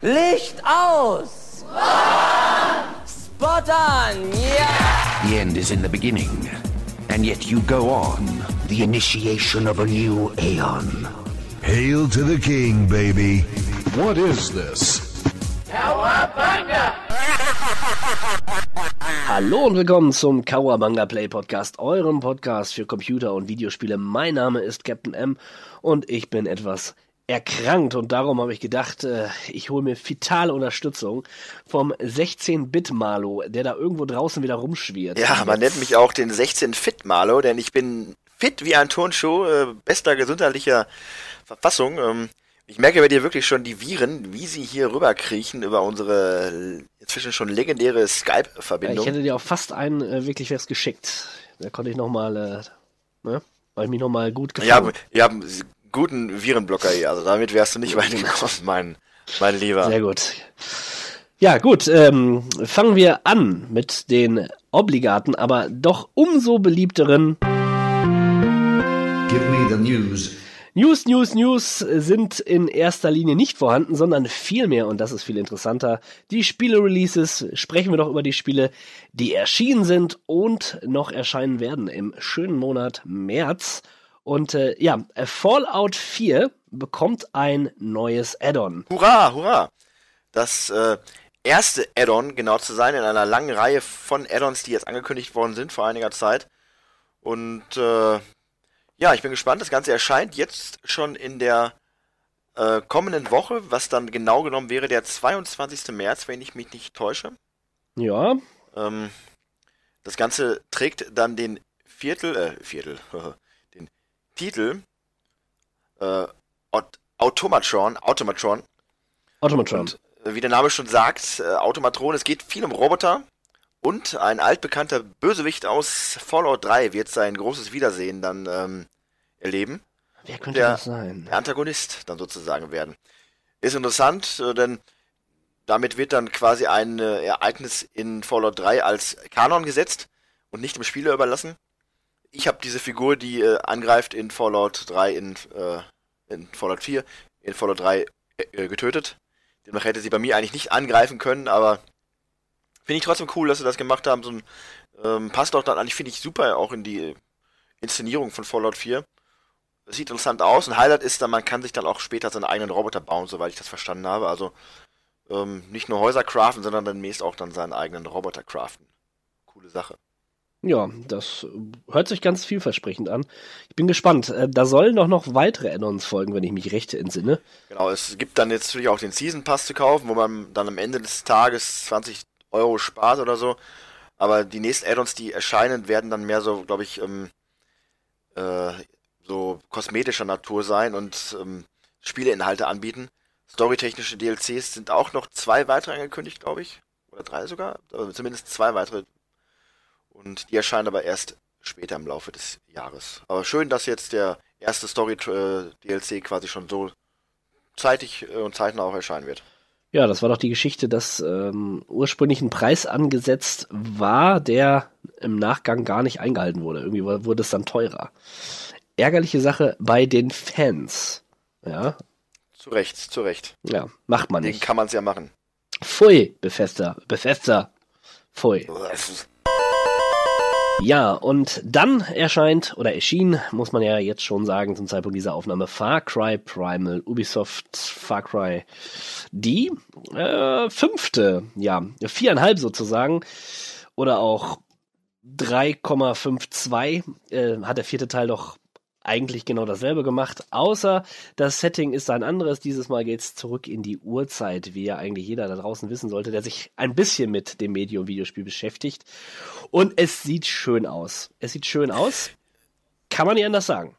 Licht aus! Spot on! Yeah! The end is in the beginning, and yet you go on. The initiation of a new aeon. Hail to the king, baby. What is this? Hallo und willkommen zum Kawabanga Play Podcast, eurem Podcast für Computer und Videospiele. Mein Name ist Captain M und ich bin etwas erkrankt und darum habe ich gedacht, äh, ich hole mir fitale Unterstützung vom 16-Bit-Malo, der da irgendwo draußen wieder rumschwirrt. Ja, man nennt mich auch den 16-Fit-Malo, denn ich bin fit wie ein Turnschuh, äh, bester gesundheitlicher Verfassung. Ähm, ich merke bei dir wirklich schon die Viren, wie sie hier rüberkriechen über unsere inzwischen schon legendäre Ja, Skype-Verbindung. ich hätte dir auch fast einen äh, wirklich was geschickt. Da konnte ich nochmal, äh, ne? Weil ich mich nochmal gut gefangen. haben einen guten Virenblocker hier, also damit wärst du nicht weit gekommen, mein, mein Lieber. Sehr gut. Ja, gut, ähm, fangen wir an mit den obligaten, aber doch umso beliebteren Give me the news. News, News, News sind in erster Linie nicht vorhanden, sondern vielmehr, und das ist viel interessanter, die Spiele-Releases. Sprechen wir doch über die Spiele, die erschienen sind und noch erscheinen werden im schönen Monat März. Und äh, ja, Fallout 4 bekommt ein neues Add-on. Hurra, hurra! Das äh, erste Add-on, genau zu sein, in einer langen Reihe von Add-ons, die jetzt angekündigt worden sind vor einiger Zeit. Und äh, ja, ich bin gespannt. Das Ganze erscheint jetzt schon in der äh, kommenden Woche, was dann genau genommen wäre der 22. März, wenn ich mich nicht täusche. Ja, Ähm, das Ganze trägt dann den Viertel, äh, Viertel, Titel äh, Aut- Automatron, Automatron. Automatron. Und äh, wie der Name schon sagt, äh, Automatron, es geht viel um Roboter und ein altbekannter Bösewicht aus Fallout 3 wird sein großes Wiedersehen dann ähm, erleben. Wer könnte der- das sein? Der Antagonist dann sozusagen werden. Ist interessant, äh, denn damit wird dann quasi ein äh, Ereignis in Fallout 3 als Kanon gesetzt und nicht dem Spieler überlassen. Ich habe diese Figur, die äh, angreift in Fallout 3, in, äh, in Fallout 4, in Fallout 3 äh, getötet. Demnach hätte sie bei mir eigentlich nicht angreifen können, aber finde ich trotzdem cool, dass sie das gemacht haben. So ein, ähm, passt auch dann eigentlich, finde ich, super auch in die Inszenierung von Fallout 4. Das sieht interessant aus. Ein Highlight ist dann, man kann sich dann auch später seine eigenen Roboter bauen, soweit ich das verstanden habe. Also ähm, nicht nur Häuser craften, sondern dann mäßig auch dann seinen eigenen Roboter craften. Coole Sache. Ja, das hört sich ganz vielversprechend an. Ich bin gespannt. Äh, Da sollen doch noch weitere Add-ons folgen, wenn ich mich recht entsinne. Genau, es gibt dann jetzt natürlich auch den Season Pass zu kaufen, wo man dann am Ende des Tages 20 Euro spart oder so. Aber die nächsten Add-ons, die erscheinen, werden dann mehr so, glaube ich, ähm, äh, so kosmetischer Natur sein und ähm, Spieleinhalte anbieten. Storytechnische DLCs sind auch noch zwei weitere angekündigt, glaube ich. Oder drei sogar. Also zumindest zwei weitere. Und die erscheinen aber erst später im Laufe des Jahres. Aber schön, dass jetzt der erste Story-DLC quasi schon so zeitig äh, und zeitnah auch erscheinen wird. Ja, das war doch die Geschichte, dass ähm, ursprünglich ein Preis angesetzt war, der im Nachgang gar nicht eingehalten wurde. Irgendwie wu- wurde es dann teurer. Ärgerliche Sache bei den Fans. Ja, Zu Recht, zu Recht. ja, macht man Den nicht. kann man es ja machen. Pfui, Bethesda, Bethesda. Pfui. Ja, und dann erscheint oder erschien, muss man ja jetzt schon sagen, zum Zeitpunkt dieser Aufnahme, Far Cry Primal, Ubisoft Far Cry, die äh, fünfte, ja, viereinhalb sozusagen, oder auch 3,52 äh, hat der vierte Teil doch eigentlich genau dasselbe gemacht, außer das Setting ist ein anderes. Dieses Mal geht's zurück in die Urzeit, wie ja eigentlich jeder da draußen wissen sollte, der sich ein bisschen mit dem Medium Videospiel beschäftigt. Und es sieht schön aus. Es sieht schön aus. Kann man nicht anders sagen.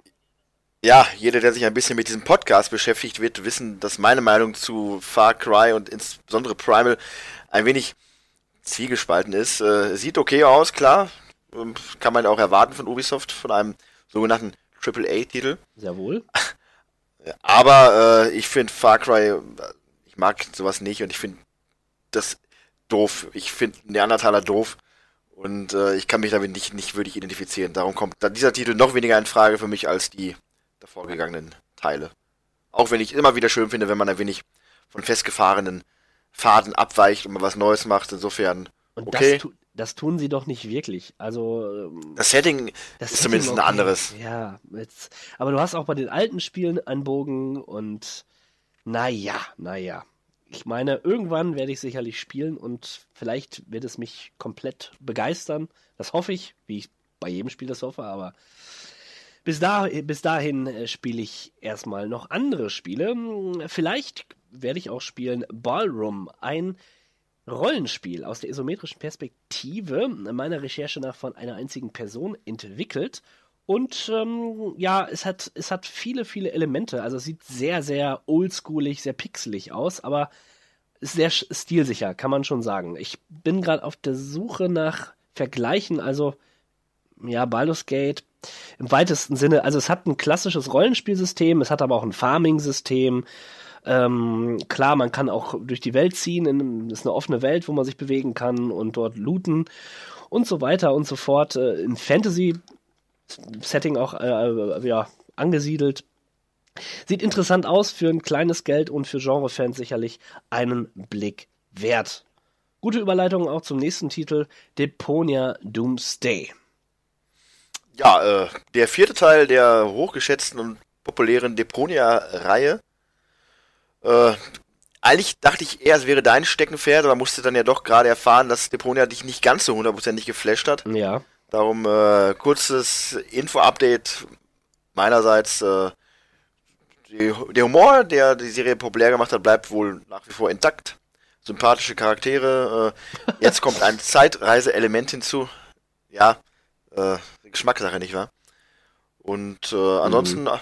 Ja, jeder, der sich ein bisschen mit diesem Podcast beschäftigt, wird wissen, dass meine Meinung zu Far Cry und insbesondere Primal ein wenig zwiegespalten ist. Äh, sieht okay aus, klar. Ähm, Kann man auch erwarten von Ubisoft, von einem sogenannten AAA-Titel. Sehr wohl. Aber äh, ich finde Far Cry, ich mag sowas nicht und ich finde das doof. Ich finde Neandertaler doof und äh, ich kann mich damit nicht, nicht wirklich identifizieren. Darum kommt dieser Titel noch weniger in Frage für mich als die davor gegangenen Teile. Auch wenn ich immer wieder schön finde, wenn man ein wenig von festgefahrenen Faden abweicht und mal was Neues macht. Insofern, Und okay. das, tu, das tun sie doch nicht wirklich. Also ähm, Das Setting das ist zumindest Setting ein okay. anderes. Ja, jetzt, aber du hast auch bei den alten Spielen einen Bogen und naja, naja. Ich meine, irgendwann werde ich sicherlich spielen und vielleicht wird es mich komplett begeistern. Das hoffe ich, wie ich bei jedem Spiel das hoffe, aber bis, da, bis dahin äh, spiele ich erstmal noch andere Spiele. Hm, Vielleicht werde ich auch spielen Ballroom, ein Rollenspiel aus der isometrischen Perspektive meiner Recherche nach von einer einzigen Person entwickelt. Und ähm, ja, es hat, es hat viele, viele Elemente. Also es sieht sehr, sehr oldschoolig, sehr pixelig aus, aber sehr stilsicher, kann man schon sagen. Ich bin gerade auf der Suche nach Vergleichen, also ja, Baldur's Gate im weitesten Sinne. Also es hat ein klassisches Rollenspielsystem, es hat aber auch ein Farming-System. Ähm, klar, man kann auch durch die Welt ziehen, das ist eine offene Welt, wo man sich bewegen kann und dort looten und so weiter und so fort. Äh, Im Fantasy-Setting auch äh, ja, angesiedelt. Sieht interessant aus für ein kleines Geld und für Genre-Fans sicherlich einen Blick wert. Gute Überleitung auch zum nächsten Titel, Deponia Doomsday. Ja, äh, der vierte Teil der hochgeschätzten und populären Deponia-Reihe. Äh, eigentlich dachte ich eher, es wäre dein Steckenpferd, aber musste dann ja doch gerade erfahren, dass Deponia dich nicht ganz so hundertprozentig geflasht hat. Ja, Darum äh, kurzes Info-Update meinerseits. Äh, die, der Humor, der die Serie populär gemacht hat, bleibt wohl nach wie vor intakt. Sympathische Charaktere. Äh, jetzt kommt ein Zeitreise-Element hinzu. Ja, äh, Geschmackssache, nicht wahr? Und äh, ansonsten äh,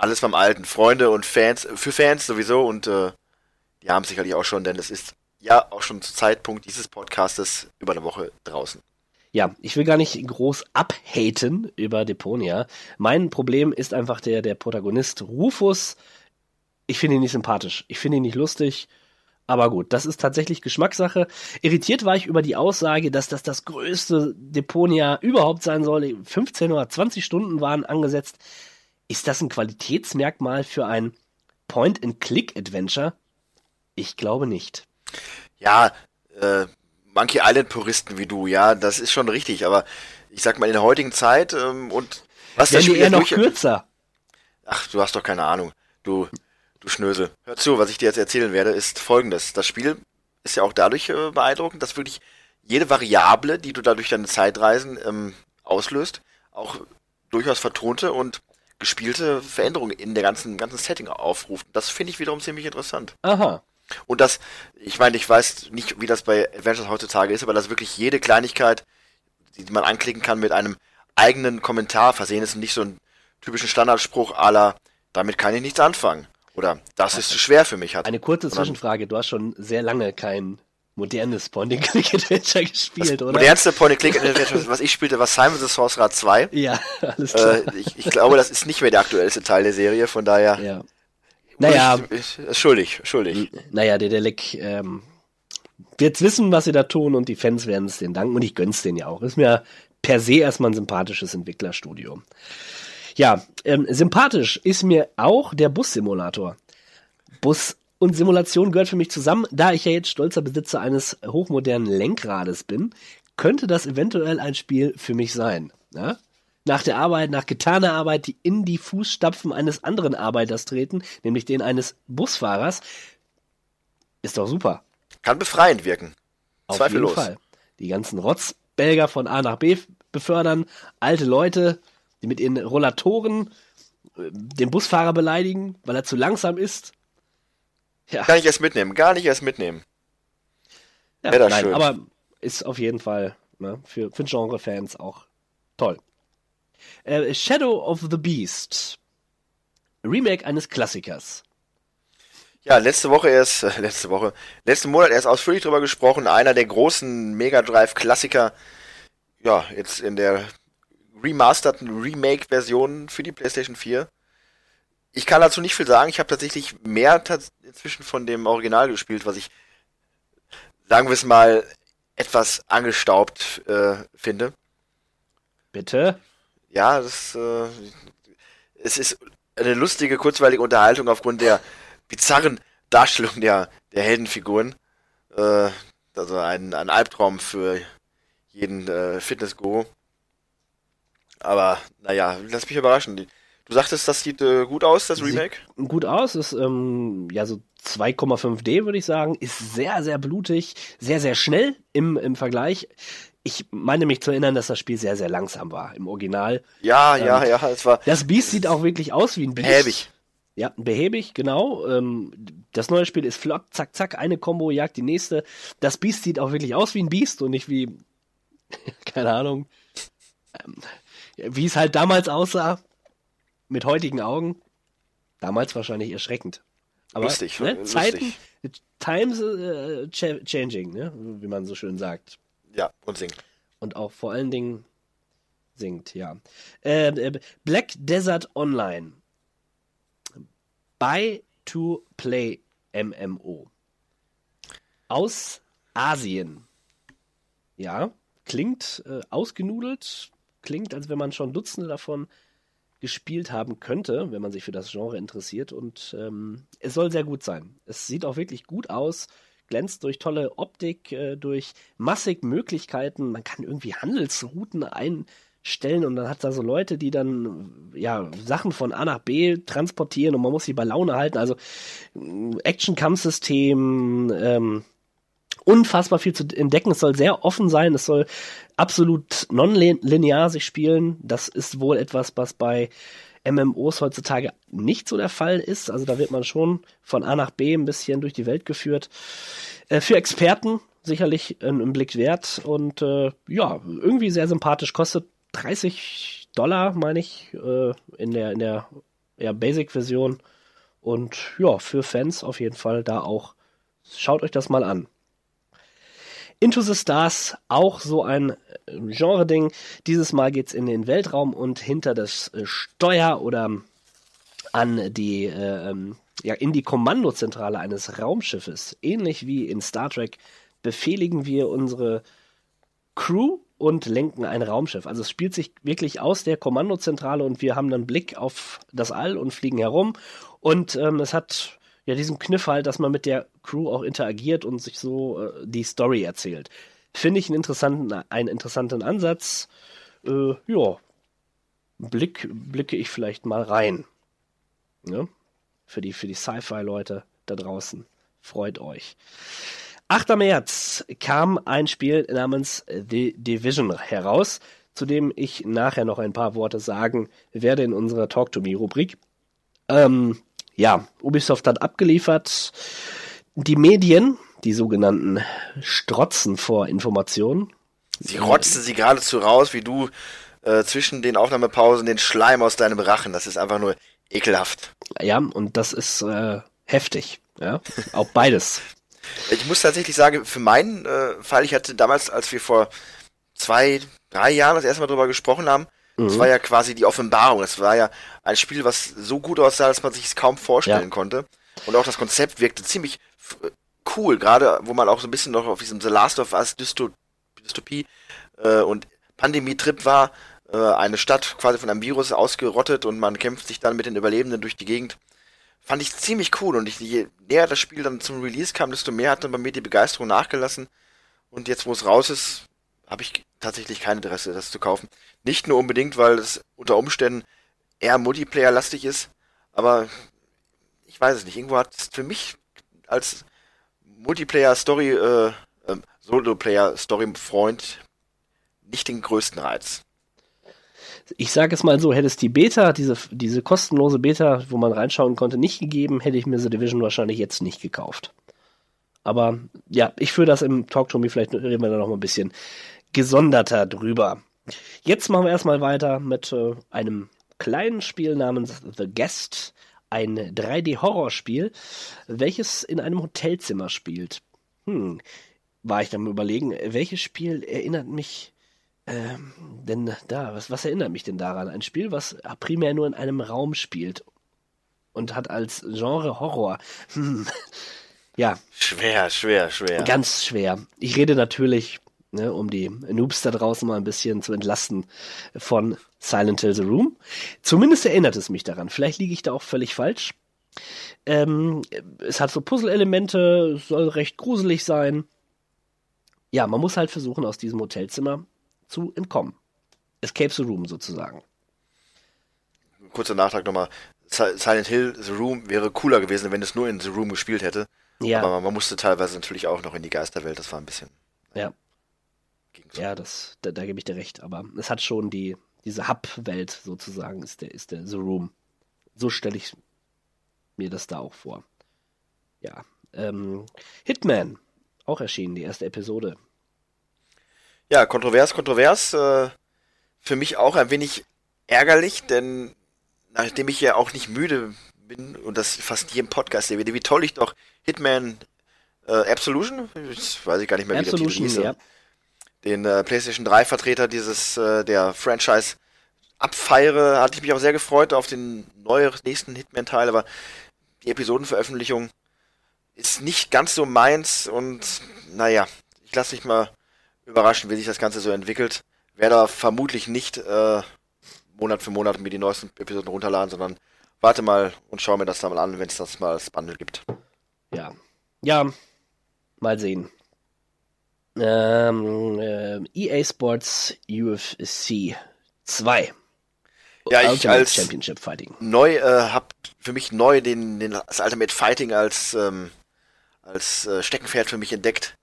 alles beim Alten. Freunde und Fans, für Fans sowieso und äh, die haben sicherlich auch schon, denn es ist ja auch schon zu Zeitpunkt dieses Podcastes über eine Woche draußen. Ja, ich will gar nicht groß abhaten über Deponia. Mein Problem ist einfach der, der Protagonist Rufus. Ich finde ihn nicht sympathisch. Ich finde ihn nicht lustig. Aber gut, das ist tatsächlich Geschmackssache. Irritiert war ich über die Aussage, dass das das größte Deponia überhaupt sein soll. 15 oder 20 Stunden waren angesetzt. Ist das ein Qualitätsmerkmal für ein Point-and-Click-Adventure? Ich glaube nicht. Ja, äh, Monkey Island Puristen wie du, ja, das ist schon richtig, aber ich sag mal in der heutigen Zeit ähm, und was das Spiel eher noch kürzer. Ach, du hast doch keine Ahnung. Du, du Schnösel. Hör zu, was ich dir jetzt erzählen werde, ist folgendes. Das Spiel ist ja auch dadurch äh, beeindruckend, dass wirklich jede Variable, die du dadurch deine Zeitreisen ähm, auslöst, auch durchaus vertonte und gespielte Veränderungen in der ganzen, ganzen Setting aufruft. Das finde ich wiederum ziemlich interessant. Aha. Und das, ich meine, ich weiß nicht, wie das bei Adventures heutzutage ist, aber dass wirklich jede Kleinigkeit, die man anklicken kann, mit einem eigenen Kommentar versehen ist und nicht so einen typischen Standardspruch la, damit kann ich nichts anfangen. Oder das ist zu schwer für mich hat. Eine kurze Zwischenfrage. Du hast schon sehr lange kein modernes Point-and-Click-Adventure gespielt, oder? Modernste Point-and-Click-Adventure, was ich spielte, war Simon the Sorcerer 2. Ja, alles klar. Äh, ich, ich glaube, das ist nicht mehr der aktuellste Teil der Serie, von daher. ja. Naja, Ich, ich, schuldig, schuldig. naja, der Delic ähm, wird's wissen, was sie da tun und die Fans werden es denen danken und ich gönn's denen ja auch. Ist mir per se erstmal ein sympathisches Entwicklerstudio. Ja, ähm, sympathisch ist mir auch der Bussimulator. Bus und Simulation gehört für mich zusammen. Da ich ja jetzt stolzer Besitzer eines hochmodernen Lenkrades bin, könnte das eventuell ein Spiel für mich sein. Ja? Nach der Arbeit, nach getaner Arbeit, die in die Fußstapfen eines anderen Arbeiters treten, nämlich den eines Busfahrers, ist doch super. Kann befreiend wirken. Auf Zweifellos. jeden Fall. Die ganzen Rotzbelger von A nach B befördern, alte Leute, die mit ihren Rollatoren äh, den Busfahrer beleidigen, weil er zu langsam ist. Ja, Gar nicht erst mitnehmen, gar nicht erst mitnehmen. ja wär das nein, schön. aber ist auf jeden Fall ne, für, für Genre-Fans auch toll. Äh, Shadow of the Beast. Remake eines Klassikers. Ja, letzte Woche erst, äh, letzte Woche, letzten Monat erst ausführlich drüber gesprochen. Einer der großen Mega Drive Klassiker. Ja, jetzt in der remasterten Remake-Version für die PlayStation 4. Ich kann dazu nicht viel sagen. Ich habe tatsächlich mehr tats inzwischen von dem Original gespielt, was ich, sagen wir es mal, etwas angestaubt äh, finde. Bitte? Ja, das, äh, es ist eine lustige, kurzweilige Unterhaltung aufgrund der bizarren Darstellung der, der Heldenfiguren. Äh, also ein, ein Albtraum für jeden äh, Fitnessguru. Aber naja, lass mich überraschen. Du sagtest, das sieht äh, gut aus, das Remake? Sieht gut aus, ist ähm, ja so 2,5D, würde ich sagen. Ist sehr, sehr blutig, sehr, sehr schnell im, im Vergleich. Ich meine mich zu erinnern, dass das Spiel sehr, sehr langsam war im Original. Ja, ähm, ja, ja, es war. Das Beast sieht auch wirklich aus wie ein Beast. Behäbig. Ja, behäbig, genau. Ähm, das neue Spiel ist flott, zack, zack, eine Combo jagt die nächste. Das Beast sieht auch wirklich aus wie ein Beast und nicht wie, keine Ahnung, ähm, wie es halt damals aussah, mit heutigen Augen. Damals wahrscheinlich erschreckend. Aber lustig, ne, lustig. Zeiten, times äh, ch changing, ne? wie man so schön sagt. Ja, und singt. Und auch vor allen Dingen singt, ja. Äh, äh, Black Desert Online. Buy to Play MMO. Aus Asien. Ja, klingt äh, ausgenudelt, klingt, als wenn man schon Dutzende davon gespielt haben könnte, wenn man sich für das Genre interessiert. Und ähm, es soll sehr gut sein. Es sieht auch wirklich gut aus, glänzt durch tolle Optik, äh, durch massig Möglichkeiten. Man kann irgendwie Handelsrouten einstellen und dann hat da so Leute, die dann ja Sachen von A nach B transportieren und man muss sie bei Laune halten. Also äh, Action-Kampfsystem, ähm, unfassbar viel zu entdecken. Es soll sehr offen sein. Es soll absolut non-linear sich spielen. Das ist wohl etwas, was bei MMOs heutzutage nicht so der Fall ist. Also da wird man schon von A nach B ein bisschen durch die Welt geführt. Äh, für Experten sicherlich ein, Blick wert und äh, ja, irgendwie sehr sympathisch. Kostet 30 Dollar, meine ich, äh, in der, in der ja, Basic-Version. Und ja, für Fans auf jeden Fall da auch. Schaut euch das mal an. Into the Stars, auch so ein äh, Genre-Ding. Dieses Mal geht's in den Weltraum und hinter das äh, Steuer oder an die, äh, ähm, ja, in die Kommandozentrale eines Raumschiffes. Ähnlich wie in Star Trek befehligen wir unsere Crew und lenken ein Raumschiff. Also es spielt sich wirklich aus der Kommandozentrale und wir haben dann Blick auf das All und fliegen herum. Und ähm, es hat ja diesen Kniff halt, dass man mit der Crew auch interagiert und sich so äh, die Story erzählt. Finde ich einen interessanten, einen interessanten Ansatz. Äh, ja, Blick, blicke ich vielleicht mal rein. Ja? Für die, für die Sci-Fi-Leute da draußen. Freut euch. 8. März kam ein Spiel namens The Division heraus, zu dem ich nachher noch ein paar Worte sagen werde in unserer Talk to Me-Rubrik. Ähm, ja, Ubisoft hat abgeliefert. Die Medien, die sogenannten Strotzen vor Informationen. Sie rotzten sie geradezu raus, wie du äh, zwischen den Aufnahmepausen den Schleim aus deinem Rachen. Das ist einfach nur ekelhaft. Ja, und das ist äh, heftig. Ja, auch beides. Ich muss tatsächlich sagen, für meinen äh, Fall, ich hatte damals, als wir vor zwei, drei Jahren das erste Mal drüber gesprochen haben, das war ja quasi die Offenbarung. Es war ja ein Spiel, was so gut aussah, dass man sich es kaum vorstellen Ja. konnte. Und auch das Konzept wirkte ziemlich f- cool, gerade wo man auch so ein bisschen noch auf diesem The Last of Us Dysto Dystopie äh, und Pandemie-Trip war. Äh, eine Stadt quasi von einem Virus ausgerottet und man kämpft sich dann mit den Überlebenden durch die Gegend. Fand ich ziemlich cool und ich, je näher das Spiel dann zum Release kam, desto mehr hat dann bei mir die Begeisterung nachgelassen. Und jetzt, wo es raus ist, habe ich tatsächlich kein Interesse, das zu kaufen. Nicht nur unbedingt, weil es unter Umständen eher Multiplayer-lastig ist, aber ich weiß es nicht. Irgendwo hat es für mich als Multiplayer-Story, äh, ähm, Solo-Player-Story-Freund nicht den größten Reiz. Ich sage es mal so, hätte es die Beta, diese, diese kostenlose Beta, wo man reinschauen konnte, nicht gegeben, hätte ich mir The Division wahrscheinlich jetzt nicht gekauft. Aber ja, ich führe das im Talk to Me, vielleicht reden wir da noch mal ein bisschen gesonderter drüber. Jetzt machen wir erstmal weiter mit äh, einem kleinen Spiel namens The Guest, ein 3D-Horrorspiel, welches in einem Hotelzimmer spielt. Hm, war ich dann überlegen, welches Spiel erinnert mich ähm, denn da, was, was erinnert mich denn daran? Ein Spiel, was primär nur in einem Raum spielt und hat als Genre Horror. Hm. Ja, Schwer, schwer, schwer. ganz schwer. Ich rede natürlich, ne, um die Noobs da draußen mal ein bisschen zu entlasten, von Silent Hill The Room. Zumindest erinnert es mich daran. Vielleicht liege ich da auch völlig falsch. Ähm, es hat so Puzzle-Elemente, es soll recht gruselig sein. Ja, man muss halt versuchen, aus diesem Hotelzimmer zu entkommen. Escape the Room sozusagen. Kurzer Nachtrag nochmal. Silent Hill The Room wäre cooler gewesen, wenn es nur in The Room gespielt hätte. Ja. Aber man musste teilweise natürlich auch noch in die Geisterwelt. Das war ein bisschen. Ja. Ja, das, da, da gebe ich dir recht. Aber es hat schon die, diese Hub-Welt sozusagen, ist der, ist der The Room. So stelle ich mir das da auch vor. Ja. Ähm, Hitman, auch erschienen, die erste Episode. Ja, kontrovers, kontrovers. Äh, für mich auch ein wenig ärgerlich, denn nachdem ich ja auch nicht müde bin und das fast jedem Podcast sehe, wie toll ich doch Hitman äh, Absolution, das weiß ich gar nicht mehr, wie der Titel hieß, ja. Den äh, PlayStation 3 Vertreter dieses äh, der Franchise abfeiere, hatte ich mich auch sehr gefreut auf den neuen nächsten Hitman-Teil, aber die Episodenveröffentlichung ist nicht ganz so meins und naja, ich lasse mich mal überraschen, wie sich das Ganze so entwickelt. Werde da vermutlich nicht äh, Monat für Monat mir die neuesten Episoden runterladen, sondern warte mal und schau mir das dann mal an, wenn es das mal als Bundle gibt. Ja. Ja, mal sehen. Ähm, äh, EA Sports UFC 2. Ja, ich Ultimate als Championship Fighting. neu äh, hab für mich neu den, den das Ultimate Fighting als ähm, als äh, Steckenpferd für mich entdeckt.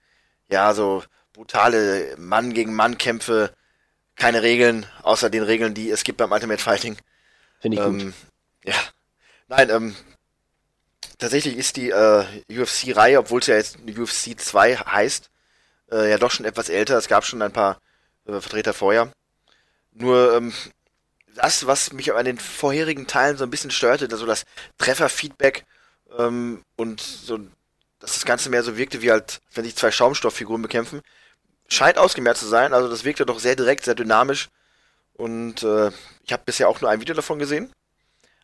Ja, so brutale Mann gegen Mann Kämpfe, keine Regeln außer den Regeln, die es gibt beim Ultimate Fighting. Finde ich gut. Ähm, ja. Nein, ähm, tatsächlich ist die äh, UFC-Reihe, obwohl es ja jetzt UFC 2 heißt, äh, ja doch schon etwas älter. Es gab schon ein paar äh, Vertreter vorher. Nur ähm, das, was mich an den vorherigen Teilen so ein bisschen störte, also das Trefferfeedback ähm, und so, dass das Ganze mehr so wirkte, wie halt, wenn sich zwei Schaumstofffiguren bekämpfen, scheint ausgemerzt zu sein. Also das wirkte doch sehr direkt, sehr dynamisch. Und äh, ich habe bisher auch nur ein Video davon gesehen.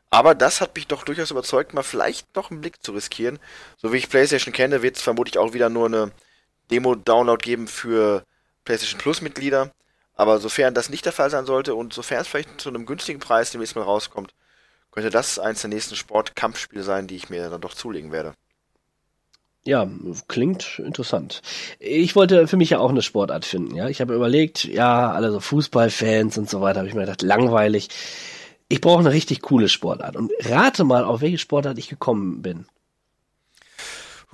Aber das hat mich doch durchaus überzeugt, mal vielleicht doch einen Blick zu riskieren. So wie ich PlayStation kenne, wird es vermutlich auch wieder nur eine Demo-Download geben für PlayStation Plus-Mitglieder. Aber sofern das nicht der Fall sein sollte und sofern es vielleicht zu einem günstigen Preis demnächst mal rauskommt, könnte das eins der nächsten Sport-Kampfspiele sein, die ich mir dann doch zulegen werde. Ja, klingt interessant. Ich wollte für mich ja auch eine Sportart finden, ja. Ich habe überlegt, ja, alle so Fußballfans und so weiter, habe ich mir gedacht, langweilig. Ich brauche eine richtig coole Sportart. Und rate mal, auf welche Sportart ich gekommen bin.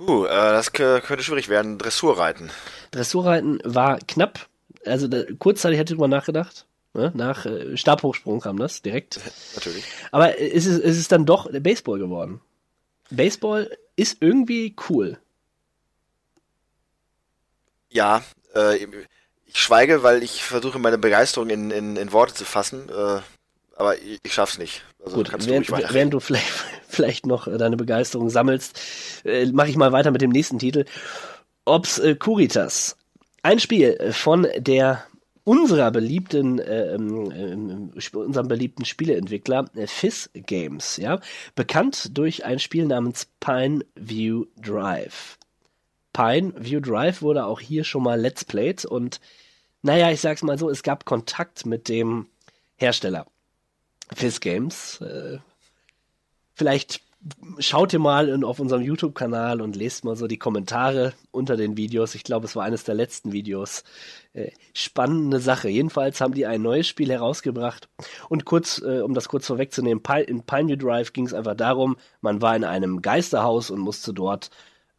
Huh, äh, das könnte schwierig werden. Dressurreiten. Dressurreiten war knapp. Also da, kurzzeitig hätte ich drüber nachgedacht. Ne? Nach äh, Stabhochsprung kam das direkt. Natürlich. Aber es ist, es ist dann doch Baseball geworden. Baseball ist irgendwie cool. Ja, äh, ich schweige, weil ich versuche meine Begeisterung in, in, in Worte zu fassen, äh, aber ich, ich schaff's nicht. Also Gut, während, während du vielleicht, vielleicht noch äh, deine Begeisterung sammelst, äh, mache ich mal weiter mit dem nächsten Titel. Obscuritas. Ein Spiel äh, von der unserer beliebten, äh, sp- unserem beliebten Spieleentwickler äh, Fizz Games, ja, bekannt durch ein Spiel namens Pine View Drive. Pine View Drive wurde auch hier schon mal Let's Played und naja, ich sag's mal so, es gab Kontakt mit dem Hersteller. Fizz Games. Äh, vielleicht schaut ihr mal in, auf unserem YouTube-Kanal und lest mal so die Kommentare unter den Videos. Ich glaube, es war eines der letzten Videos. Äh, spannende Sache. Jedenfalls haben die ein neues Spiel herausgebracht. Und kurz, äh, um das kurz vorwegzunehmen, in Pineview Drive ging es einfach darum, man war in einem Geisterhaus und musste dort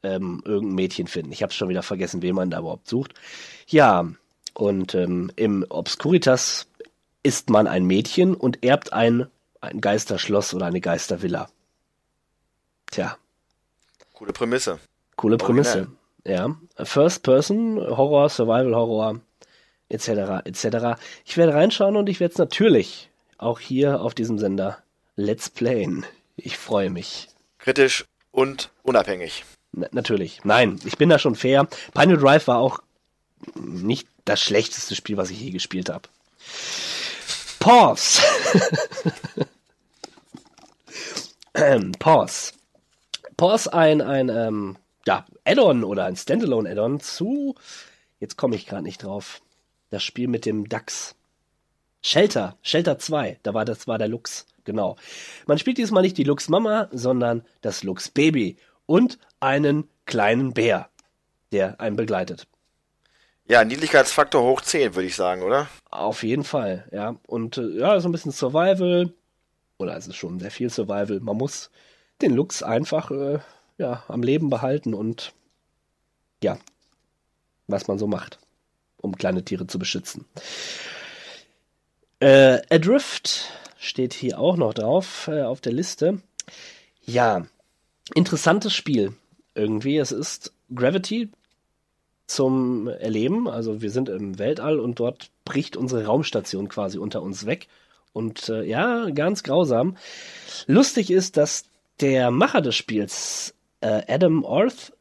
ähm, irgendein Mädchen finden. Ich habe schon wieder vergessen, wen man da überhaupt sucht. Ja, und ähm, im Obscuritas ist man ein Mädchen und erbt ein, ein Geisterschloss oder eine Geistervilla. Tja, Coole Prämisse. coole Prämisse. Original. Ja. First Person, Horror, Survival Horror, etc. etc. Ich werde reinschauen und ich werde es natürlich auch hier auf diesem Sender Let's Playen. Ich freue mich. Kritisch und unabhängig. Na, natürlich. Nein, ich bin da schon fair. Pioneer Drive war auch nicht das schlechteste Spiel, was ich je gespielt habe. Pause. Ähm, Pause. Pause ein, ein ähm, ja, Add-on oder ein Standalone-Add-on zu, jetzt komme ich gerade nicht drauf, das Spiel mit dem Dachs. Shelter, Shelter 2, da war das war der Lux, genau. Man spielt diesmal nicht die Lux Mama, sondern das Lux Baby und einen kleinen Bär, der einen begleitet. Ja, Niedlichkeitsfaktor hoch 10, würde ich sagen, oder? Auf jeden Fall, ja. Und äh, ja, so ein bisschen Survival. Oder es ist schon sehr viel Survival. Man muss den Lux einfach äh, ja, am Leben behalten und ja, was man so macht, um kleine Tiere zu beschützen. Äh, Adrift steht hier auch noch drauf äh, auf der Liste. Ja, interessantes Spiel irgendwie. Es ist Gravity zum Erleben. Also wir sind im Weltall und dort bricht unsere Raumstation quasi unter uns weg. Und äh, ja, ganz grausam. Lustig ist, dass der Macher des Spiels, äh, Adam Orth,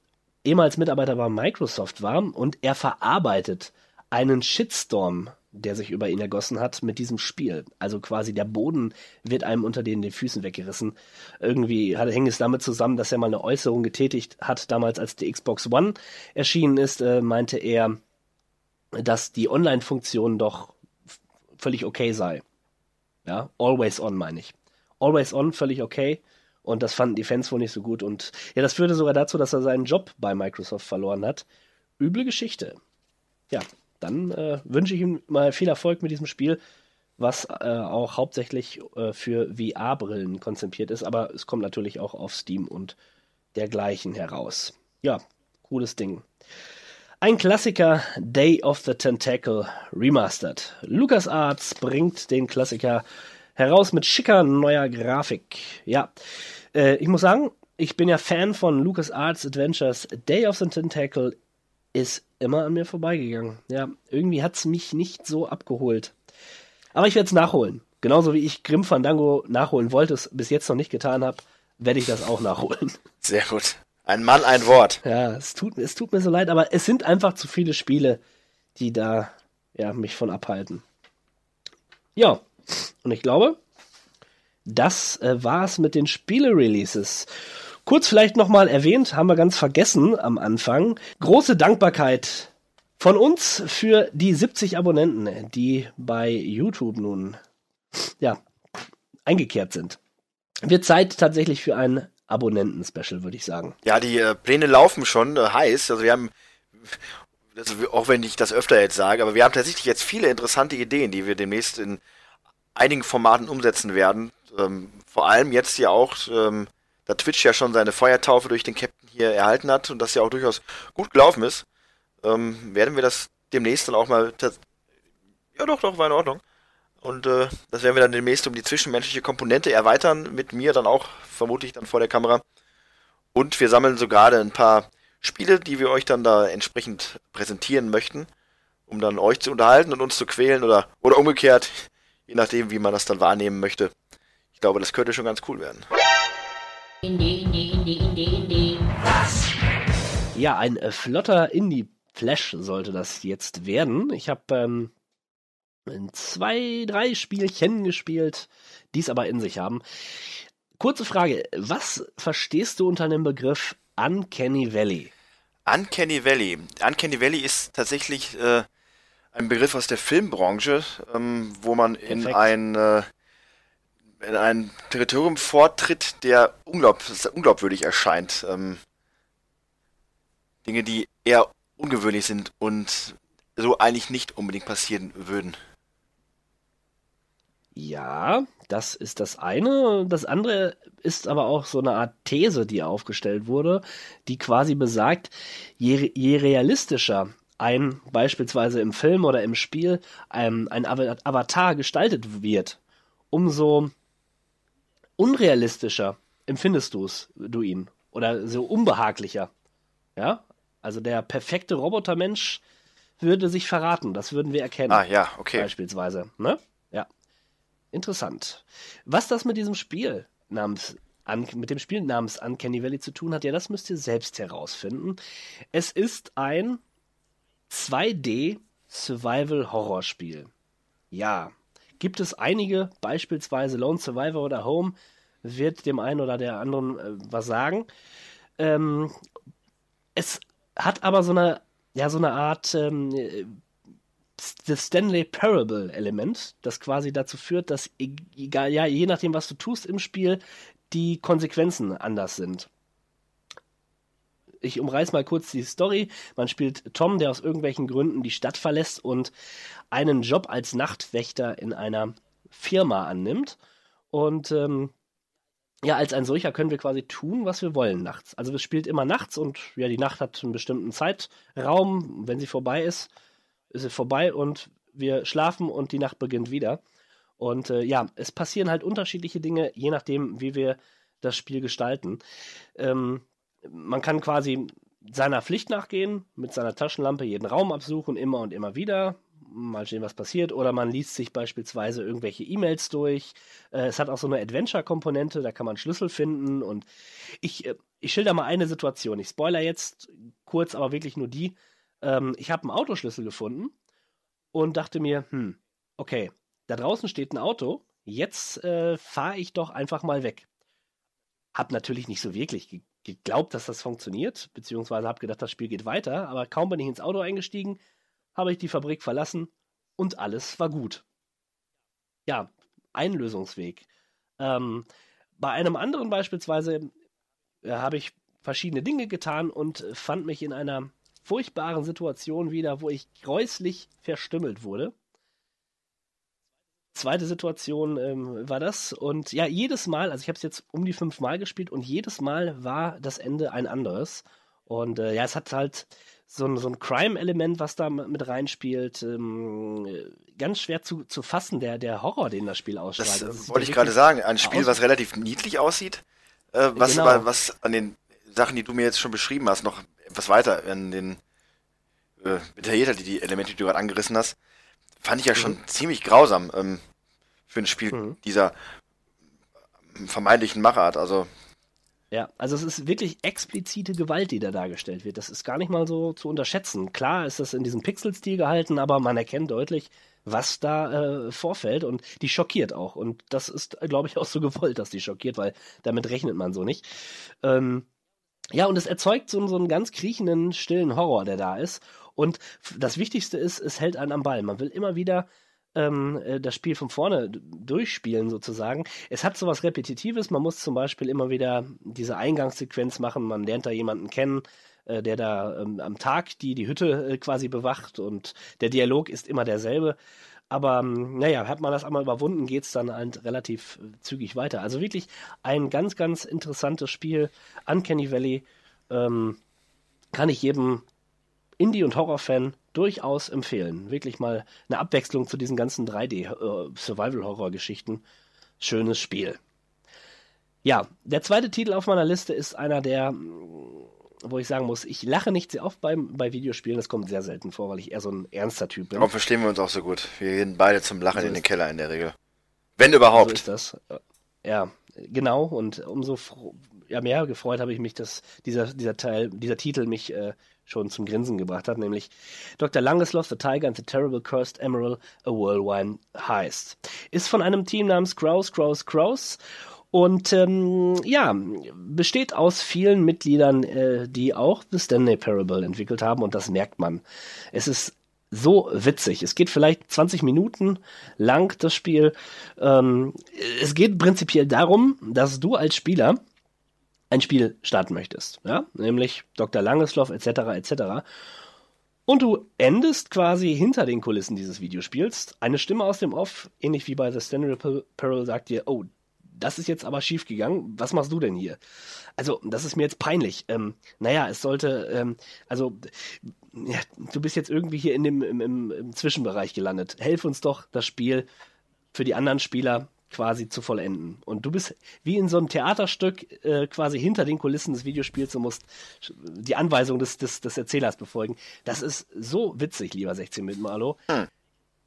ehemals Mitarbeiter bei Microsoft war und er verarbeitet einen Shitstorm der sich über ihn ergossen hat mit diesem Spiel. Also quasi der Boden wird einem unter den, den Füßen weggerissen. Irgendwie hängt es damit zusammen, dass er mal eine Äußerung getätigt hat, damals als die Xbox One erschienen ist, äh, meinte er, dass die Online-Funktion doch völlig okay sei. Ja, always on meine ich. Always on, völlig okay. Und das fanden die Fans wohl nicht so gut. Und ja, das führte sogar dazu, dass er seinen Job bei Microsoft verloren hat. Üble Geschichte. Ja, dann äh, wünsche ich ihm mal viel Erfolg mit diesem Spiel, was äh, auch hauptsächlich äh, für VR-Brillen konzipiert ist, aber es kommt natürlich auch auf Steam und dergleichen heraus. Ja, cooles Ding. Ein Klassiker, Day of the Tentacle Remastered. LucasArts bringt den Klassiker heraus mit schicker neuer Grafik. Ja, äh, ich muss sagen, ich bin ja Fan von LucasArts Adventures. Day of the Tentacle ist immer an mir vorbeigegangen. Ja, irgendwie hat es mich nicht so abgeholt. Aber ich werde es nachholen. Genauso wie ich Grim Fandango nachholen wollte, es bis jetzt noch nicht getan habe, werde ich das auch nachholen. Sehr gut. Ein Mann, ein Wort. Ja, es tut, es tut mir so leid, aber es sind einfach zu viele Spiele, die da ja, mich von abhalten. Ja, und ich glaube, das äh, war's mit den Spiele-Releases. Kurz vielleicht nochmal erwähnt, haben wir ganz vergessen am Anfang. Große Dankbarkeit von uns für die 70 Abonnenten, die bei YouTube nun, ja, eingekehrt sind. Wird Zeit tatsächlich für ein Abonnenten-Special, würde ich sagen. Ja, die äh, Pläne laufen schon äh, heiß. Also wir haben, also auch wenn ich das öfter jetzt sage, aber wir haben tatsächlich jetzt viele interessante Ideen, die wir demnächst in einigen Formaten umsetzen werden. Ähm, vor allem jetzt ja auch ähm, da Twitch ja schon seine Feuertaufe durch den Captain hier erhalten hat und das ja auch durchaus gut gelaufen ist, ähm, werden wir das demnächst dann auch mal. Ja, doch, doch, war in Ordnung. Und äh, das werden wir dann demnächst um die zwischenmenschliche Komponente erweitern, mit mir dann auch, vermutlich dann vor der Kamera. Und wir sammeln so gerade ein paar Spiele, die wir euch dann da entsprechend präsentieren möchten, um dann euch zu unterhalten und uns zu quälen oder, oder umgekehrt, je nachdem, wie man das dann wahrnehmen möchte. Ich glaube, das könnte schon ganz cool werden. Indie, Indie, Indie, Indie, Indie. Was? Ja, ein äh, flotter Indie-Flash sollte das jetzt werden. Ich habe ähm, zwei, drei Spielchen gespielt, die es aber in sich haben. Kurze Frage, was verstehst du unter dem Begriff Uncanny Valley? Uncanny Valley. Uncanny Valley ist tatsächlich äh, ein Begriff aus der Filmbranche, ähm, wo man Perfekt. in ein äh, in ein Territorium vortritt, der unglaub, unglaubwürdig erscheint. Ähm, Dinge, die eher ungewöhnlich sind und so eigentlich nicht unbedingt passieren würden. Ja, das ist das eine. Das andere ist aber auch so eine Art These, die aufgestellt wurde, die quasi besagt, je, je realistischer ein beispielsweise im Film oder im Spiel ein, ein Avatar gestaltet wird, umso unrealistischer empfindest du's, du ihn. Oder so unbehaglicher. Ja? Also der perfekte Robotermensch würde sich verraten. Das würden wir erkennen. Ah, ja, okay. Beispielsweise. Ne? Ja. Interessant. Was das mit diesem Spiel namens mit dem Spiel namens Uncanny Valley zu tun hat, ja, das müsst ihr selbst herausfinden. Es ist ein 2D Survival Horror Spiel. Ja, gibt es einige, beispielsweise Lone Survivor oder Home, wird dem einen oder der anderen äh, was sagen. Ähm, es hat aber so eine, ja, so eine Art ähm, das Stanley Parable Element, das quasi dazu führt, dass egal, ja, je nachdem, was du tust im Spiel, die Konsequenzen anders sind. Ich umreiß mal kurz die Story. Man spielt Tom, der aus irgendwelchen Gründen die Stadt verlässt und einen Job als Nachtwächter in einer Firma annimmt. Und ähm, ja, als ein solcher können wir quasi tun, was wir wollen nachts. Also es spielt immer nachts und ja, die Nacht hat einen bestimmten Zeitraum. Wenn sie vorbei ist, ist sie vorbei und wir schlafen und die Nacht beginnt wieder. Und äh, ja, es passieren halt unterschiedliche Dinge, je nachdem, wie wir das Spiel gestalten. Ähm, man kann quasi seiner Pflicht nachgehen, mit seiner Taschenlampe jeden Raum absuchen, immer und immer wieder mal sehen, was passiert. Oder man liest sich beispielsweise irgendwelche E-Mails durch. Äh, es hat auch so eine Adventure-Komponente, da kann man Schlüssel finden. Und ich, äh, ich schilder mal eine Situation. Ich spoiler jetzt kurz, aber wirklich nur die. Ähm, ich habe einen Autoschlüssel gefunden und dachte mir, hm, okay, da draußen steht ein Auto, jetzt äh, fahre ich doch einfach mal weg. Hab natürlich nicht so wirklich geglaubt, dass das funktioniert, beziehungsweise habe gedacht, das Spiel geht weiter, aber kaum bin ich ins Auto eingestiegen, habe ich die Fabrik verlassen und alles war gut. Ja, ein Lösungsweg. Ähm, bei einem anderen beispielsweise äh, habe ich verschiedene Dinge getan und fand mich in einer furchtbaren Situation wieder, wo ich gräuslich verstümmelt wurde. Zweite Situation ähm, war das und ja, jedes Mal, also ich habe es jetzt um die fünf Mal gespielt und jedes Mal war das Ende ein anderes. Und äh, ja, es hat halt so ein, so ein Crime-Element, was da mit reinspielt. Ähm, ganz schwer zu, zu fassen, der, der Horror, den das Spiel ausstrahlt. Das, das wollte ich gerade sagen. Ein Spiel, was relativ niedlich aussieht, äh, was, genau. was an den Sachen, die du mir jetzt schon beschrieben hast, noch etwas weiter in den äh, detaillierter, die, die Elemente, die du gerade angerissen hast, fand ich ja schon mhm. ziemlich grausam ähm, für ein Spiel mhm. dieser vermeintlichen Machart. Also ja, also es ist wirklich explizite Gewalt, die da dargestellt wird. Das ist gar nicht mal so zu unterschätzen. Klar ist das in diesem Pixel-Stil gehalten, aber man erkennt deutlich, was da äh, vorfällt und die schockiert auch. Und das ist, glaube ich, auch so gewollt, dass die schockiert, weil damit rechnet man so nicht. Ähm, ja, und es erzeugt so, so einen ganz kriechenden, stillen Horror, der da ist. Und das Wichtigste ist, es hält einen am Ball. Man will immer wieder ähm, äh, das Spiel von vorne durchspielen sozusagen. Es hat sowas Repetitives, man muss zum Beispiel immer wieder diese Eingangssequenz machen, man lernt da jemanden kennen, äh, der da ähm, am Tag die, die Hütte äh, quasi bewacht und der Dialog ist immer derselbe. Aber ähm, naja, hat man das einmal überwunden, geht es dann halt relativ äh, zügig weiter. Also wirklich ein ganz, ganz interessantes Spiel. Uncanny Valley ähm, kann ich jedem Indie- und Horrorfan durchaus empfehlen. Wirklich mal eine Abwechslung zu diesen ganzen 3D-Survival-Horror-Geschichten. Äh, Schönes Spiel. Ja, der zweite Titel auf meiner Liste ist einer der, wo ich sagen muss, ich lache nicht sehr oft beim, bei Videospielen, das kommt sehr selten vor, weil ich eher so ein ernster Typ bin. Warum verstehen wir uns auch so gut? Wir gehen beide zum Lachen so in den Keller in der Regel. Wenn überhaupt. So ist das. Ja, genau. Und umso ja, mehr gefreut habe ich mich, dass dieser, dieser Teil, dieser Titel mich äh, schon zum Grinsen gebracht hat, nämlich Dr. Langeslaw, The Tiger and the Terrible Cursed Emerald, A Whirlwind Heist. Ist von einem Team namens Kraus, Kraus, Kraus und ähm, ja, besteht aus vielen Mitgliedern, äh, die auch The Stanley Parable entwickelt haben und das merkt man. Es ist so witzig. Es geht vielleicht 20 Minuten lang, das Spiel. Ähm, es geht prinzipiell darum, dass du als Spieler ein Spiel starten möchtest, ja, nämlich Dr. Langeslaw etc. etc. Und du endest quasi hinter den Kulissen dieses Videospiels. Eine Stimme aus dem Off, ähnlich wie bei The Stanley Peril, sagt dir, oh, das ist jetzt aber schief gegangen. Was machst du denn hier? Also, das ist mir jetzt peinlich. Ähm, naja, es sollte, ähm, also, ja, du bist jetzt irgendwie hier in dem im, im, im Zwischenbereich gelandet. Helf uns doch, das Spiel für die anderen Spieler quasi zu vollenden. Und du bist wie in so einem Theaterstück äh, quasi hinter den Kulissen des Videospiels und musst die Anweisung des, des, des Erzählers befolgen. Das ist so witzig, lieber 16 mit Marlo. Hm.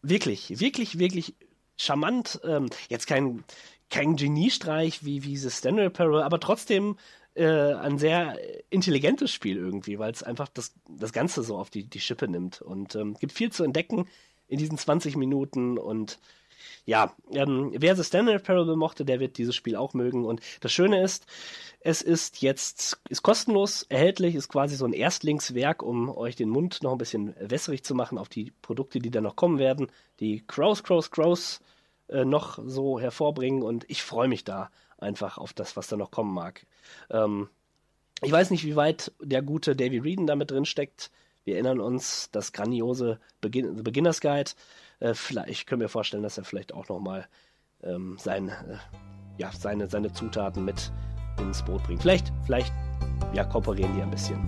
Wirklich, wirklich, wirklich charmant. Ähm, jetzt kein, kein Geniestreich wie, wie The Stanley Parallel, aber trotzdem äh, ein sehr intelligentes Spiel irgendwie, weil es einfach das, das Ganze so auf die, die Schippe nimmt. Und ähm, gibt viel zu entdecken in diesen 20 Minuten und ja, ähm, wer The Standard Parable mochte, der wird dieses Spiel auch mögen. Und das Schöne ist, es ist jetzt ist kostenlos erhältlich, ist quasi so ein Erstlingswerk, um euch den Mund noch ein bisschen wässrig zu machen auf die Produkte, die da noch kommen werden, die Crows, Crows, Crows äh, noch so hervorbringen. Und ich freue mich da einfach auf das, was da noch kommen mag. Ähm, ich weiß nicht, wie weit der gute Davy Reeden damit drin steckt. Wir erinnern uns, das grandiose Begin The Beginner's Guide. Äh, vielleicht können wir vorstellen, dass er vielleicht auch nochmal ähm, sein, äh, ja, seine, seine Zutaten mit ins Boot bringt. Vielleicht, vielleicht ja, kooperieren die ein bisschen.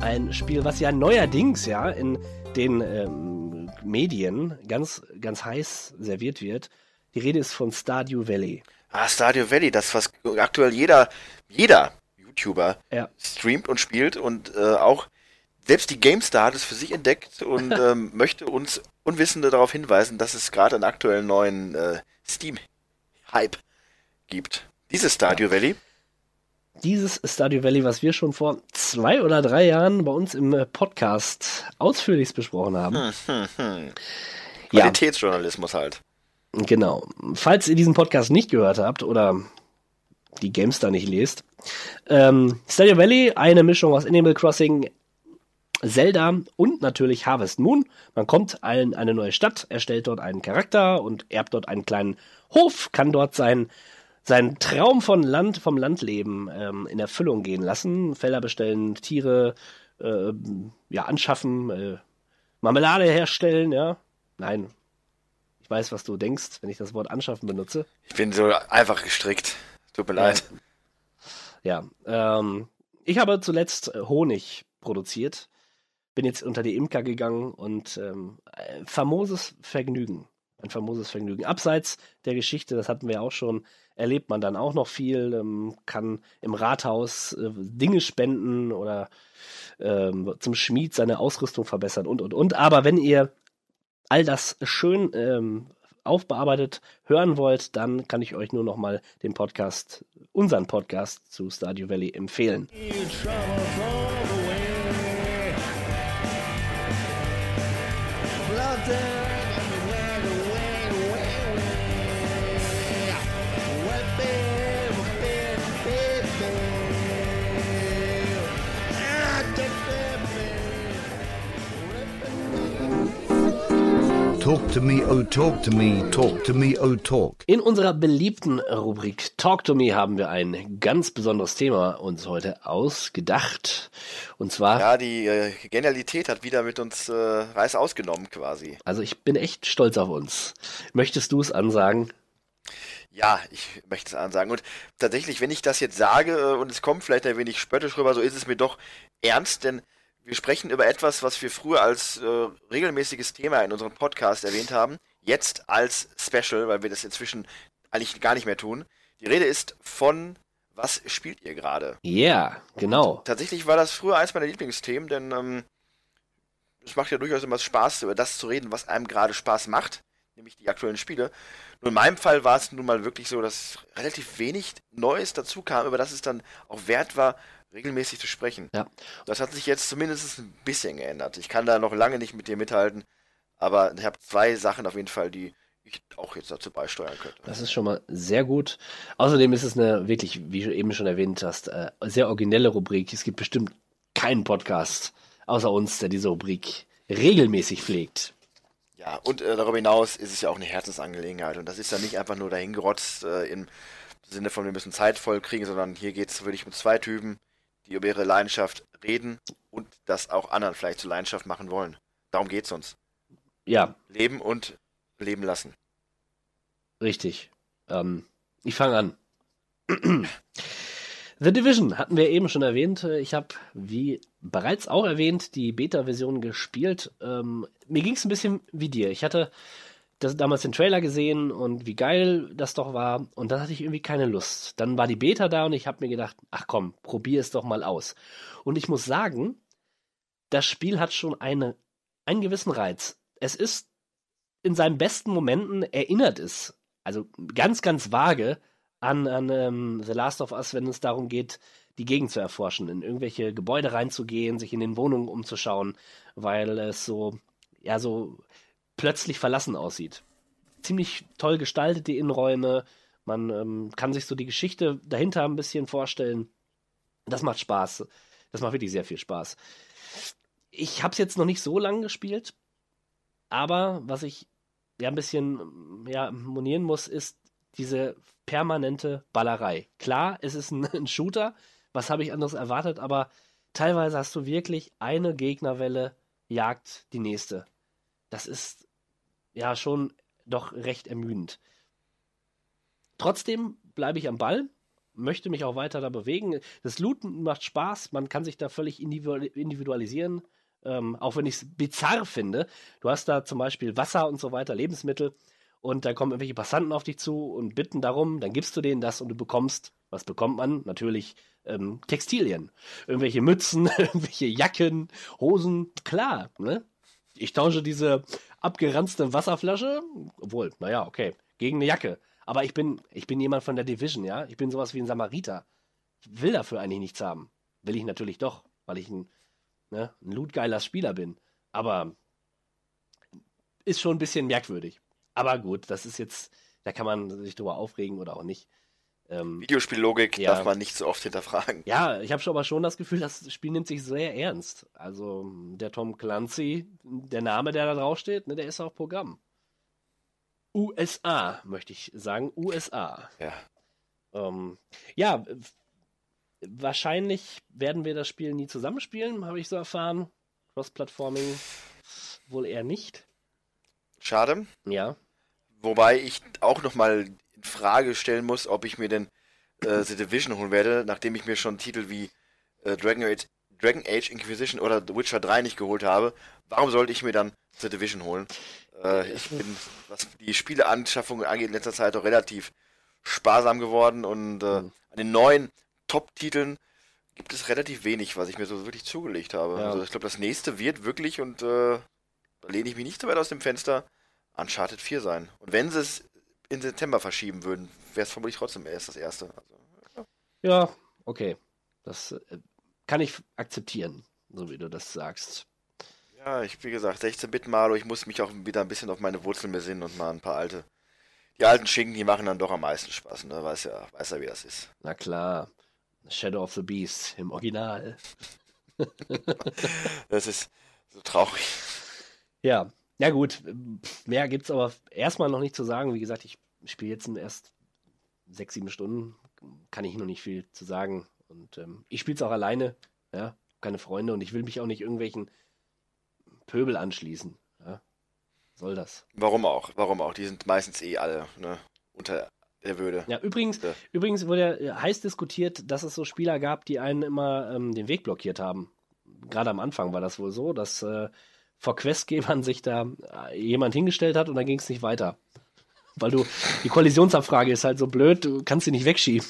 ein Spiel, was ja neuerdings ja in den ähm, Medien ganz, ganz heiß serviert wird. Die Rede ist von Stardew Valley. Ah, Stardew Valley, das, was aktuell jeder, jeder YouTuber Ja. streamt und spielt und äh, auch selbst die GameStar hat es für sich entdeckt und ähm, möchte uns Unwissende darauf hinweisen, dass es gerade einen aktuellen neuen äh, Steam-Hype gibt. Dieses Stardew Valley, Dieses Stardew Valley, was wir schon vor zwei oder drei Jahren bei uns im äh, Podcast ausführlichst besprochen haben. Ja, Qualitätsjournalismus halt. genau. Falls ihr diesen Podcast nicht gehört habt oder die Gamestar nicht lest, ähm, Stardew Valley, eine Mischung aus Animal Crossing, Zelda und natürlich Harvest Moon. Man kommt in eine neue Stadt, erstellt dort einen Charakter und erbt dort einen kleinen Hof, kann dort sein, seinen Traum von Land, vom Landleben ähm, in Erfüllung gehen lassen. Felder bestellen, Tiere äh, ja, anschaffen, äh, Marmelade herstellen, ja. Nein. Ich weiß, was du denkst, wenn ich das Wort anschaffen benutze. Ich bin so einfach gestrickt. Tut mir leid. Ja, ähm, ich habe zuletzt äh, Honig produziert, bin jetzt unter die Imker gegangen und ähm, ein famoses Vergnügen. Ein famoses Vergnügen. Abseits der Geschichte, das hatten wir auch schon, erlebt man dann auch noch viel, ähm, kann im Rathaus äh, Dinge spenden oder ähm, zum Schmied seine Ausrüstung verbessern und, und, und. Aber wenn ihr all das schön ähm, aufbearbeitet hören wollt, dann kann ich euch nur noch mal den Podcast, unseren Podcast zu Stardew Valley empfehlen. Talk to me, oh talk to me, talk to me, oh talk. In unserer beliebten Rubrik Talk to Me haben wir ein ganz besonderes Thema uns heute ausgedacht. Und zwar, Ja, die äh, Genialität hat wieder mit uns äh, Reis ausgenommen quasi. also ich bin echt stolz auf uns. Möchtest du es ansagen? Ja, ich möchte es ansagen. Und tatsächlich, wenn ich das jetzt sage äh, und es kommt vielleicht ein wenig spöttisch rüber, so ist es mir doch ernst, denn wir sprechen über etwas, was wir früher als äh, regelmäßiges Thema in unserem Podcast erwähnt haben, jetzt als Special, weil wir das inzwischen eigentlich gar nicht mehr tun. Die Rede ist von Was spielt ihr gerade? Ja, yeah, genau. Tatsächlich war das früher eins meiner Lieblingsthemen, denn ähm, es macht ja durchaus immer Spaß, über das zu reden, was einem gerade Spaß macht, nämlich die aktuellen Spiele. Nur in meinem Fall war es nun mal wirklich so, dass relativ wenig Neues dazu kam, über das es dann auch wert war, regelmäßig zu sprechen. Ja. Das hat sich jetzt zumindest ein bisschen geändert. Ich kann da noch lange nicht mit dir mithalten, aber ich habe zwei Sachen auf jeden Fall, die ich auch jetzt dazu beisteuern könnte. Das ist schon mal sehr gut. Außerdem ist es eine wirklich, wie du eben schon erwähnt hast, äh, sehr originelle Rubrik. Es gibt bestimmt keinen Podcast außer uns, der diese Rubrik regelmäßig pflegt. Ja, und äh, darüber hinaus ist es ja auch eine Herzensangelegenheit. Und das ist ja nicht einfach nur dahingerotzt äh, im Sinne von, wir müssen Zeit voll kriegen, sondern hier geht es wirklich um zwei Typen, die über ihre Leidenschaft reden und das auch anderen vielleicht zur Leidenschaft machen wollen. Darum geht es uns. Ja, Leben und leben lassen. richtig. Ähm, ich fange an. The Division hatten wir eben schon erwähnt. Ich habe, wie bereits auch erwähnt, die Beta-Version gespielt. Ähm, mir ging es ein bisschen wie dir. Ich hatte das, damals den Trailer gesehen und wie geil das doch war. Und dann hatte ich irgendwie keine Lust. Dann war die Beta da und ich habe mir gedacht, ach komm, probier es doch mal aus. Und ich muss sagen, das Spiel hat schon eine, einen gewissen Reiz. Es ist in seinen besten Momenten erinnert es, also ganz, ganz vage an, an ähm, The Last of Us, wenn es darum geht, die Gegend zu erforschen, in irgendwelche Gebäude reinzugehen, sich in den Wohnungen umzuschauen, weil es so, ja, so plötzlich verlassen aussieht. Ziemlich toll gestaltet, die Innenräume. Man ähm, kann sich so die Geschichte dahinter ein bisschen vorstellen. Das macht Spaß. Das macht wirklich sehr viel Spaß. Ich habe es jetzt noch nicht so lange gespielt, aber was ich ja ein bisschen ja, monieren muss, ist diese permanente Ballerei. Klar, es ist ein, ein Shooter, was habe ich anderes erwartet, aber teilweise hast du wirklich eine Gegnerwelle jagt die nächste. Das ist ja schon doch recht ermüdend. Trotzdem bleibe ich am Ball, möchte mich auch weiter da bewegen. Das Looten macht Spaß, man kann sich da völlig individualisieren. Ähm, auch wenn ich es bizarr finde. Du hast da zum Beispiel Wasser und so weiter, Lebensmittel, und da kommen irgendwelche Passanten auf dich zu und bitten darum, dann gibst du denen das und du bekommst, was bekommt man? Natürlich ähm, Textilien. Irgendwelche Mützen, irgendwelche Jacken, Hosen, klar, ne? Ich tausche diese abgeranzte Wasserflasche, obwohl, naja, okay, gegen eine Jacke. Aber ich bin, ich bin jemand von der Division, ja? Ich bin sowas wie ein Samariter. Will dafür eigentlich nichts haben. Will ich natürlich doch, weil ich ein, ne, ein lootgeiler Spieler bin. Aber ist schon ein bisschen merkwürdig. Aber gut, das ist jetzt, da kann man sich drüber aufregen oder auch nicht. Ähm, Videospiellogik ja. darf man nicht so oft hinterfragen. Ja, ich habe schon aber schon das Gefühl, das Spiel nimmt sich sehr ernst. Also der Tom Clancy, der Name, der da draufsteht, ne, der ist auch Programm. USA, möchte ich sagen. USA. Ja. Ähm, ja, wahrscheinlich werden wir das Spiel nie zusammenspielen, habe ich so erfahren. Cross-Platforming wohl eher nicht. Schade. Ja. Wobei ich auch nochmal Frage stellen muss, ob ich mir denn äh, The Division holen werde, nachdem ich mir schon Titel wie äh, Dragon, Age, Dragon Age Inquisition oder The Witcher 3 nicht geholt habe. Warum sollte ich mir dann The Division holen? Äh, ich bin, was die Spieleanschaffung angeht, in letzter Zeit auch relativ sparsam geworden und äh, mhm. an den neuen Top-Titeln gibt es relativ wenig, was ich mir so wirklich zugelegt habe. Ja. Also ich glaube, das nächste wird wirklich, und äh, da lehne ich mich nicht so weit aus dem Fenster, Uncharted 4 sein. Und wenn sie es in September verschieben würden, wäre es vermutlich trotzdem erst das erste. Also, ja. ja, okay. Das äh, kann ich akzeptieren, so wie du das sagst. Ja, ich, wie gesagt, 16-Bit Mario, ich muss mich auch wieder ein bisschen auf meine Wurzeln besinnen und mal ein paar alte. Die alten Schinken, die machen dann doch am meisten Spaß, ne? Weiß ja, weiß ja, wie das ist. Na klar. Shadow of the Beast im Original. das ist so traurig. Ja, ja gut, mehr gibt es aber erstmal noch nicht zu sagen. Wie gesagt, ich spiele jetzt erst sechs, sieben Stunden, kann ich noch nicht viel zu sagen. Und ähm, ich spiele es auch alleine, ja, keine Freunde und ich will mich auch nicht irgendwelchen Pöbel anschließen. Ja. Soll das? Warum auch? Warum auch? Die sind meistens eh alle ne, unter der Würde. Ja, übrigens, ja. übrigens wurde ja heiß diskutiert, dass es so Spieler gab, die einen immer ähm, den Weg blockiert haben. Gerade am Anfang war das wohl so, dass äh, vor Questgebern sich da äh, jemand hingestellt hat und dann ging es nicht weiter. Weil du, die Kollisionsabfrage ist halt so blöd, du kannst sie nicht wegschieben.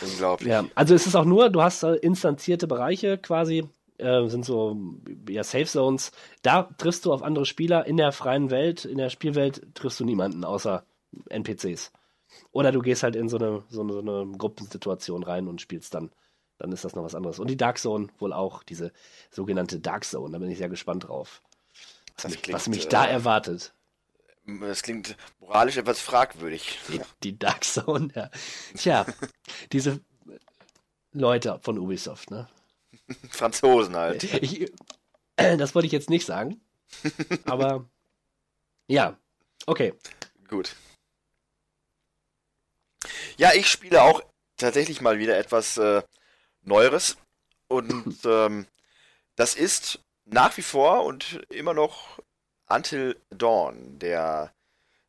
Unglaublich. Ja, also es ist auch nur, du hast instanzierte Bereiche quasi, äh, sind so ja, Safe Zones. Da triffst du auf andere Spieler in der freien Welt, in der Spielwelt triffst du niemanden außer NPCs. Oder du gehst halt in so eine, so eine, so eine Gruppensituation rein und spielst dann dann ist das noch was anderes. Und die Dark Zone wohl auch, diese sogenannte Dark Zone. Da bin ich sehr gespannt drauf. Was, mich, klingt, was mich, da äh, erwartet. Das klingt moralisch etwas fragwürdig. Die, die Dark Zone, ja. Tja, diese Leute von Ubisoft, ne? Franzosen halt. Ich, das wollte ich jetzt nicht sagen. Aber ja, okay. Gut. Ja, ich spiele auch tatsächlich mal wieder etwas äh, Neueres. Und ähm, das ist nach wie vor und immer noch Until Dawn, der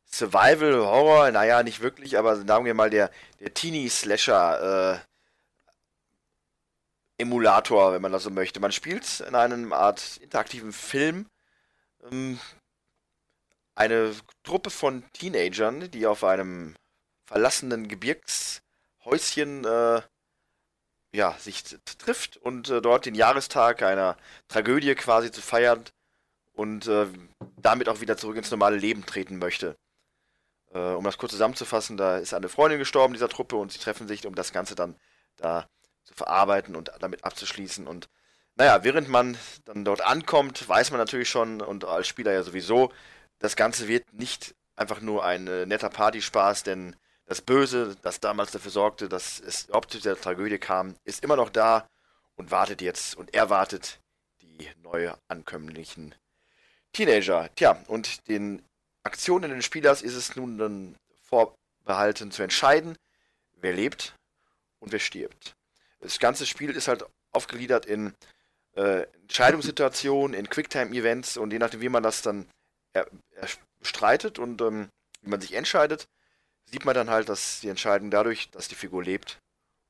Survival Horror, naja, nicht wirklich, aber sagen wir mal der, der Teenie Slasher äh, Emulator, wenn man das so möchte. Man spielt in einem Art interaktiven Film ähm, eine Truppe von Teenagern, die auf einem verlassenen Gebirgshäuschen äh, ja, sich trifft und äh, dort den Jahrestag einer Tragödie quasi zu feiern und äh, damit auch wieder zurück ins normale Leben treten möchte. Äh, um das kurz zusammenzufassen, da ist eine Freundin gestorben dieser Truppe und sie treffen sich, um das Ganze dann da zu verarbeiten und damit abzuschließen. Und naja, während man dann dort ankommt, weiß man natürlich schon und als Spieler ja sowieso, das Ganze wird nicht einfach nur ein äh, netter Partyspaß, denn das Böse, das damals dafür sorgte, dass es überhaupt zu der Tragödie kam, ist immer noch da und wartet jetzt und erwartet die neue ankömmlichen Teenager. Tja, und den Aktionen des Spielers ist es nun dann vorbehalten zu entscheiden, wer lebt und wer stirbt. Das ganze Spiel ist halt aufgegliedert in äh, Entscheidungssituationen, in Quicktime-Events und je nachdem, wie man das dann er, er bestreitet und ähm, wie man sich entscheidet, sieht man dann halt, dass die Entscheidung dadurch, dass die Figur lebt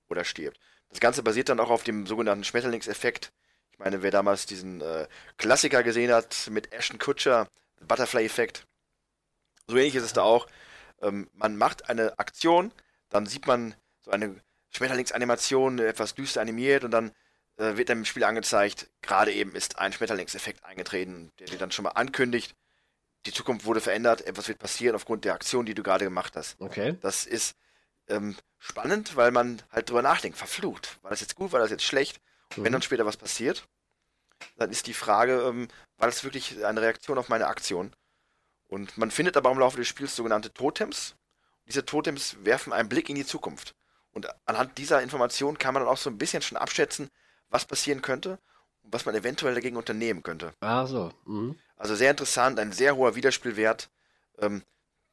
oder stirbt. Das Ganze basiert dann auch auf dem sogenannten Schmetterlingseffekt. Ich meine, wer damals diesen äh, Klassiker gesehen hat mit Ashton Kutcher, Butterfly-Effekt, so ähnlich ist es da auch. Ähm, man macht eine Aktion, dann sieht man so eine Schmetterlingsanimation, etwas düster animiert und dann äh, wird dann im Spiel angezeigt, gerade eben ist ein Schmetterlingseffekt eingetreten, der dir dann schon mal ankündigt, die Zukunft wurde verändert, etwas wird passieren aufgrund der Aktion, die du gerade gemacht hast. Okay. Das ist ähm, spannend, weil man halt drüber nachdenkt, verflucht, war das jetzt gut, war das jetzt schlecht? Und Mhm. wenn dann später was passiert, dann ist die Frage, ähm, war das wirklich eine Reaktion auf meine Aktion? Und man findet aber im Laufe des Spiels sogenannte Totems. Diese Totems werfen einen Blick in die Zukunft. Und anhand dieser Information kann man dann auch so ein bisschen schon abschätzen, was passieren könnte und was man eventuell dagegen unternehmen könnte. Ah, so. Mhm. Also sehr interessant, ein sehr hoher Wiederspielwert. Ähm,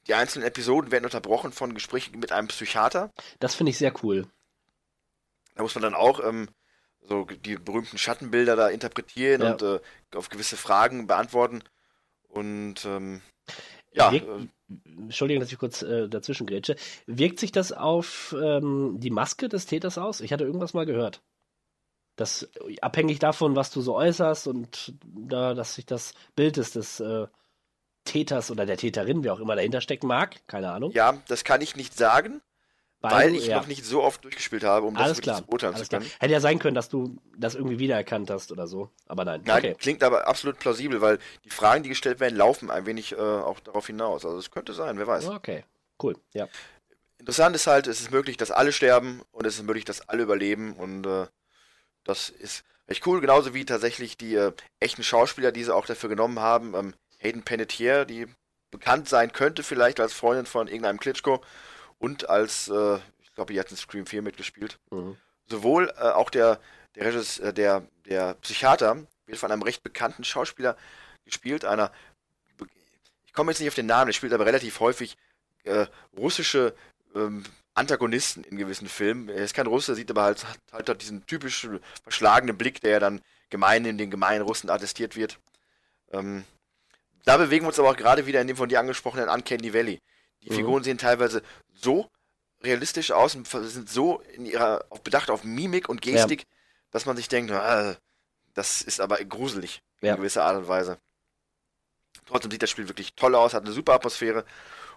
die einzelnen Episoden werden unterbrochen von Gesprächen mit einem Psychiater. Das finde ich sehr cool. Da muss man dann auch ähm, so die berühmten Schattenbilder da interpretieren Ja. und äh, auf gewisse Fragen beantworten. Und ähm, ja, Wirkt- äh, Entschuldigung, dass ich kurz äh, dazwischen grätsche. Wirkt sich das auf ähm, die Maske des Täters aus? Ich hatte irgendwas mal gehört. Das abhängig davon, was du so äußerst und da, dass sich das Bild des, des äh, Täters oder der Täterin, wer auch immer dahinter stecken mag, keine Ahnung. ja, das kann ich nicht sagen, weil, ich noch nicht so oft durchgespielt habe, um das Alles wirklich klar. zu beurteilen Alles zu klar. können. Hätte ja sein können, dass du das irgendwie wiedererkannt hast oder so. Aber nein. Nein, okay. klingt aber absolut plausibel, weil die Fragen, die gestellt werden, laufen ein wenig äh, auch darauf hinaus. Also es könnte sein, wer weiß. Okay. Cool. Ja. Interessant ist halt, es ist möglich, dass alle sterben und es ist möglich, dass alle überleben und äh, das ist recht cool, genauso wie tatsächlich die äh, echten Schauspieler, die sie auch dafür genommen haben. Ähm, Hayden Panettiere, die bekannt sein könnte vielleicht als Freundin von irgendeinem Klitschko und als, äh, ich glaube, die hat in Scream 4 mitgespielt. Mhm. Sowohl äh, auch der, der, Regis, äh, der, der Psychiater wird von einem recht bekannten Schauspieler gespielt, einer, ich komme jetzt nicht auf den Namen, der spielt aber relativ häufig äh, russische ähm, Antagonisten in gewissen Filmen. Er ist kein Russe, sieht aber halt, halt, halt diesen typischen verschlagenen Blick, der ja dann gemein in den gemeinen Russen attestiert wird. Ähm, da bewegen wir uns aber auch gerade wieder in dem von dir angesprochenen Uncanny Valley. Die Mhm. Figuren sehen teilweise so realistisch aus und sind so in ihrer auf bedacht auf Mimik und Gestik, dass man sich denkt, ah, das ist aber gruselig Ja. in gewisser Art und Weise. Trotzdem sieht das Spiel wirklich toll aus, hat eine super Atmosphäre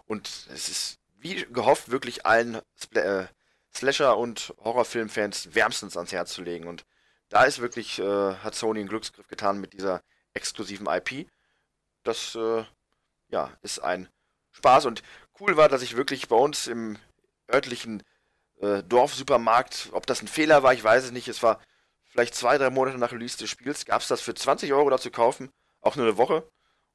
und es ist wie gehofft wirklich allen Spl äh, Slasher- und Horrorfilmfans wärmstens ans Herz zu legen und da ist wirklich, äh, hat Sony einen Glücksgriff getan mit dieser exklusiven IP. Das, äh, ja, ist ein Spaß und cool war, dass ich wirklich bei uns im örtlichen äh, Dorfsupermarkt, ob das ein Fehler war, ich weiß es nicht, es war vielleicht zwei, drei Monate nach Release des Spiels, gab es das für 20 Euro da zu kaufen, auch nur eine Woche.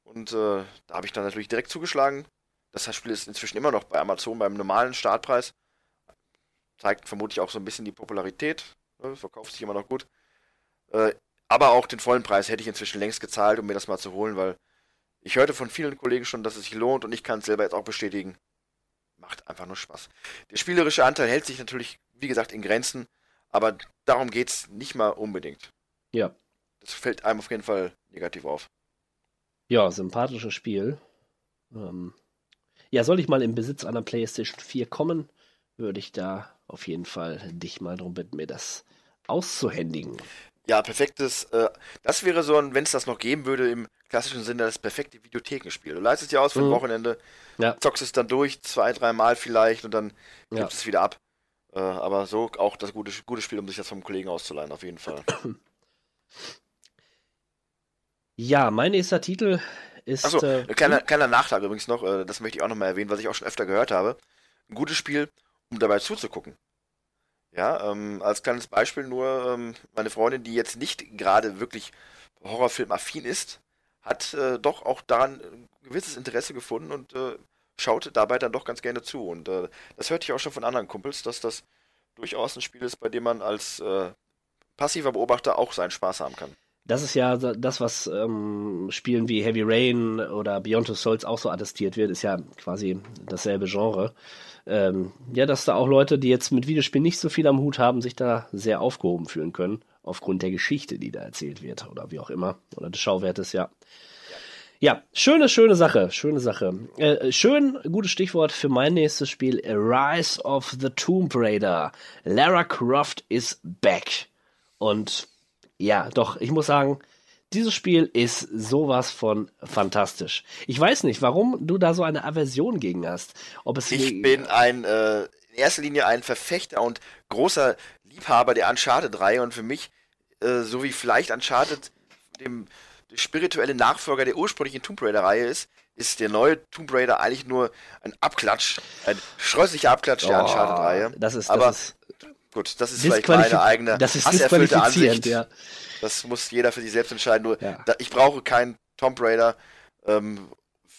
Und äh, da habe ich dann natürlich direkt zugeschlagen. Das Spiel ist inzwischen immer noch bei Amazon beim normalen Startpreis. Zeigt vermutlich auch so ein bisschen die Popularität. Ne? Verkauft sich immer noch gut. Äh, aber auch den vollen Preis hätte ich inzwischen längst gezahlt, um mir das mal zu holen, weil ich hörte von vielen Kollegen schon, dass es sich lohnt und ich kann es selber jetzt auch bestätigen. Macht einfach nur Spaß. Der spielerische Anteil hält sich natürlich, wie gesagt, in Grenzen, aber darum geht es nicht mal unbedingt. Ja. Das fällt einem auf jeden Fall negativ auf. Ja, sympathisches Spiel. Ähm, ja, soll ich mal im Besitz einer PlayStation 4 kommen, würde ich da auf jeden Fall dich mal darum bitten, mir das auszuhändigen. Ja, perfektes. Äh, das wäre so, wenn es das noch geben würde, im klassischen Sinne, das perfekte Videothekenspiel. Du leistest dir aus für ein Mhm. Wochenende, Ja. zockst es dann durch, zwei, dreimal vielleicht und dann Ja. gibst es wieder ab. Äh, aber so auch das gute, gute Spiel, um sich das vom Kollegen auszuleihen, auf jeden Fall. Ja, mein nächster Titel ist. Achso, äh, kleiner, kleiner Nachtrag übrigens noch, äh, das möchte ich auch nochmal erwähnen, was ich auch schon öfter gehört habe. Ein gutes Spiel, um dabei zuzugucken. Ja, ähm, als kleines Beispiel nur, ähm, meine Freundin, die jetzt nicht gerade wirklich Horrorfilm-affin ist, hat äh, doch auch daran ein gewisses Interesse gefunden und äh, schaut dabei dann doch ganz gerne zu. Und äh, das hörte ich auch schon von anderen Kumpels, dass das durchaus ein Spiel ist, bei dem man als äh, passiver Beobachter auch seinen Spaß haben kann. Das ist ja das, was ähm, Spielen wie Heavy Rain oder Beyond Two Souls auch so attestiert wird, ist ja quasi dasselbe Genre. Ähm, ja, dass da auch Leute, die jetzt mit Videospielen nicht so viel am Hut haben, sich da sehr aufgehoben fühlen können, aufgrund der Geschichte, die da erzählt wird oder wie auch immer, oder des Schauwertes, ja. Ja, schöne, schöne Sache, schöne Sache. Äh, schön, gutes Stichwort für mein nächstes Spiel, Rise of the Tomb Raider. Lara Croft is back. Und ja, doch, ich muss sagen, dieses Spiel ist sowas von fantastisch. Ich weiß nicht, warum du da so eine Aversion gegen hast. Ob es ich bin ein, äh, in erster Linie ein Verfechter und großer Liebhaber der Uncharted-Reihe und für mich, äh, so wie vielleicht Uncharted dem der spirituelle Nachfolger der ursprünglichen Tomb Raider-Reihe ist, ist der neue Tomb Raider eigentlich nur ein Abklatsch, ein schrösslicher Abklatsch der Oh, Uncharted-Reihe. Das ist, Aber das ist gut, das ist vielleicht meine eigene das ist hasserfüllte Ansicht. ja. Das muss jeder für sich selbst entscheiden. Nur, Ja. da, ich brauche keinen Tomb Raider, ähm,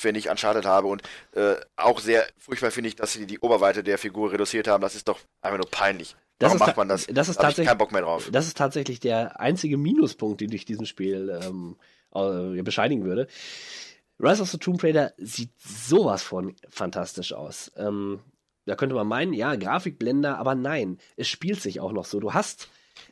wenn ich Uncharted habe. Und äh, auch sehr furchtbar finde ich, dass sie die Oberweite der Figur reduziert haben. Das ist doch einfach nur peinlich. Das Warum macht man das? das ist da tatsächlich- keinen Bock mehr drauf. Das ist tatsächlich der einzige Minuspunkt, den ich diesem Spiel ähm, äh, bescheinigen würde. Rise of the Tomb Raider sieht sowas von fantastisch aus. Ähm, da könnte man meinen, ja, Grafikblender, aber nein, es spielt sich auch noch so. Du hast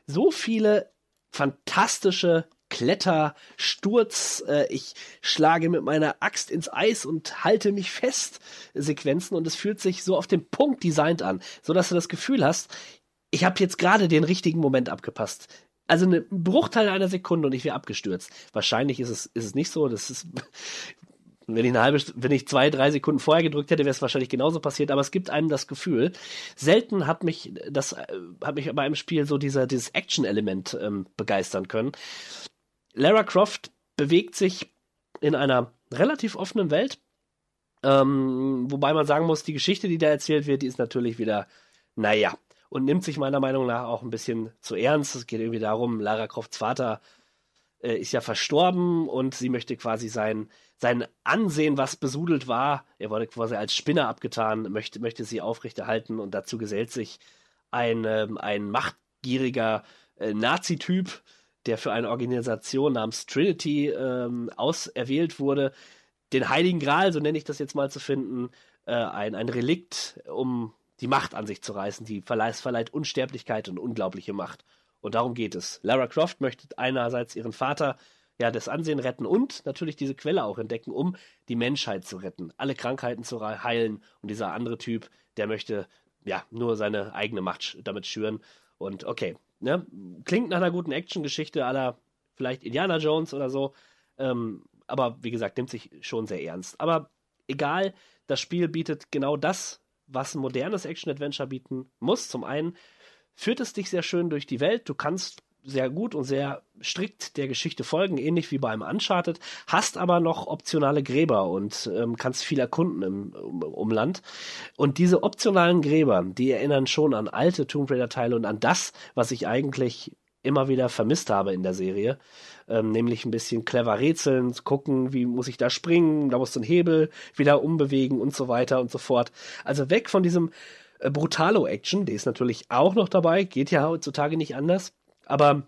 so viele fantastische Kletter, Sturz, äh, ich schlage mit meiner Axt ins Eis und halte mich fest Sequenzen und es fühlt sich so auf den Punkt designt an, so dass du das Gefühl hast, ich habe jetzt gerade den richtigen Moment abgepasst. Also eine ein Bruchteil einer Sekunde und ich wäre abgestürzt. Wahrscheinlich ist es, ist es nicht so. Das ist, wenn ich eine halbe, wenn ich zwei, drei Sekunden vorher gedrückt hätte, wäre es wahrscheinlich genauso passiert. Aber es gibt einem das Gefühl. Selten hat mich das, äh, hat mich bei einem Spiel so dieser, dieses Action-Element ähm, begeistern können. Lara Croft bewegt sich in einer relativ offenen Welt. Ähm, wobei man sagen muss, die Geschichte, die da erzählt wird, die ist natürlich wieder, naja, und nimmt sich meiner Meinung nach auch ein bisschen zu ernst. Es geht irgendwie darum, Lara Crofts Vater äh, ist ja verstorben und sie möchte quasi sein, sein Ansehen, was besudelt war, er wurde quasi als Spinner abgetan, möchte, möchte sie aufrechterhalten und dazu gesellt sich ein, ähm, ein machtgieriger äh, Nazi-Typ, der für eine Organisation namens Trinity ähm, auserwählt wurde, den Heiligen Gral, so nenne ich das jetzt mal zu finden, äh, ein, ein Relikt, um die Macht an sich zu reißen. Die verleiht, verleiht Unsterblichkeit und unglaubliche Macht. Und darum geht es. Lara Croft möchte einerseits ihren Vater ja das Ansehen retten und natürlich diese Quelle auch entdecken, um die Menschheit zu retten, alle Krankheiten zu heilen. Und dieser andere Typ, der möchte ja nur seine eigene Macht damit schüren. Und okay, ne? klingt nach einer guten Actiongeschichte aller vielleicht Indiana Jones oder so. Ähm, aber wie gesagt, nimmt sich schon sehr ernst. Aber egal, das Spiel bietet genau das, was ein modernes Action-Adventure bieten muss. Zum einen führt es dich sehr schön durch die Welt. Du kannst sehr gut und sehr strikt der Geschichte folgen, ähnlich wie beim Uncharted, hast aber noch optionale Gräber und ähm, kannst viel erkunden im um, Umland. Und diese optionalen Gräber, die erinnern schon an alte Tomb Raider-Teile und an das, was ich eigentlich immer wieder vermisst habe in der Serie. Ähm, nämlich ein bisschen clever rätseln, gucken, wie muss ich da springen, da musst du einen Hebel wieder umbewegen und so weiter und so fort. Also weg von diesem äh, Brutalo-Action, die ist natürlich auch noch dabei, geht ja heutzutage nicht anders. Aber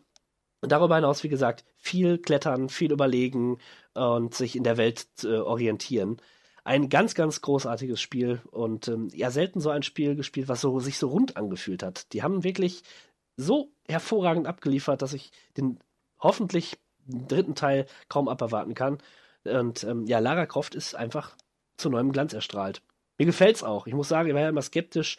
darüber hinaus, wie gesagt, viel klettern, viel überlegen und sich in der Welt äh, orientieren. Ein ganz, ganz großartiges Spiel und ähm, ja, selten so ein Spiel gespielt, was so, sich so rund angefühlt hat. Die haben wirklich so hervorragend abgeliefert, dass ich den hoffentlich dritten Teil kaum aberwarten kann. Und ähm, ja, Lara Croft ist einfach zu neuem Glanz erstrahlt. Mir gefällt's auch. Ich muss sagen, ich war ja immer skeptisch.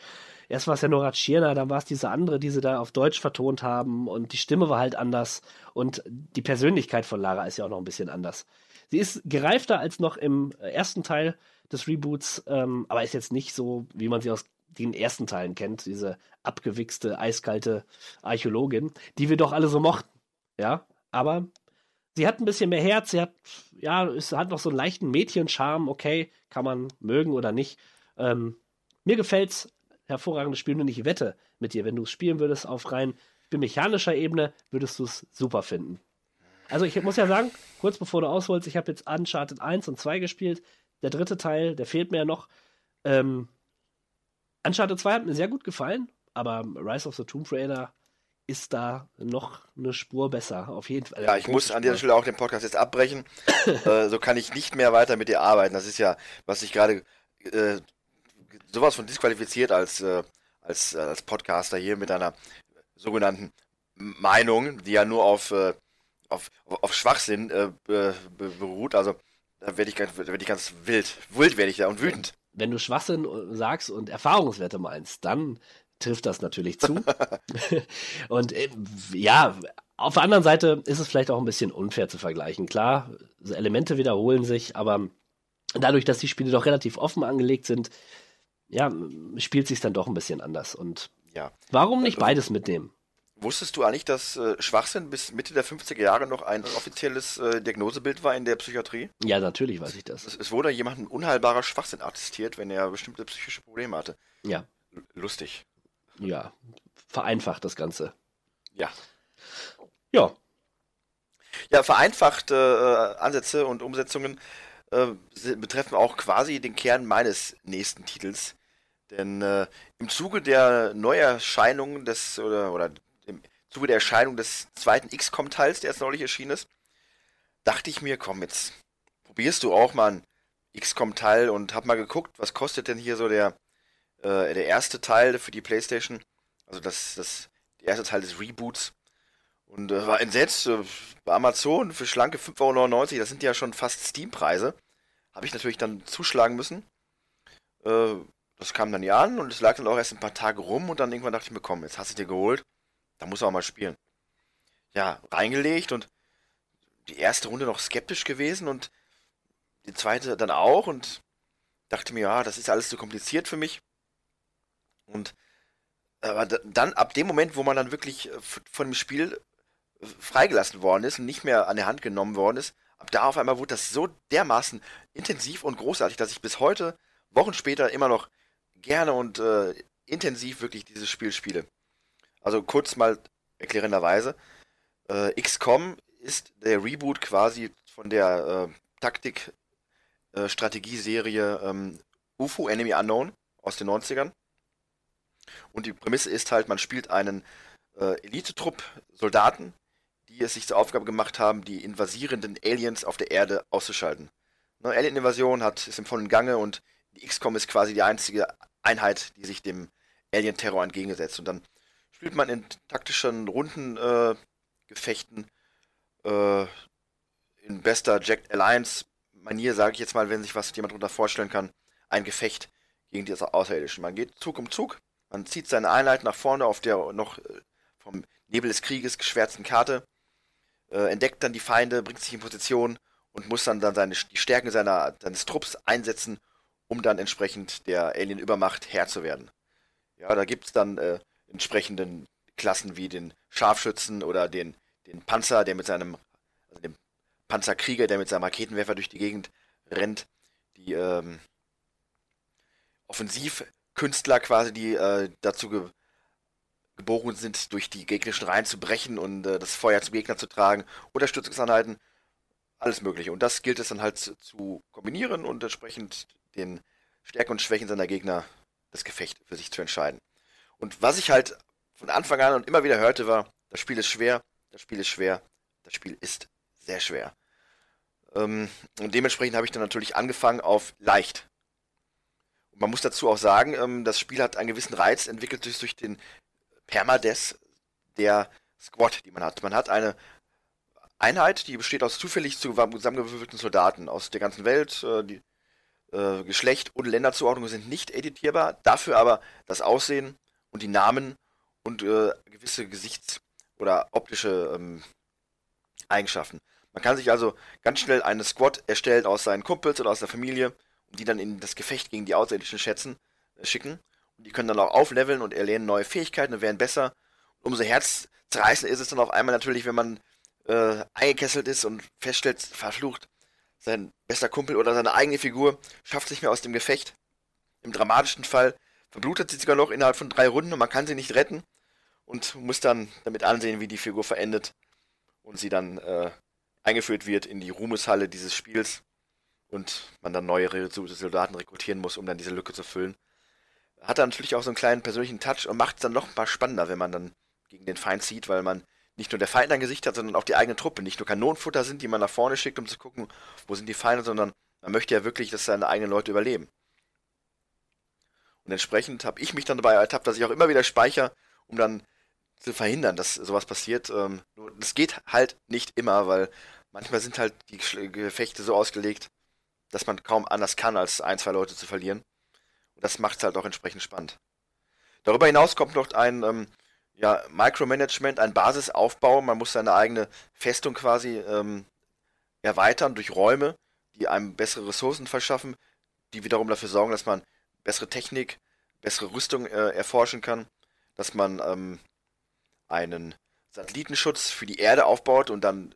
Erst war es ja Nora Tschirner, dann war es diese andere, die sie da auf Deutsch vertont haben und die Stimme war halt anders und die Persönlichkeit von Lara ist ja auch noch ein bisschen anders. Sie ist gereifter als noch im ersten Teil des Reboots, ähm, aber ist jetzt nicht so, wie man sie aus den ersten Teilen kennt, diese abgewichste, eiskalte Archäologin, die wir doch alle so mochten. Ja, aber sie hat ein bisschen mehr Herz, sie hat, ja, es hat noch so einen leichten Mädchenscharme, okay, kann man mögen oder nicht. Ähm, mir gefällt's, hervorragendes Spiel, und ich wette mit dir, wenn du es spielen würdest auf rein mechanischer Ebene, würdest du es super finden. Also ich muss ja sagen, kurz bevor du ausholst, ich habe jetzt Uncharted 1 und 2 gespielt. Der dritte Teil, der fehlt mir ja noch. Ähm, Uncharted 2 hat mir sehr gut gefallen, aber Rise of the Tomb Raider ist da noch eine Spur besser, auf jeden Fall. Ja, ich muss an dieser Stelle auch den Podcast jetzt abbrechen. äh, so kann ich nicht mehr weiter mit dir arbeiten. Das ist ja, was ich gerade äh, sowas von disqualifiziert als, äh, als, äh, als Podcaster hier mit einer sogenannten Meinung, die ja nur auf, äh, auf, auf Schwachsinn äh, beruht. Also da werde ich, ganz, werd ich ganz wild. Wild werde ich da und wütend. Wenn du Schwachsinn sagst und Erfahrungswerte meinst, dann trifft das natürlich zu. und äh, ja, auf der anderen Seite ist es vielleicht auch ein bisschen unfair zu vergleichen. Klar, Elemente wiederholen sich, aber dadurch, dass die Spiele doch relativ offen angelegt sind, ja, spielt sich dann doch ein bisschen anders. Und ja. warum nicht beides mitnehmen? Wusstest du eigentlich, dass äh, Schwachsinn bis Mitte der 50er Jahre noch ein offizielles äh, Diagnosebild war in der Psychiatrie? Ja, natürlich weiß ich das. Es, es wurde jemandem unheilbarer Schwachsinn attestiert, wenn er bestimmte psychische Probleme hatte. Ja. L lustig ja, vereinfacht das Ganze. Ja. Ja. Ja, vereinfachte äh, Ansätze und Umsetzungen äh, betreffen auch quasi den Kern meines nächsten Titels. Denn äh, im Zuge der Neuerscheinung des, oder, oder im Zuge der Erscheinung des zweiten XCOM-Teils, der jetzt neulich erschienen ist, dachte ich mir, komm, jetzt probierst du auch mal ein XCOM-Teil und hab mal geguckt, was kostet denn hier so der äh, der erste Teil für die PlayStation, also das, das, der erste Teil des Reboots. Und äh, war entsetzt äh, bei Amazon für schlanke 5,99 Euro, das sind ja schon fast Steam-Preise. Habe ich natürlich dann zuschlagen müssen. Äh, das kam dann ja an und es lag dann auch erst ein paar Tage rum und dann irgendwann dachte ich mir, komm, jetzt hast du dir geholt, da muss du auch mal spielen. Ja, reingelegt und die erste Runde noch skeptisch gewesen und die zweite dann auch und dachte mir, ja, das ist alles zu kompliziert für mich. Und aber dann, ab dem Moment, wo man dann wirklich äh, von dem Spiel äh, freigelassen worden ist und nicht mehr an der Hand genommen worden ist, ab da auf einmal wurde das so dermaßen intensiv und großartig, dass ich bis heute, Wochen später, immer noch gerne und äh, intensiv wirklich dieses Spiel spiele. Also kurz mal erklärenderweise. Äh, XCOM ist der Reboot quasi von der äh, Taktik-Strategieserie äh, ähm, UFO Enemy Unknown aus den 90ern. Und die Prämisse ist halt, man spielt einen äh, Elitetrupp Soldaten, die es sich zur Aufgabe gemacht haben, die invasierenden Aliens auf der Erde auszuschalten. Ne, Alien-Invasion ist im vollen Gange und die XCOM ist quasi die einzige Einheit, die sich dem Alien-Terror entgegensetzt. Und dann spielt man in taktischen Rundengefechten äh, äh, in bester Jack Alliance-Manier, sage ich jetzt mal, wenn sich was jemand darunter vorstellen kann, ein Gefecht gegen die Außerirdischen. Man geht Zug um Zug man zieht seine Einheit nach vorne auf der noch äh, vom Nebel des Krieges geschwärzten Karte, äh, entdeckt dann die Feinde, bringt sich in Position und muss dann, dann seine, die Stärken seiner, seines Trupps einsetzen, um dann entsprechend der Alien-Übermacht Herr zu werden. Ja, da gibt es dann äh, entsprechenden Klassen wie den Scharfschützen oder den, den Panzer, der mit seinem, also den Panzerkrieger, der mit seinem Raketenwerfer durch die Gegend rennt, die ähm, offensiv Künstler quasi, die äh, dazu ge geboren sind, durch die gegnerischen Reihen zu brechen und äh, das Feuer zum Gegner zu tragen, Unterstützungseinheiten, alles mögliche. Und das gilt es dann halt zu, zu kombinieren und entsprechend den Stärken und Schwächen seiner Gegner das Gefecht für sich zu entscheiden. Und was ich halt von Anfang an und immer wieder hörte, war, das Spiel ist schwer, das Spiel ist schwer, das Spiel ist sehr schwer. Ähm, und dementsprechend habe ich dann natürlich angefangen auf leicht man muss dazu auch sagen, ähm, das Spiel hat einen gewissen Reiz entwickelt durch den Permades der Squad, die man hat. Man hat eine Einheit, die besteht aus zufällig zusammengewürfelten Soldaten aus der ganzen Welt. Äh, die äh, Geschlecht und Länderzuordnung sind nicht editierbar, dafür aber das Aussehen und die Namen und äh, gewisse Gesichts- oder optische ähm, Eigenschaften. Man kann sich also ganz schnell eine Squad erstellen aus seinen Kumpels oder aus der Familie die dann in das Gefecht gegen die Außerirdischen schätzen, äh, schicken. Und die können dann auch aufleveln und erlernen neue Fähigkeiten und werden besser. Und umso herzzerreißend ist es dann auf einmal natürlich, wenn man äh, eingekesselt ist und feststellt, verflucht, sein bester Kumpel oder seine eigene Figur schafft sich mehr aus dem Gefecht. Im dramatischen Fall verblutet sie sogar noch innerhalb von drei Runden und man kann sie nicht retten und muss dann damit ansehen, wie die Figur verendet und sie dann äh, eingeführt wird in die Ruhmeshalle dieses Spiels und man dann neue Soldaten rekrutieren muss, um dann diese Lücke zu füllen. Hat dann natürlich auch so einen kleinen persönlichen Touch und macht es dann noch mal spannender, wenn man dann gegen den Feind zieht, weil man nicht nur der Feind ein Gesicht hat, sondern auch die eigene Truppe. Nicht nur Kanonenfutter sind, die man nach vorne schickt, um zu gucken, wo sind die Feinde, sondern man möchte ja wirklich, dass seine eigenen Leute überleben. Und entsprechend habe ich mich dann dabei ertappt, dass ich auch immer wieder speichere, um dann zu verhindern, dass sowas passiert. Ähm, das geht halt nicht immer, weil manchmal sind halt die Gefechte so ausgelegt, dass man kaum anders kann, als ein, zwei Leute zu verlieren. Und das macht es halt auch entsprechend spannend. Darüber hinaus kommt noch ein ähm, ja, Micromanagement, ein Basisaufbau. Man muss seine eigene Festung quasi ähm, erweitern durch Räume, die einem bessere Ressourcen verschaffen, die wiederum dafür sorgen, dass man bessere Technik, bessere Rüstung äh, erforschen kann, dass man ähm, einen Satellitenschutz für die Erde aufbaut und dann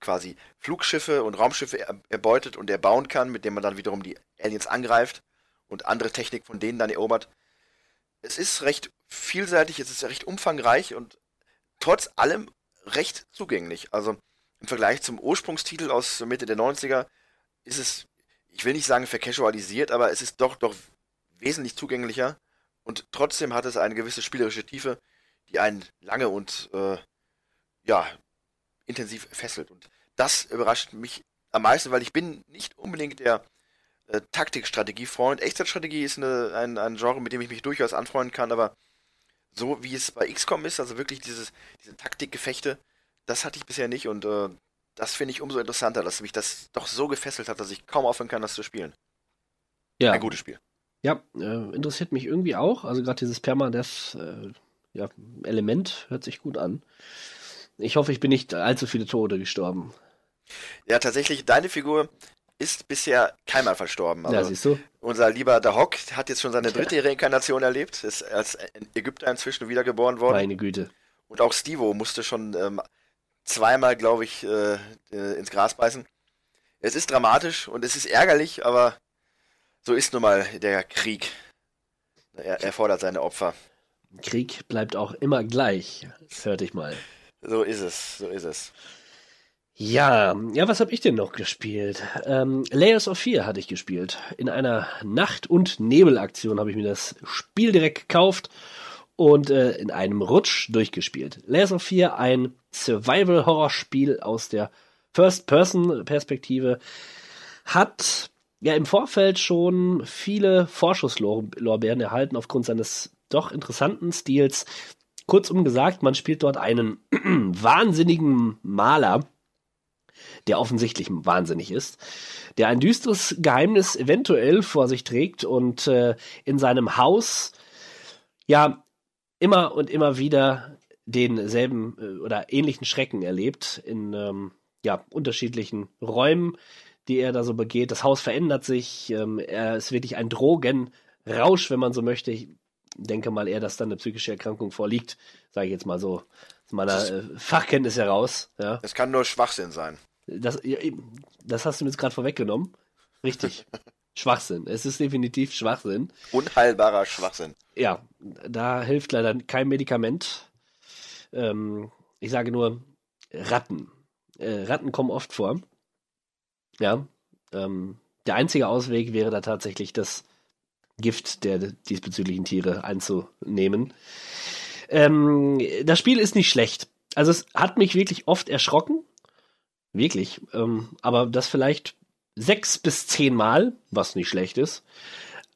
quasi Flugschiffe und Raumschiffe er erbeutet und erbauen kann, mit dem man dann wiederum die Aliens angreift und andere Technik von denen dann erobert. Es ist recht vielseitig, es ist recht umfangreich und trotz allem recht zugänglich. Also im Vergleich zum Ursprungstitel aus Mitte der 90er ist es, ich will nicht sagen vercasualisiert, aber es ist doch, doch wesentlich zugänglicher und trotzdem hat es eine gewisse spielerische Tiefe, die einen lange und äh, ja, intensiv fesselt. Und das überrascht mich am meisten, weil ich bin nicht unbedingt der äh, Taktikstrategie-Freund. Echtzeitstrategie ist eine, ein, ein Genre, mit dem ich mich durchaus anfreunden kann, aber so wie es bei XCOM ist, also wirklich dieses, diese Taktikgefechte, das hatte ich bisher nicht und äh, das finde ich umso interessanter, dass mich das doch so gefesselt hat, dass ich kaum aufhören kann, das zu spielen. Ja. Ein gutes Spiel. Ja, äh, interessiert mich irgendwie auch. Also gerade dieses Permadeath äh, ja, hört sich gut an. Ich hoffe, ich bin nicht allzu viele Tode gestorben. Ja, tatsächlich, deine Figur ist bisher keinmal verstorben. Also ja, siehst du. Unser lieber Dahok hat jetzt schon seine dritte Reinkarnation erlebt, ist als Ägypter inzwischen wiedergeboren worden. Meine Güte. Und auch Stivo musste schon ähm, zweimal, glaube ich, äh, äh, ins Gras beißen. Es ist dramatisch und es ist ärgerlich, aber so ist nun mal der Krieg. Er, er fordert seine Opfer. Krieg bleibt auch immer gleich, hörte ich mal. So ist es, so ist es. Ja, ja, was habe ich denn noch gespielt? Ähm, Layers of Fear hatte ich gespielt. In einer Nacht- und Nebelaktion habe ich mir das Spiel direkt gekauft und äh, in einem Rutsch durchgespielt. Layers of Fear, ein Survival-Horror-Spiel aus der First-Person-Perspektive, hat ja im Vorfeld schon viele Vorschusslorbeeren erhalten aufgrund seines doch interessanten Stils. Kurzum gesagt, man spielt dort einen wahnsinnigen Maler, der offensichtlich wahnsinnig ist, der ein düsteres Geheimnis eventuell vor sich trägt und äh, in seinem Haus ja immer und immer wieder denselben äh, oder ähnlichen Schrecken erlebt in ähm, ja unterschiedlichen Räumen, die er da so begeht. Das Haus verändert sich, ähm, er ist wirklich ein Drogenrausch, wenn man so möchte. Ich denke mal eher, dass dann eine psychische Erkrankung vorliegt, sage ich jetzt mal so aus meiner äh, Fachkenntnis heraus. Ja. Es kann nur Schwachsinn sein. Das, das hast du mir jetzt gerade vorweggenommen. Richtig. Schwachsinn. Es ist definitiv Schwachsinn. Unheilbarer Schwachsinn. Ja, da hilft leider kein Medikament. Ähm, ich sage nur Ratten. Äh, Ratten kommen oft vor. Ja. Ähm, der einzige Ausweg wäre da tatsächlich das Gift der diesbezüglichen Tiere einzunehmen. Ähm, das Spiel ist nicht schlecht. Also es hat mich wirklich oft erschrocken. Wirklich. Ähm, aber das vielleicht sechs bis zehn Mal, was nicht schlecht ist.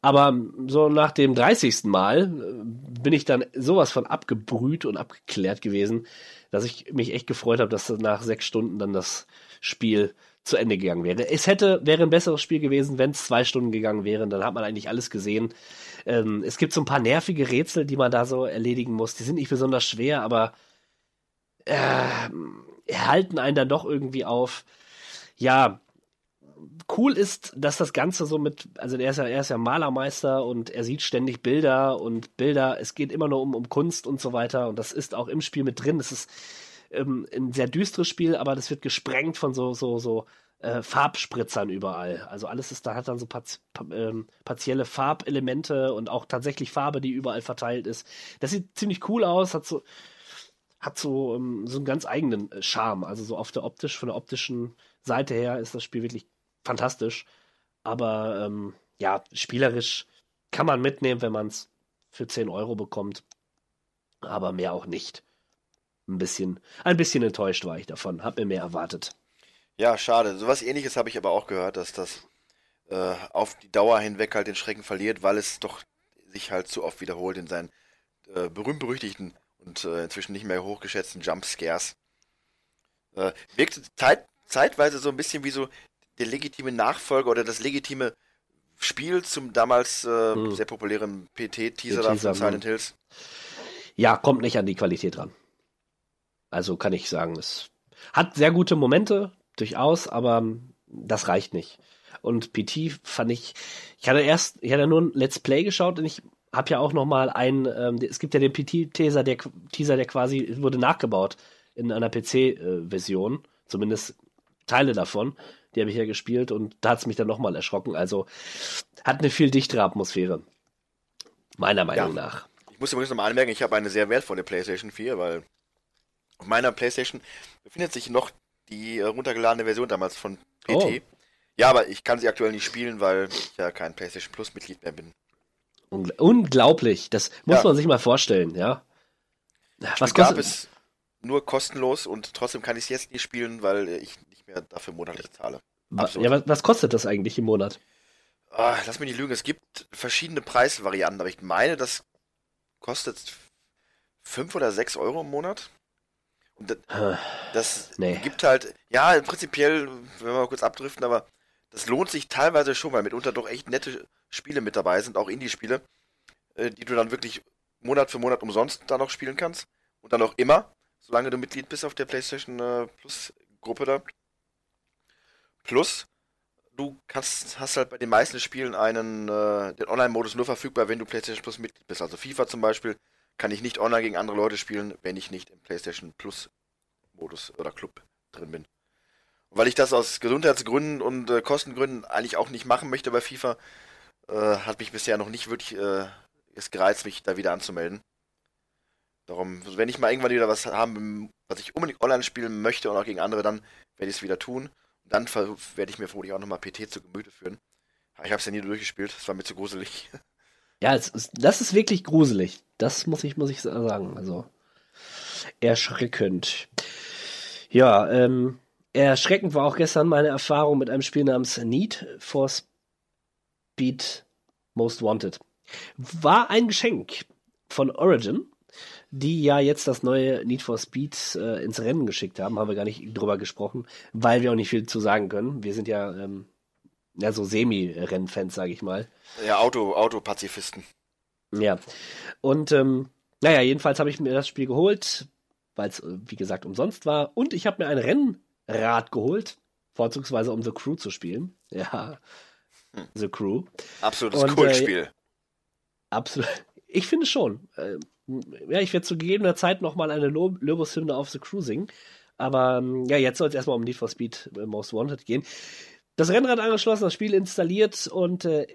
Aber so nach dem 30. Mal äh, bin ich dann sowas von abgebrüht und abgeklärt gewesen, dass ich mich echt gefreut habe, dass nach sechs Stunden dann das Spiel zu Ende gegangen wäre. Es hätte, wäre ein besseres Spiel gewesen, wenn es zwei Stunden gegangen wäre, dann hat man eigentlich alles gesehen. Ähm, es gibt so ein paar nervige Rätsel, die man da so erledigen muss. Die sind nicht besonders schwer, aber äh, halten einen dann doch irgendwie auf. Ja, cool ist, dass das Ganze so mit, also er ist ja, er ist ja Malermeister und er sieht ständig Bilder und Bilder, es geht immer nur um, um Kunst und so weiter und das ist auch im Spiel mit drin. Es ist ähm, ein sehr düsteres Spiel, aber das wird gesprengt von so, so, so äh, Farbspritzern überall. Also alles ist da, hat dann so parti ähm, partielle Farbelemente und auch tatsächlich Farbe, die überall verteilt ist. Das sieht ziemlich cool aus, hat so, hat so, ähm, so einen ganz eigenen äh, Charme. Also so auf der optisch, von der optischen Seite her ist das Spiel wirklich fantastisch. Aber ähm, ja, spielerisch kann man mitnehmen, wenn man es für 10 Euro bekommt. Aber mehr auch nicht. Ein bisschen, ein bisschen enttäuscht war ich davon. Hab mir mehr erwartet. Ja, schade. Sowas ähnliches habe ich aber auch gehört, dass das äh, auf die Dauer hinweg halt den Schrecken verliert, weil es doch sich halt zu oft wiederholt in seinen äh, berühmt-berüchtigten und äh, inzwischen nicht mehr hochgeschätzten Jumpscares. Äh, wirkt zeit zeitweise so ein bisschen wie so der legitime Nachfolger oder das legitime Spiel zum damals äh, hm. sehr populären PT-Teaser von Silent hm. Hills. Ja, kommt nicht an die Qualität ran. Also kann ich sagen, es hat sehr gute Momente, durchaus, aber das reicht nicht. Und PT fand ich, ich hatte erst, ich hatte nur ein Let's Play geschaut und ich habe ja auch noch mal einen, ähm, es gibt ja den PT-Teaser, der Teaser, der quasi wurde nachgebaut in einer PC-Version, zumindest Teile davon. Die habe ich ja gespielt und da hat es mich dann nochmal erschrocken. Also hat eine viel dichtere Atmosphäre. Meiner Meinung ja. nach. Ich muss übrigens nochmal anmerken, ich habe eine sehr wertvolle PlayStation 4, weil auf meiner PlayStation befindet sich noch die äh, runtergeladene Version damals von PT. Oh. Ja, aber ich kann sie aktuell nicht spielen, weil ich ja kein PlayStation Plus Mitglied mehr bin. Unglaublich, das muss ja. man sich mal vorstellen, ja. Was gab es nur kostenlos und trotzdem kann ich es jetzt nicht spielen, weil ich nicht mehr dafür monatlich zahle. Absolut. Ja, was, was, kostet das eigentlich im Monat? Ah, lass mich nicht lügen, es gibt verschiedene Preisvarianten, aber ich meine, das kostet 5 oder 6 Euro im Monat. Und das, das nee. gibt halt, ja, prinzipiell, wenn wir mal kurz abdriften, aber das lohnt sich teilweise schon, weil mitunter doch echt nette Spiele mit dabei sind, auch Indie-Spiele, äh, die du dann wirklich Monat für Monat umsonst da noch spielen kannst. Und dann auch immer, solange du Mitglied bist auf der PlayStation äh, Plus Gruppe da. Plus, du kannst, hast halt bei den meisten Spielen einen, äh, den Online-Modus nur verfügbar, wenn du PlayStation Plus Mitglied bist. Also FIFA zum Beispiel kann ich nicht online gegen andere Leute spielen, wenn ich nicht im PlayStation Plus Modus oder Club drin bin. Weil ich das aus Gesundheitsgründen und äh, Kostengründen eigentlich auch nicht machen möchte bei FIFA, äh, hat mich bisher noch nicht wirklich äh, es gereizt, mich da wieder anzumelden. Darum, wenn ich mal irgendwann wieder was haben, was ich unbedingt online spielen möchte und auch gegen andere, dann werde ich es wieder tun. Und dann werde ich mir vermutlich auch nochmal PT zu Gemüte führen. Ich habe es ja nie durchgespielt, das war mir zu gruselig. Ja, ist, das ist wirklich gruselig. Das muss ich, muss ich sagen. Also erschreckend. Ja, ähm, erschreckend war auch gestern meine Erfahrung mit einem Spiel namens Need for Speed Most Wanted. War ein Geschenk von Origin, die ja jetzt das neue Need for Speed äh, ins Rennen geschickt haben. Haben wir gar nicht drüber gesprochen, weil wir auch nicht viel zu sagen können. Wir sind ja ähm, ja, so Semi-Rennfans, sage ich mal. Ja, Auto, Autopazifisten. Ja. Und ähm, naja, jedenfalls habe ich mir das Spiel geholt, weil es, äh, wie gesagt, umsonst war. Und ich habe mir ein Rennrad geholt, vorzugsweise um The Crew zu spielen. Ja, hm. The Crew. Absolutes Und, Kultspiel. Äh, absolut. Ich finde schon. Äh, ja, ich werde zu gegebener Zeit nochmal eine Lobeshymne auf The Crew singen. Aber ähm, ja, jetzt soll es erstmal um Need for Speed äh, Most Wanted gehen das Rennrad angeschlossen, das Spiel installiert und äh,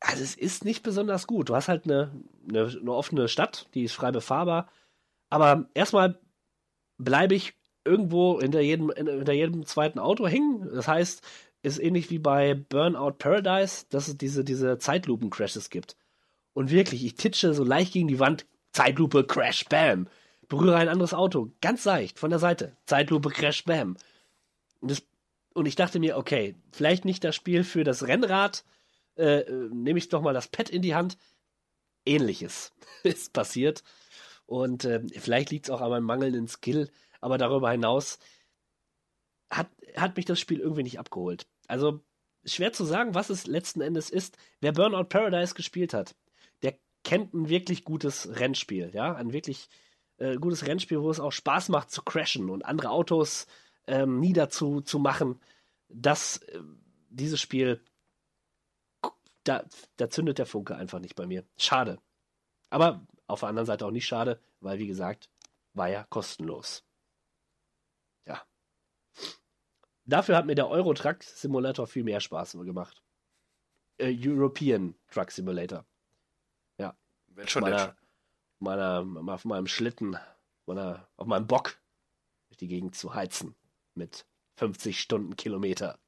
also es ist nicht besonders gut. Du hast halt eine, eine, eine offene Stadt, die ist frei befahrbar. Aber erstmal bleibe ich irgendwo hinter jedem, hinter jedem zweiten Auto hängen. Das heißt, ist ähnlich wie bei Burnout Paradise, dass es diese, diese Zeitlupen-Crashes gibt. Und wirklich, ich titsche so leicht gegen die Wand, Zeitlupe, Crash, Bam. Berühre ein anderes Auto, ganz leicht, von der Seite. Zeitlupe, Crash, Bam. Und das und ich dachte mir, okay, vielleicht nicht das Spiel für das Rennrad, äh, nehme ich doch mal das Pad in die Hand. Ähnliches ist passiert. Und äh, vielleicht liegt es auch an meinem mangelnden Skill, aber darüber hinaus hat, hat mich das Spiel irgendwie nicht abgeholt. Also schwer zu sagen, was es letzten Endes ist. Wer Burnout Paradise gespielt hat, der kennt ein wirklich gutes Rennspiel, ja, ein wirklich äh, gutes Rennspiel, wo es auch Spaß macht zu crashen und andere Autos ähm, niederzumachen, dass äh, dieses Spiel, da, da zündet der Funke einfach nicht bei mir. Schade. Aber auf der anderen Seite auch nicht schade, weil wie gesagt, war ja kostenlos. Dafür hat mir der Euro Truck Simulator viel mehr Spaß gemacht. Äh, European Truck Simulator. Wenn schon meiner, meiner, auf meinem Schlitten, meiner, auf meinem Bock durch die Gegend zu heizen mit 50 Stundenkilometer.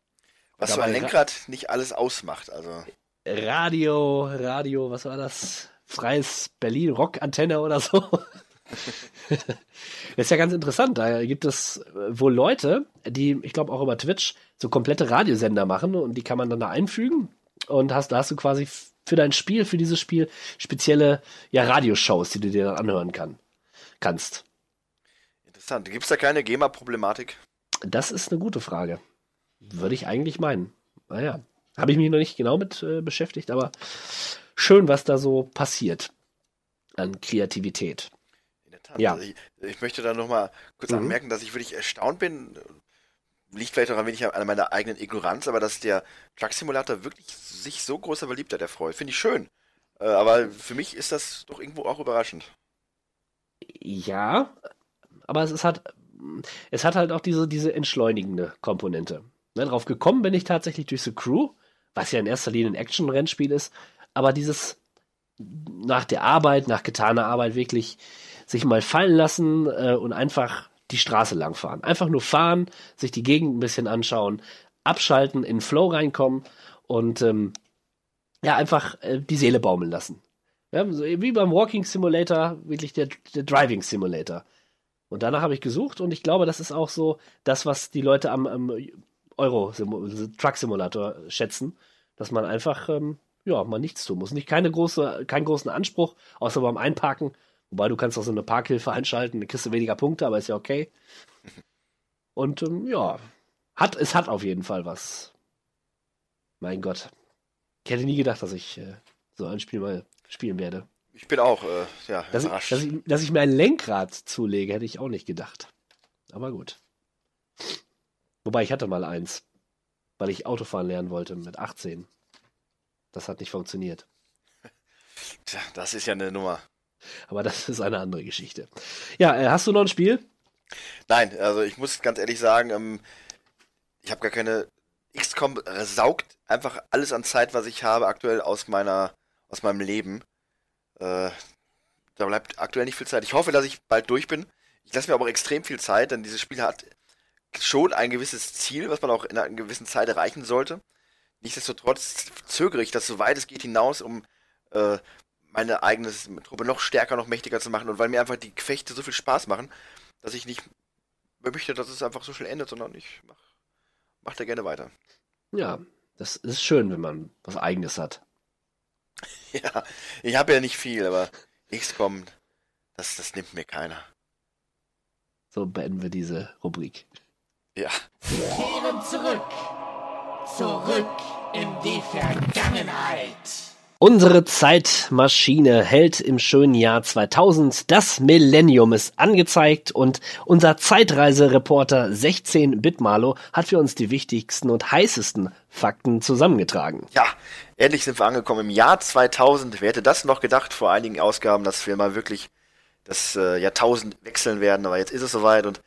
Was so ein Lenkrad nicht alles ausmacht. Also Radio, Radio, was war das? Freies Berlin, Rockantenne oder so. das ist ja ganz interessant. Da gibt es äh, wohl Leute, die, ich glaube auch über Twitch, so komplette Radiosender machen und die kann man dann da einfügen. Und hast, da hast du quasi für dein Spiel, für dieses Spiel, spezielle ja, Radioshows, die du dir dann anhören kann, kannst. interessant. Gibt es da keine GEMA-Problematik? Das ist eine gute Frage. Würde ich eigentlich meinen. Naja, habe ich mich noch nicht genau mit äh, beschäftigt, aber schön, was da so passiert an Kreativität. Tat. Ja. Also ich, ich möchte da nochmal kurz Mhm. anmerken, dass ich wirklich erstaunt bin. Liegt vielleicht auch ein wenig an meiner eigenen Ignoranz, aber dass der Truck Simulator wirklich sich so großer Beliebtheit erfreut. Finde ich schön. Äh, aber für mich ist das doch irgendwo auch überraschend. Ja, aber es ist halt, es hat halt auch diese, diese entschleunigende Komponente. Ne, drauf gekommen bin ich tatsächlich durch The Crew, was ja in erster Linie ein Action-Rennspiel ist, aber dieses nach der Arbeit, nach getaner Arbeit wirklich sich mal fallen lassen äh, und einfach die Straße lang fahren. Einfach nur fahren, sich die Gegend ein bisschen anschauen, abschalten, in Flow reinkommen und ähm, ja, einfach äh, die Seele baumeln lassen. Ja, so wie beim Walking Simulator, wirklich der, der Driving Simulator. Und danach habe ich gesucht und ich glaube, das ist auch so das, was die Leute am, am Euro Truck Simulator schätzen, dass man einfach ähm, ja mal nichts tun muss, nicht keine große, keinen großen Anspruch, außer beim Einparken. Wobei du kannst auch so eine Parkhilfe einschalten, dann kriegst du weniger Punkte, aber ist ja okay. Und ähm, ja, hat es hat auf jeden Fall was. Mein Gott, ich hätte nie gedacht, dass ich äh, so ein Spiel mal spielen werde. Ich bin auch, äh, ja, Dass ich, überrascht. dass, ich, dass ich mir ein Lenkrad zulege, hätte ich auch nicht gedacht. Aber gut. Wobei ich hatte mal eins, weil ich Autofahren lernen wollte mit 18. Das hat nicht funktioniert. Tja, das ist ja eine Nummer. Aber das ist eine andere Geschichte. Ja, äh, hast du noch ein Spiel? Nein, also ich muss ganz ehrlich sagen, ähm, ich habe gar keine. XCOM saugt einfach alles an Zeit, was ich habe aktuell aus meiner, aus meinem Leben. Äh, da bleibt aktuell nicht viel Zeit. Ich hoffe, dass ich bald durch bin. Ich lasse mir aber extrem viel Zeit, denn dieses Spiel hat schon ein gewisses Ziel, was man auch in einer gewissen Zeit erreichen sollte. Nichtsdestotrotz zögere ich das so weit es geht hinaus, um äh, meine eigene Truppe noch stärker, noch mächtiger zu machen und weil mir einfach die Gefechte so viel Spaß machen, dass ich nicht möchte, dass es einfach so schnell endet, sondern ich mach, mach da gerne weiter. Ja, das ist schön, wenn man was Eigenes hat. Ja, ich habe ja nicht viel, aber XCOM, das, das nimmt mir keiner. So beenden wir diese Rubrik. Ja. Kehren zurück. Zurück in die Vergangenheit. Unsere Zeitmaschine hält im schönen Jahr 2000. Das Millennium ist angezeigt und unser Zeitreisereporter 16-Bit-Malo hat für uns die wichtigsten und heißesten Fakten zusammengetragen. Ja, endlich sind wir angekommen im Jahr 2000. Wer hätte das noch gedacht vor einigen Ausgaben, dass wir mal wirklich das äh, Jahrtausend wechseln werden, aber jetzt ist es soweit und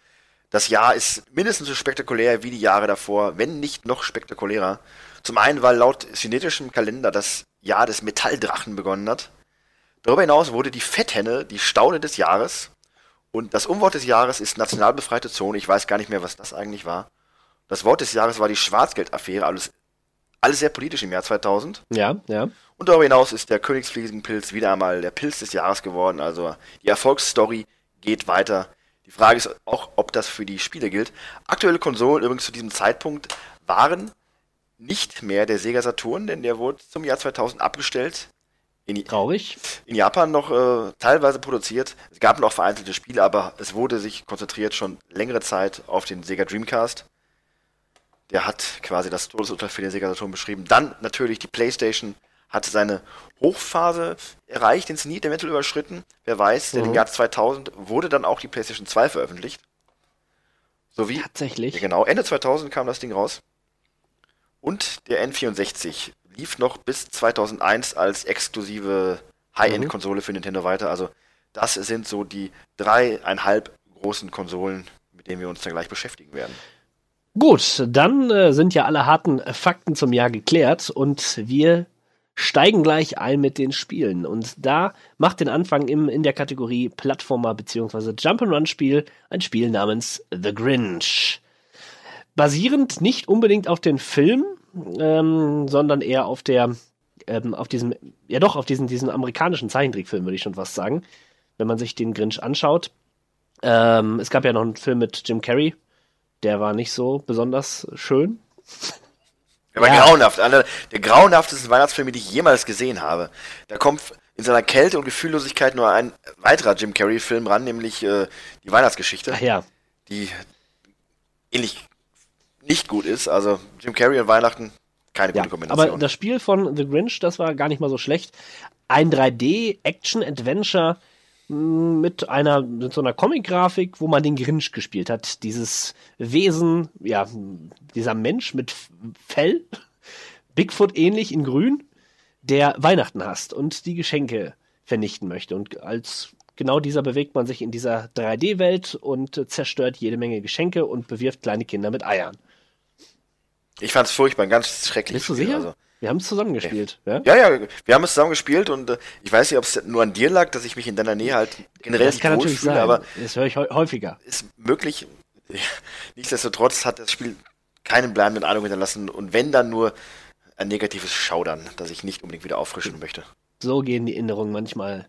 das Jahr ist mindestens so spektakulär wie die Jahre davor, wenn nicht noch spektakulärer. Zum einen, weil laut synetischem Kalender das Jahr des Metalldrachen begonnen hat. Darüber hinaus wurde die Fetthenne die Staude des Jahres und das Umwort des Jahres ist national befreite Zone. Ich weiß gar nicht mehr, was das eigentlich war. Das Wort des Jahres war die Schwarzgeldaffäre, alles, alles sehr politisch im Jahr 2000. Ja, ja. Und darüber hinaus ist der Königsfliegenpilz wieder einmal der Pilz des Jahres geworden. Also die Erfolgsstory geht weiter. Die Frage ist auch, ob das für die Spiele gilt. Aktuelle Konsolen übrigens zu diesem Zeitpunkt waren nicht mehr der Sega Saturn, denn der wurde zum Jahr 2000 abgestellt. In, Traurig. in Japan noch äh, teilweise produziert. Es gab noch vereinzelte Spiele, aber es wurde sich konzentriert schon längere Zeit auf den Sega Dreamcast. Der hat quasi das Todesurteil für den Sega Saturn beschrieben. Dann natürlich die PlayStation hat seine Hochphase erreicht, den Zenit eventuell überschritten. Wer weiß, denn im Jahr 2000 wurde dann auch die PlayStation 2 veröffentlicht. Sowie, ja Tatsächlich. genau, Ende 2000 kam das Ding raus. Und der N64 lief noch bis 2001 als exklusive High-End-Konsole für Nintendo weiter. Also das sind so die dreieinhalb großen Konsolen, mit denen wir uns dann gleich beschäftigen werden. Gut, dann äh, sind ja alle harten Fakten zum Jahr geklärt und wir steigen gleich ein mit den Spielen. Und da macht den Anfang im, in der Kategorie Plattformer bzw. Jump'n'Run-Spiel ein Spiel namens The Grinch. Basierend nicht unbedingt auf den Film, ähm, sondern eher auf der, ähm, auf diesem, ja doch, auf diesen, diesen amerikanischen Zeichentrickfilm, würde ich schon fast sagen. Wenn man sich den Grinch anschaut. Ähm, es gab ja noch einen Film mit Jim Carrey, der war nicht so besonders schön. Der war Ja. grauenhaft. Einer der grauenhaftesten Weihnachtsfilme, die ich jemals gesehen habe. Da kommt in seiner Kälte und Gefühllosigkeit nur ein weiterer Jim Carrey-Film ran, nämlich äh, die Weihnachtsgeschichte, Ach ja, die ähnlich nicht gut ist. Also Jim Carrey und Weihnachten, keine ja. gute Kombination. Aber das Spiel von The Grinch, das war gar nicht mal so schlecht. Ein 3D-Action-Adventure mh, mit einer mit so einer Comic-Grafik, wo man den Grinch gespielt hat. Dieses Wesen, ja, dieser Mensch mit Fell, Bigfoot ähnlich in Grün, der Weihnachten hasst und die Geschenke vernichten möchte. Und als genau dieser bewegt man sich in dieser 3D-Welt und zerstört jede Menge Geschenke und bewirft kleine Kinder mit Eiern. Ich fand's furchtbar, ein ganz schreckliches Bist du sicher? Also. Wir haben es zusammen gespielt. Ja? Ja, ja, wir haben es zusammen gespielt und äh, ich weiß nicht, ob es nur an dir lag, dass ich mich in deiner Nähe halt generell Das nicht kann natürlich sein. aber das höre ich häu- häufiger. ist möglich. Nichtsdestotrotz hat das Spiel keinen bleibenden Eindruck hinterlassen und wenn dann nur ein negatives Schaudern, das ich nicht unbedingt wieder auffrischen möchte. So gehen die Erinnerungen manchmal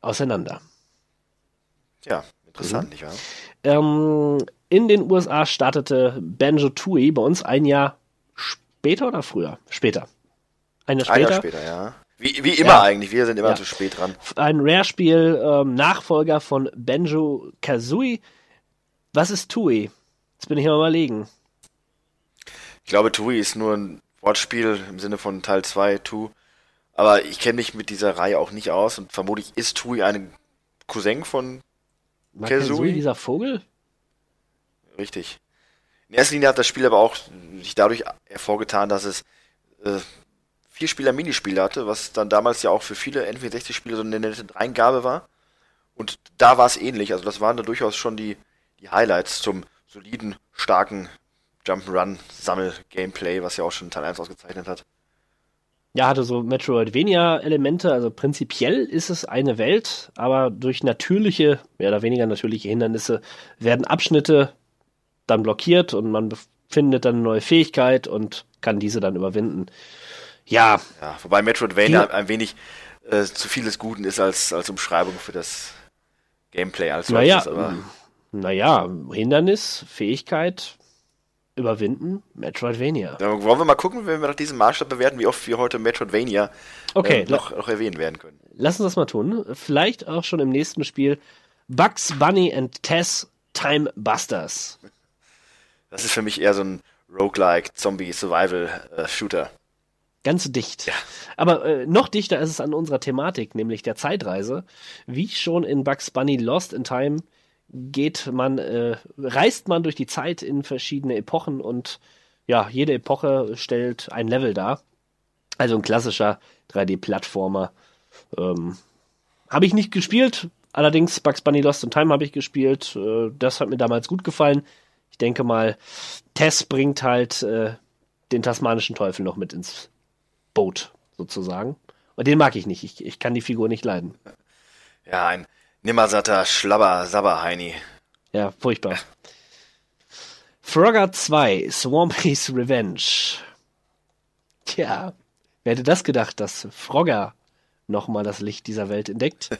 auseinander. Ja, Mhm. interessant, nicht wahr? Ähm, in den USA startete Banjo Tooie bei uns ein Jahr später oder früher? Später. Ein Jahr Ein später. Jahr später, ja. Wie, wie immer Ja. eigentlich, wir sind immer Ja. zu spät dran. Ein Rare-Spiel, ähm, Nachfolger von Banjo Kazooie. Was ist Tooie? Jetzt bin ich am überlegen. Ich glaube, Tui ist nur ein Wortspiel im Sinne von Teil 2, Tu. Aber ich kenne mich mit dieser Reihe auch nicht aus und vermutlich ist Tui ein Cousin von War Kazooie? Kazooie dieser Vogel? Richtig. In erster Linie hat das Spiel aber auch sich dadurch hervorgetan, dass es äh, vier Spieler Minispiele hatte, was dann damals ja auch für viele N64-Spiele so eine nette Dreingabe war. Und da war es ähnlich. Also das waren da durchaus schon die, die Highlights zum soliden, starken Jump'n'Run-Sammel-Gameplay, was ja auch schon Teil 1 ausgezeichnet hat. Ja, hatte so Metroidvania-Elemente. Also prinzipiell ist es eine Welt, aber durch natürliche, mehr oder weniger natürliche Hindernisse werden Abschnitte dann blockiert und man findet dann eine neue Fähigkeit und kann diese dann überwinden. Ja, Ja, wobei Metroidvania ein wenig äh, zu viel des Guten ist als, als Umschreibung für das Gameplay als naja, solches. Naja, Hindernis, Fähigkeit, überwinden, Metroidvania. Ja, wollen wir mal gucken, wenn wir nach diesem Maßstab bewerten, wie oft wir heute Metroidvania Okay, äh, noch, noch erwähnen werden können. Lass uns das mal tun. Vielleicht auch schon im nächsten Spiel. Bugs Bunny and Tess Time Busters. Das ist für mich eher so ein Roguelike Zombie Survival äh, Shooter. Ganz dicht. Aber äh, noch dichter ist es an unserer Thematik, nämlich der Zeitreise. Wie schon in Bugs Bunny Lost in Time geht man, äh, reist man durch die Zeit in verschiedene Epochen und ja, jede Epoche stellt ein Level dar. Also ein klassischer 3D-Plattformer. Ähm, habe ich nicht gespielt, allerdings Bugs Bunny Lost in Time habe ich gespielt. Äh, das hat mir damals gut gefallen. Ich denke mal, Tess bringt halt äh, den tasmanischen Teufel noch mit ins Boot, sozusagen. Und den mag ich nicht. Ich, ich kann die Figur nicht leiden. Ja, ein nimmersatter Schlabber Sabberheini. Ja, furchtbar. Frogger 2, Swampy's Revenge. Tja, wer hätte das gedacht, dass Frogger nochmal das Licht dieser Welt entdeckt?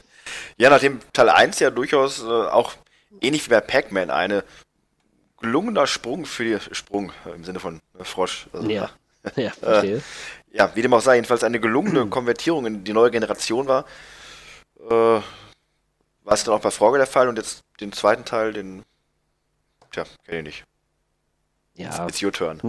Ja, nachdem Teil 1 ja durchaus äh, auch ähnlich wie bei Pac-Man eine gelungener Sprung für die Sprung äh, im Sinne von äh, Frosch. Also, Ja, ja, verstehe. ja, wie dem auch sei, jedenfalls eine gelungene Konvertierung in die neue Generation war. Äh, war es dann auch bei Frogger der Fall und jetzt den zweiten Teil, den. Tja, kenne ich nicht. Ja, It's your turn.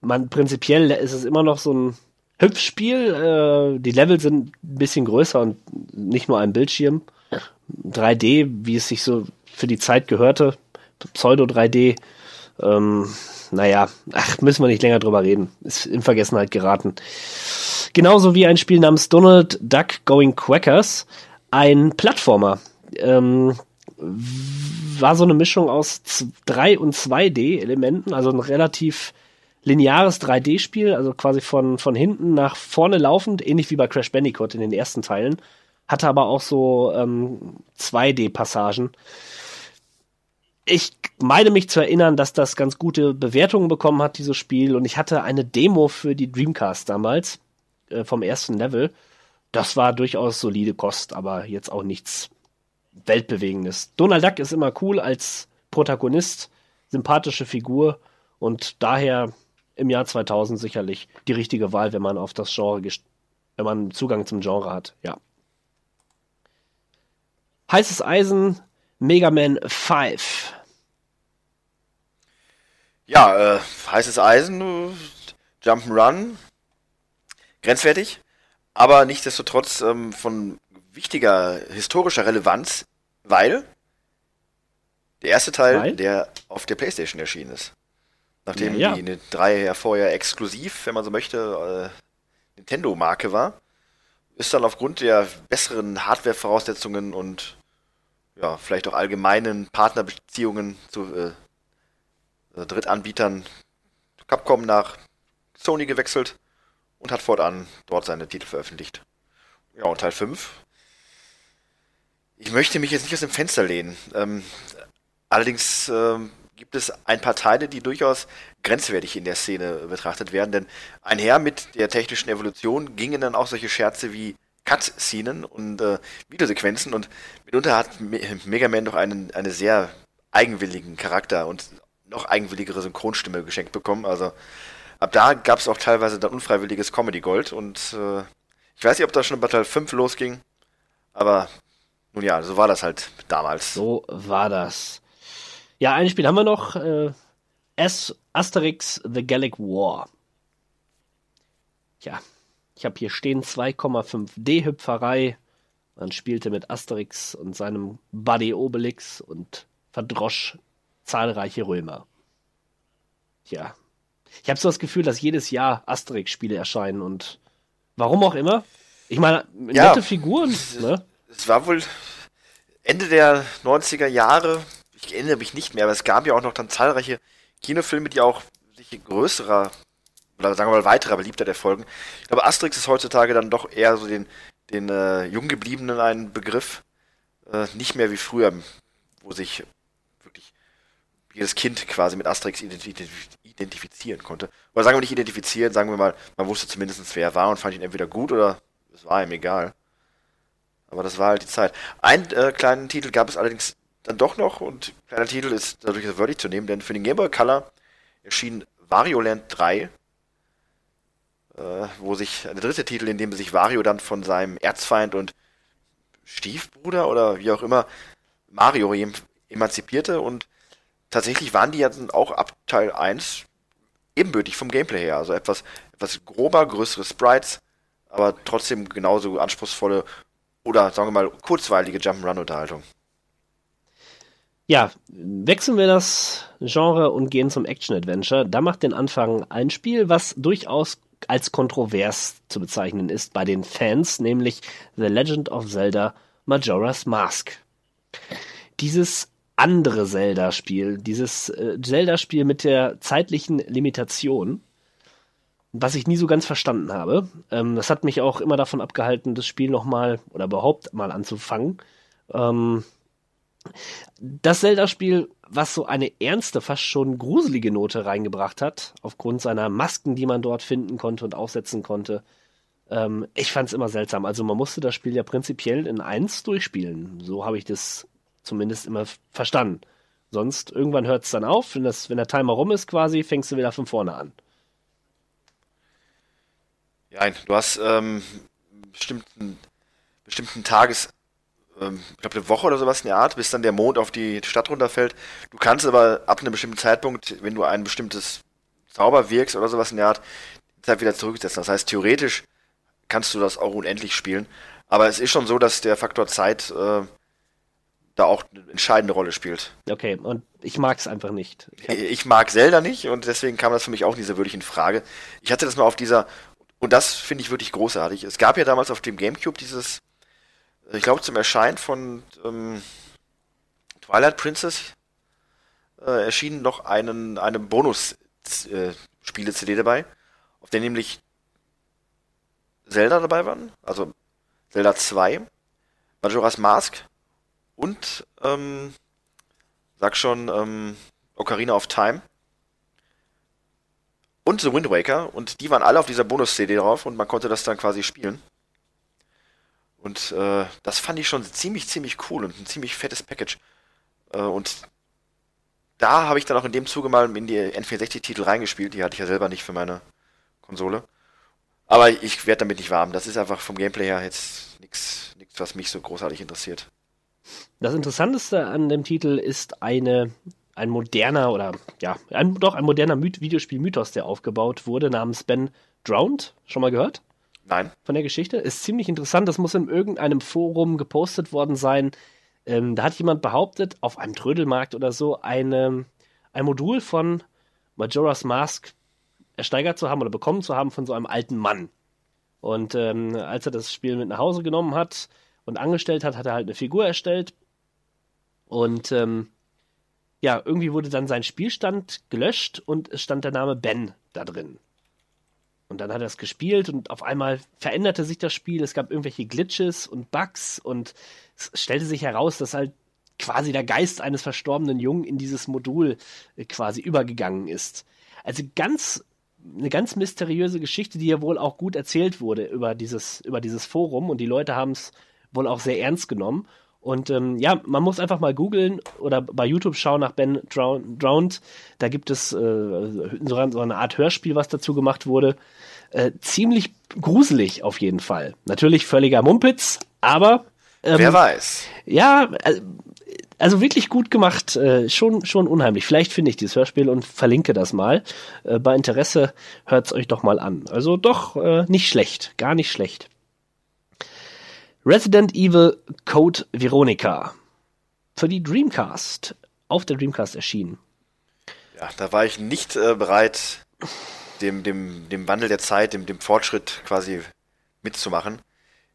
man prinzipiell ist es immer noch so ein Hüpfspiel. Äh, die Level sind ein bisschen größer und nicht nur ein Bildschirm. 3D, wie es sich so für die Zeit gehörte. Pseudo 3D. Ähm, naja, ach, müssen wir nicht länger drüber reden. Ist in Vergessenheit geraten. Genauso wie ein Spiel namens Donald Duck Going Quackers. Ein Plattformer. Ähm, war so eine Mischung aus 3 und 2D-Elementen, also ein relativ lineares 3D-Spiel, also quasi von, von hinten nach vorne laufend, ähnlich wie bei Crash Bandicoot in den ersten Teilen. Hatte aber auch so ähm, 2D-Passagen. Ich meine mich zu erinnern, dass das ganz gute Bewertungen bekommen hat, dieses Spiel. Und ich hatte eine Demo für die Dreamcast damals äh, vom ersten Level. Das war durchaus solide Kost, aber jetzt auch nichts Weltbewegendes. Donald Duck ist immer cool als Protagonist, sympathische Figur und daher im Jahr 2000 sicherlich die richtige Wahl, wenn man auf das Genre, wenn man Zugang zum Genre hat, ja. Heißes Eisen, Mega Man 5. Ja, äh, heißes Eisen, Jump'n'Run, grenzwertig, aber nichtsdestotrotz ähm, von wichtiger historischer Relevanz, weil der erste Teil, weil? der auf der PlayStation erschienen ist. Nachdem ja, ja. die drei ja vorher exklusiv, wenn man so möchte, äh, Nintendo-Marke war, ist dann aufgrund der besseren Hardware-Voraussetzungen und ja, vielleicht auch allgemeinen Partnerbeziehungen zu äh, äh, Drittanbietern Capcom nach Sony gewechselt und hat fortan dort seine Titel veröffentlicht. Ja, und Teil 5. Ich möchte mich jetzt nicht aus dem Fenster lehnen. Ähm, allerdings ähm, gibt es ein paar Teile, die durchaus grenzwertig in der Szene betrachtet werden, denn einher mit der technischen Evolution gingen dann auch solche Scherze wie Cut-Szenen und äh, Videosequenzen und mitunter hat Me Mega Man doch einen, einen sehr eigenwilligen Charakter und noch eigenwilligere Synchronstimme geschenkt bekommen. Also ab da gab es auch teilweise dann unfreiwilliges Comedy Gold und äh, ich weiß nicht, ob das schon bei Teil 5 losging, aber nun ja, so war das halt damals. So war das. Ja, ein Spiel haben wir noch. Äh, S Asterix The Gallic War. Ja, ich habe hier stehen 2,5D Hüpferei. Man spielte mit Asterix und seinem Buddy Obelix und verdrosch zahlreiche Römer. Tja. Ich habe so das Gefühl, dass jedes Jahr Asterix-Spiele erscheinen und warum auch immer. Ich meine, nette ja, Figuren. Ne? Es war wohl Ende der 90er Jahre, ich erinnere mich nicht mehr, aber es gab ja auch noch dann zahlreiche Kinofilme, die auch sich größerer oder sagen wir mal weiterer Beliebtheit erfolgen. Ich glaube, Asterix ist heutzutage dann doch eher so den, den äh, Junggebliebenen ein Begriff. Äh, nicht mehr wie früher, wo sich jedes Kind quasi mit Asterix identifizieren konnte. Oder sagen wir nicht identifizieren, sagen wir mal, man wusste zumindest, wer er war und fand ihn entweder gut oder es war ihm egal. Aber das war halt die Zeit. Einen äh, kleinen Titel gab es allerdings dann doch noch und kleiner Titel ist dadurch würdig zu nehmen, denn für den Game Boy Color erschien Wario Land 3, äh, wo sich der dritte Titel, in dem sich Wario dann von seinem Erzfeind und Stiefbruder oder wie auch immer Mario emanzipierte und tatsächlich waren die ja auch ab Teil 1 ebenbürtig vom Gameplay her. Also etwas, etwas grober, größere Sprites, aber trotzdem genauso anspruchsvolle oder sagen wir mal kurzweilige Jump'n'Run-Unterhaltung. Ja, wechseln wir das Genre und gehen zum Action-Adventure. Da macht den Anfang ein Spiel, was durchaus als kontrovers zu bezeichnen ist bei den Fans, nämlich The Legend of Zelda Majora's Mask. Dieses andere Zelda-Spiel, dieses äh, Zelda-Spiel mit der zeitlichen Limitation, was ich nie so ganz verstanden habe. Ähm, das hat mich auch immer davon abgehalten, das Spiel nochmal oder überhaupt mal anzufangen. Ähm, das Zelda-Spiel, was so eine ernste, fast schon gruselige Note reingebracht hat, aufgrund seiner Masken, die man dort finden konnte und aufsetzen konnte. Ähm, ich fand es immer seltsam. Also man musste das Spiel ja prinzipiell in eins durchspielen. So habe ich das zumindest immer verstanden. Sonst irgendwann hört es dann auf, wenn, das, wenn der Timer rum ist quasi, fängst du wieder von vorne an. Ja, du hast ähm, bestimmten, bestimmten Tages, ähm, ich glaube eine Woche oder sowas in der Art, bis dann der Mond auf die Stadt runterfällt. Du kannst aber ab einem bestimmten Zeitpunkt, wenn du ein bestimmtes Zauber wirkst oder sowas in der Art, die Zeit wieder zurücksetzen. Das heißt, theoretisch kannst du das auch unendlich spielen. Aber es ist schon so, dass der Faktor Zeit äh, da auch eine entscheidende Rolle spielt. Okay, und ich mag es einfach nicht. Ich, ich, mag Zelda nicht und deswegen kam das für mich auch nicht so wirklich in Frage. Ich hatte das mal auf dieser, und das finde ich wirklich großartig. Es gab ja damals auf dem Gamecube dieses, ich glaube zum Erscheinen von ähm, Twilight Princess äh, erschien noch einen, eine Bonus-Spiele-CD dabei, auf der nämlich Zelda dabei waren, also Zelda 2, Majora's Mask und, ähm, sag schon, ähm, Ocarina of Time und The Wind Waker und die waren alle auf dieser Bonus-CD drauf und man konnte das dann quasi spielen. Und äh, das fand ich schon ziemlich, ziemlich cool und ein ziemlich fettes Package. Äh, und da habe ich dann auch in dem Zuge mal in die N64-Titel reingespielt. Die hatte ich ja selber nicht für meine Konsole. Aber ich werde damit nicht warm. Das ist einfach vom Gameplay her jetzt nichts, was mich so großartig interessiert. Das Interessanteste an dem Titel ist eine, ein moderner oder ja, ein, doch ein moderner My Videospiel-Mythos, der aufgebaut wurde, namens Ben Drowned. Schon mal gehört? Nein. Von der Geschichte. Ist ziemlich interessant. Das muss in irgendeinem Forum gepostet worden sein. Ähm, da hat jemand behauptet, auf einem Trödelmarkt oder so, eine, ein Modul von Majora's Mask ersteigert zu haben oder bekommen zu haben von so einem alten Mann. Und ähm, als er das Spiel mit nach Hause genommen hat und angestellt hat, hat er halt eine Figur erstellt. Und ähm, ja, irgendwie wurde dann sein Spielstand gelöscht und es stand der Name Ben da drin. Und dann hat er es gespielt und auf einmal veränderte sich das Spiel. Es gab irgendwelche Glitches und Bugs und es stellte sich heraus, dass halt quasi der Geist eines verstorbenen Jungen in dieses Modul äh, quasi übergegangen ist. Also ganz eine ganz mysteriöse Geschichte, die ja wohl auch gut erzählt wurde über dieses über dieses Forum und die Leute haben es wohl auch sehr ernst genommen. Und ähm, ja, man muss einfach mal googeln oder bei YouTube schauen nach Ben Drowned. Da gibt es äh, so eine Art Hörspiel, was dazu gemacht wurde. Äh, ziemlich gruselig auf jeden Fall. Natürlich völliger Mumpitz, aber ähm, wer weiß. Ja, äh, also wirklich gut gemacht, äh, schon schon unheimlich. Vielleicht finde ich dieses Hörspiel und verlinke das mal. Äh, bei Interesse hört's euch doch mal an. Also doch äh, nicht schlecht, gar nicht schlecht. Resident Evil Code Veronica. Für die Dreamcast. Auf der Dreamcast erschienen. Ja, da war ich nicht äh, bereit, dem, dem, dem Wandel der Zeit, dem, dem Fortschritt quasi mitzumachen.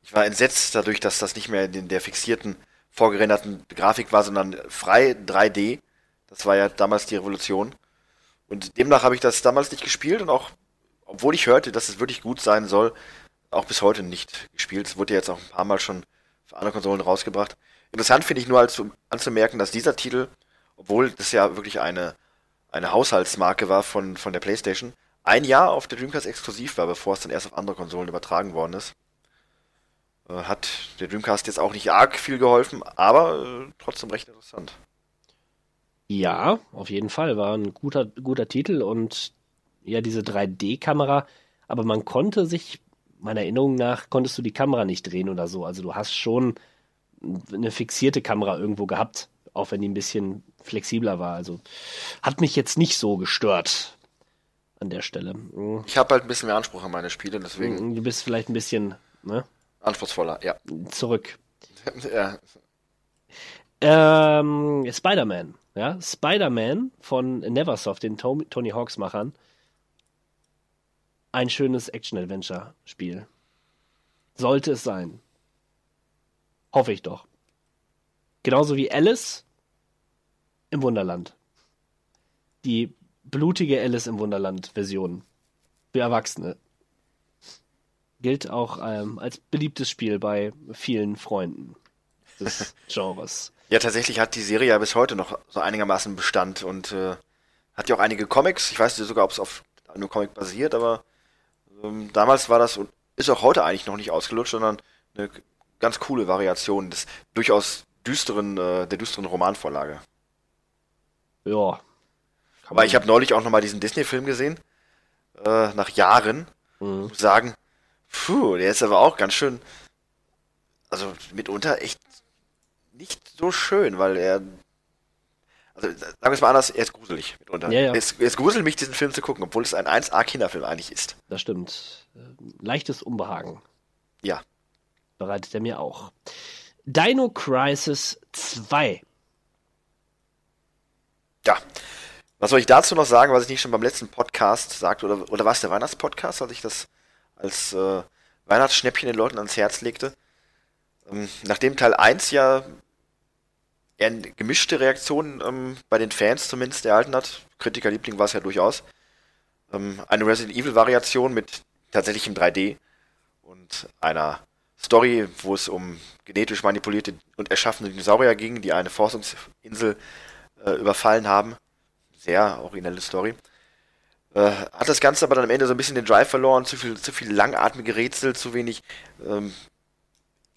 Ich war entsetzt dadurch, dass das nicht mehr in der fixierten, vorgerenderten Grafik war, sondern frei 3D. Das war ja damals die Revolution. Und demnach habe ich das damals nicht gespielt und auch, obwohl ich hörte, dass es wirklich gut sein soll, auch bis heute nicht gespielt. Es wurde jetzt auch ein paar Mal schon für andere Konsolen rausgebracht. Interessant finde ich nur als anzumerken, dass dieser Titel, obwohl das ja wirklich eine, eine Haushaltsmarke war von, von der PlayStation, ein Jahr auf der Dreamcast exklusiv war, bevor es dann erst auf andere Konsolen übertragen worden ist. Äh, hat der Dreamcast jetzt auch nicht arg viel geholfen, aber äh, trotzdem recht interessant. Ja, auf jeden Fall. War ein guter, guter Titel und ja, diese 3D-Kamera, aber man konnte sich meiner Erinnerung nach konntest du die Kamera nicht drehen oder so. Also du hast schon eine fixierte Kamera irgendwo gehabt, auch wenn die ein bisschen flexibler war. Also hat mich jetzt nicht so gestört an der Stelle. Mhm. Ich habe halt ein bisschen mehr Anspruch an meine Spiele, deswegen. Mhm, du bist vielleicht ein bisschen ne? anspruchsvoller, ja. Zurück. ja. Ähm, Spider-Man, ja, Spider-Man von Neversoft, den Tony Hawks Machern ein schönes Action-Adventure-Spiel. Sollte es sein. Hoffe ich doch. Genauso wie Alice im Wunderland. Die blutige Alice im Wunderland-Version. Für Erwachsene. Gilt auch ähm, als beliebtes Spiel bei vielen Freunden des Genres. Ja, tatsächlich hat die Serie ja bis heute noch so einigermaßen Bestand und äh, hat ja auch einige Comics. Ich weiß nicht sogar, ob es auf einem Comic basiert, aber ähm, damals war das und ist auch heute eigentlich noch nicht ausgelutscht, sondern eine ganz coole Variation des durchaus düsteren, äh, der düsteren Romanvorlage. Ja. Aber ich habe neulich auch nochmal diesen Disney-Film gesehen, äh, nach Jahren. Mhm. Muss sagen, puh, der ist aber auch ganz schön, also mitunter echt nicht so schön, weil er also sagen wir es mal anders, er ist gruselig mitunter. Ja, ja. Es, es gruselt mich, diesen Film zu gucken, obwohl es ein 1A-Kinderfilm eigentlich ist. Das stimmt. Äh, leichtes Unbehagen. Ja. Bereitet er mir auch. Dino Crisis 2. Ja. Was soll ich dazu noch sagen, was ich nicht schon beim letzten Podcast sagte, oder, oder war es der Weihnachtspodcast, als ich das als äh, Weihnachtsschnäppchen den Leuten ans Herz legte? Ähm, nachdem Teil 1 ja eher gemischte Reaktionen ähm, bei den Fans zumindest erhalten hat. Kritikerliebling war es ja durchaus. Ähm, eine Resident Evil-Variation mit tatsächlichem 3D und einer Story, wo es um genetisch manipulierte und erschaffene Dinosaurier ging, die eine Forschungsinsel äh, überfallen haben. Sehr originelle Story. Äh, hat das Ganze aber dann am Ende so ein bisschen den Drive verloren, zu viel, zu viel langatmige Rätsel, zu wenig ähm,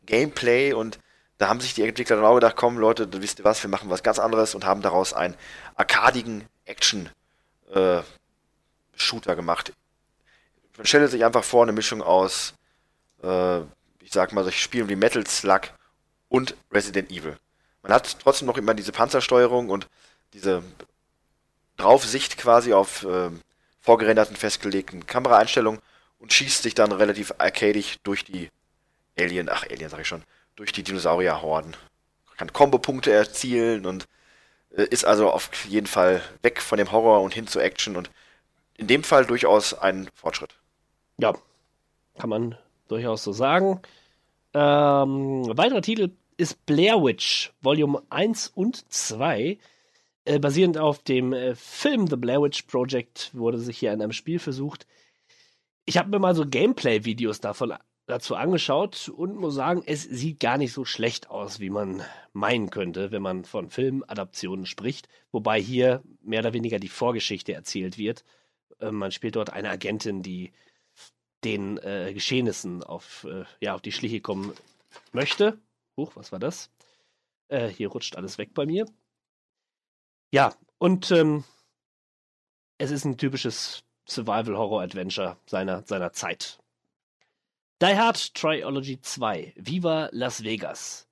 Gameplay und da haben sich die Entwickler dann auch gedacht, komm Leute, wisst ihr was, wir machen was ganz anderes und haben daraus einen arkadigen Action-Shooter äh, gemacht. Man stellt sich einfach vor, eine Mischung aus, äh, ich sag mal, solche Spielen wie Metal Slug und Resident Evil. Man hat trotzdem noch immer diese Panzersteuerung und diese Draufsicht quasi auf äh, vorgerenderten, festgelegten Kameraeinstellungen und schießt sich dann relativ arcadisch durch die Alien, ach Alien sag ich schon, durch die Dinosaurierhorden. Kann Kombopunkte erzielen und äh, ist also auf jeden Fall weg von dem Horror und hin zur Action und in dem Fall durchaus ein Fortschritt. Ja, kann man durchaus so sagen. Ähm, weiterer Titel ist Blair Witch, Volume 1 und 2. Äh, basierend auf dem äh, Film The Blair Witch Project wurde sich hier an einem Spiel versucht. Ich habe mir mal so Gameplay-Videos davon dazu angeschaut und muss sagen, es sieht gar nicht so schlecht aus, wie man meinen könnte, wenn man von Filmadaptionen spricht. Wobei hier mehr oder weniger die Vorgeschichte erzählt wird. Äh, man spielt dort eine Agentin, die den äh, Geschehnissen auf, äh, ja, auf die Schliche kommen möchte. Huch, was war das? Äh, hier rutscht alles weg bei mir. Ja, und ähm, es ist ein typisches Survival-Horror-Adventure seiner, seiner Zeit. Die Hard Trilogy 2, Viva Las Vegas,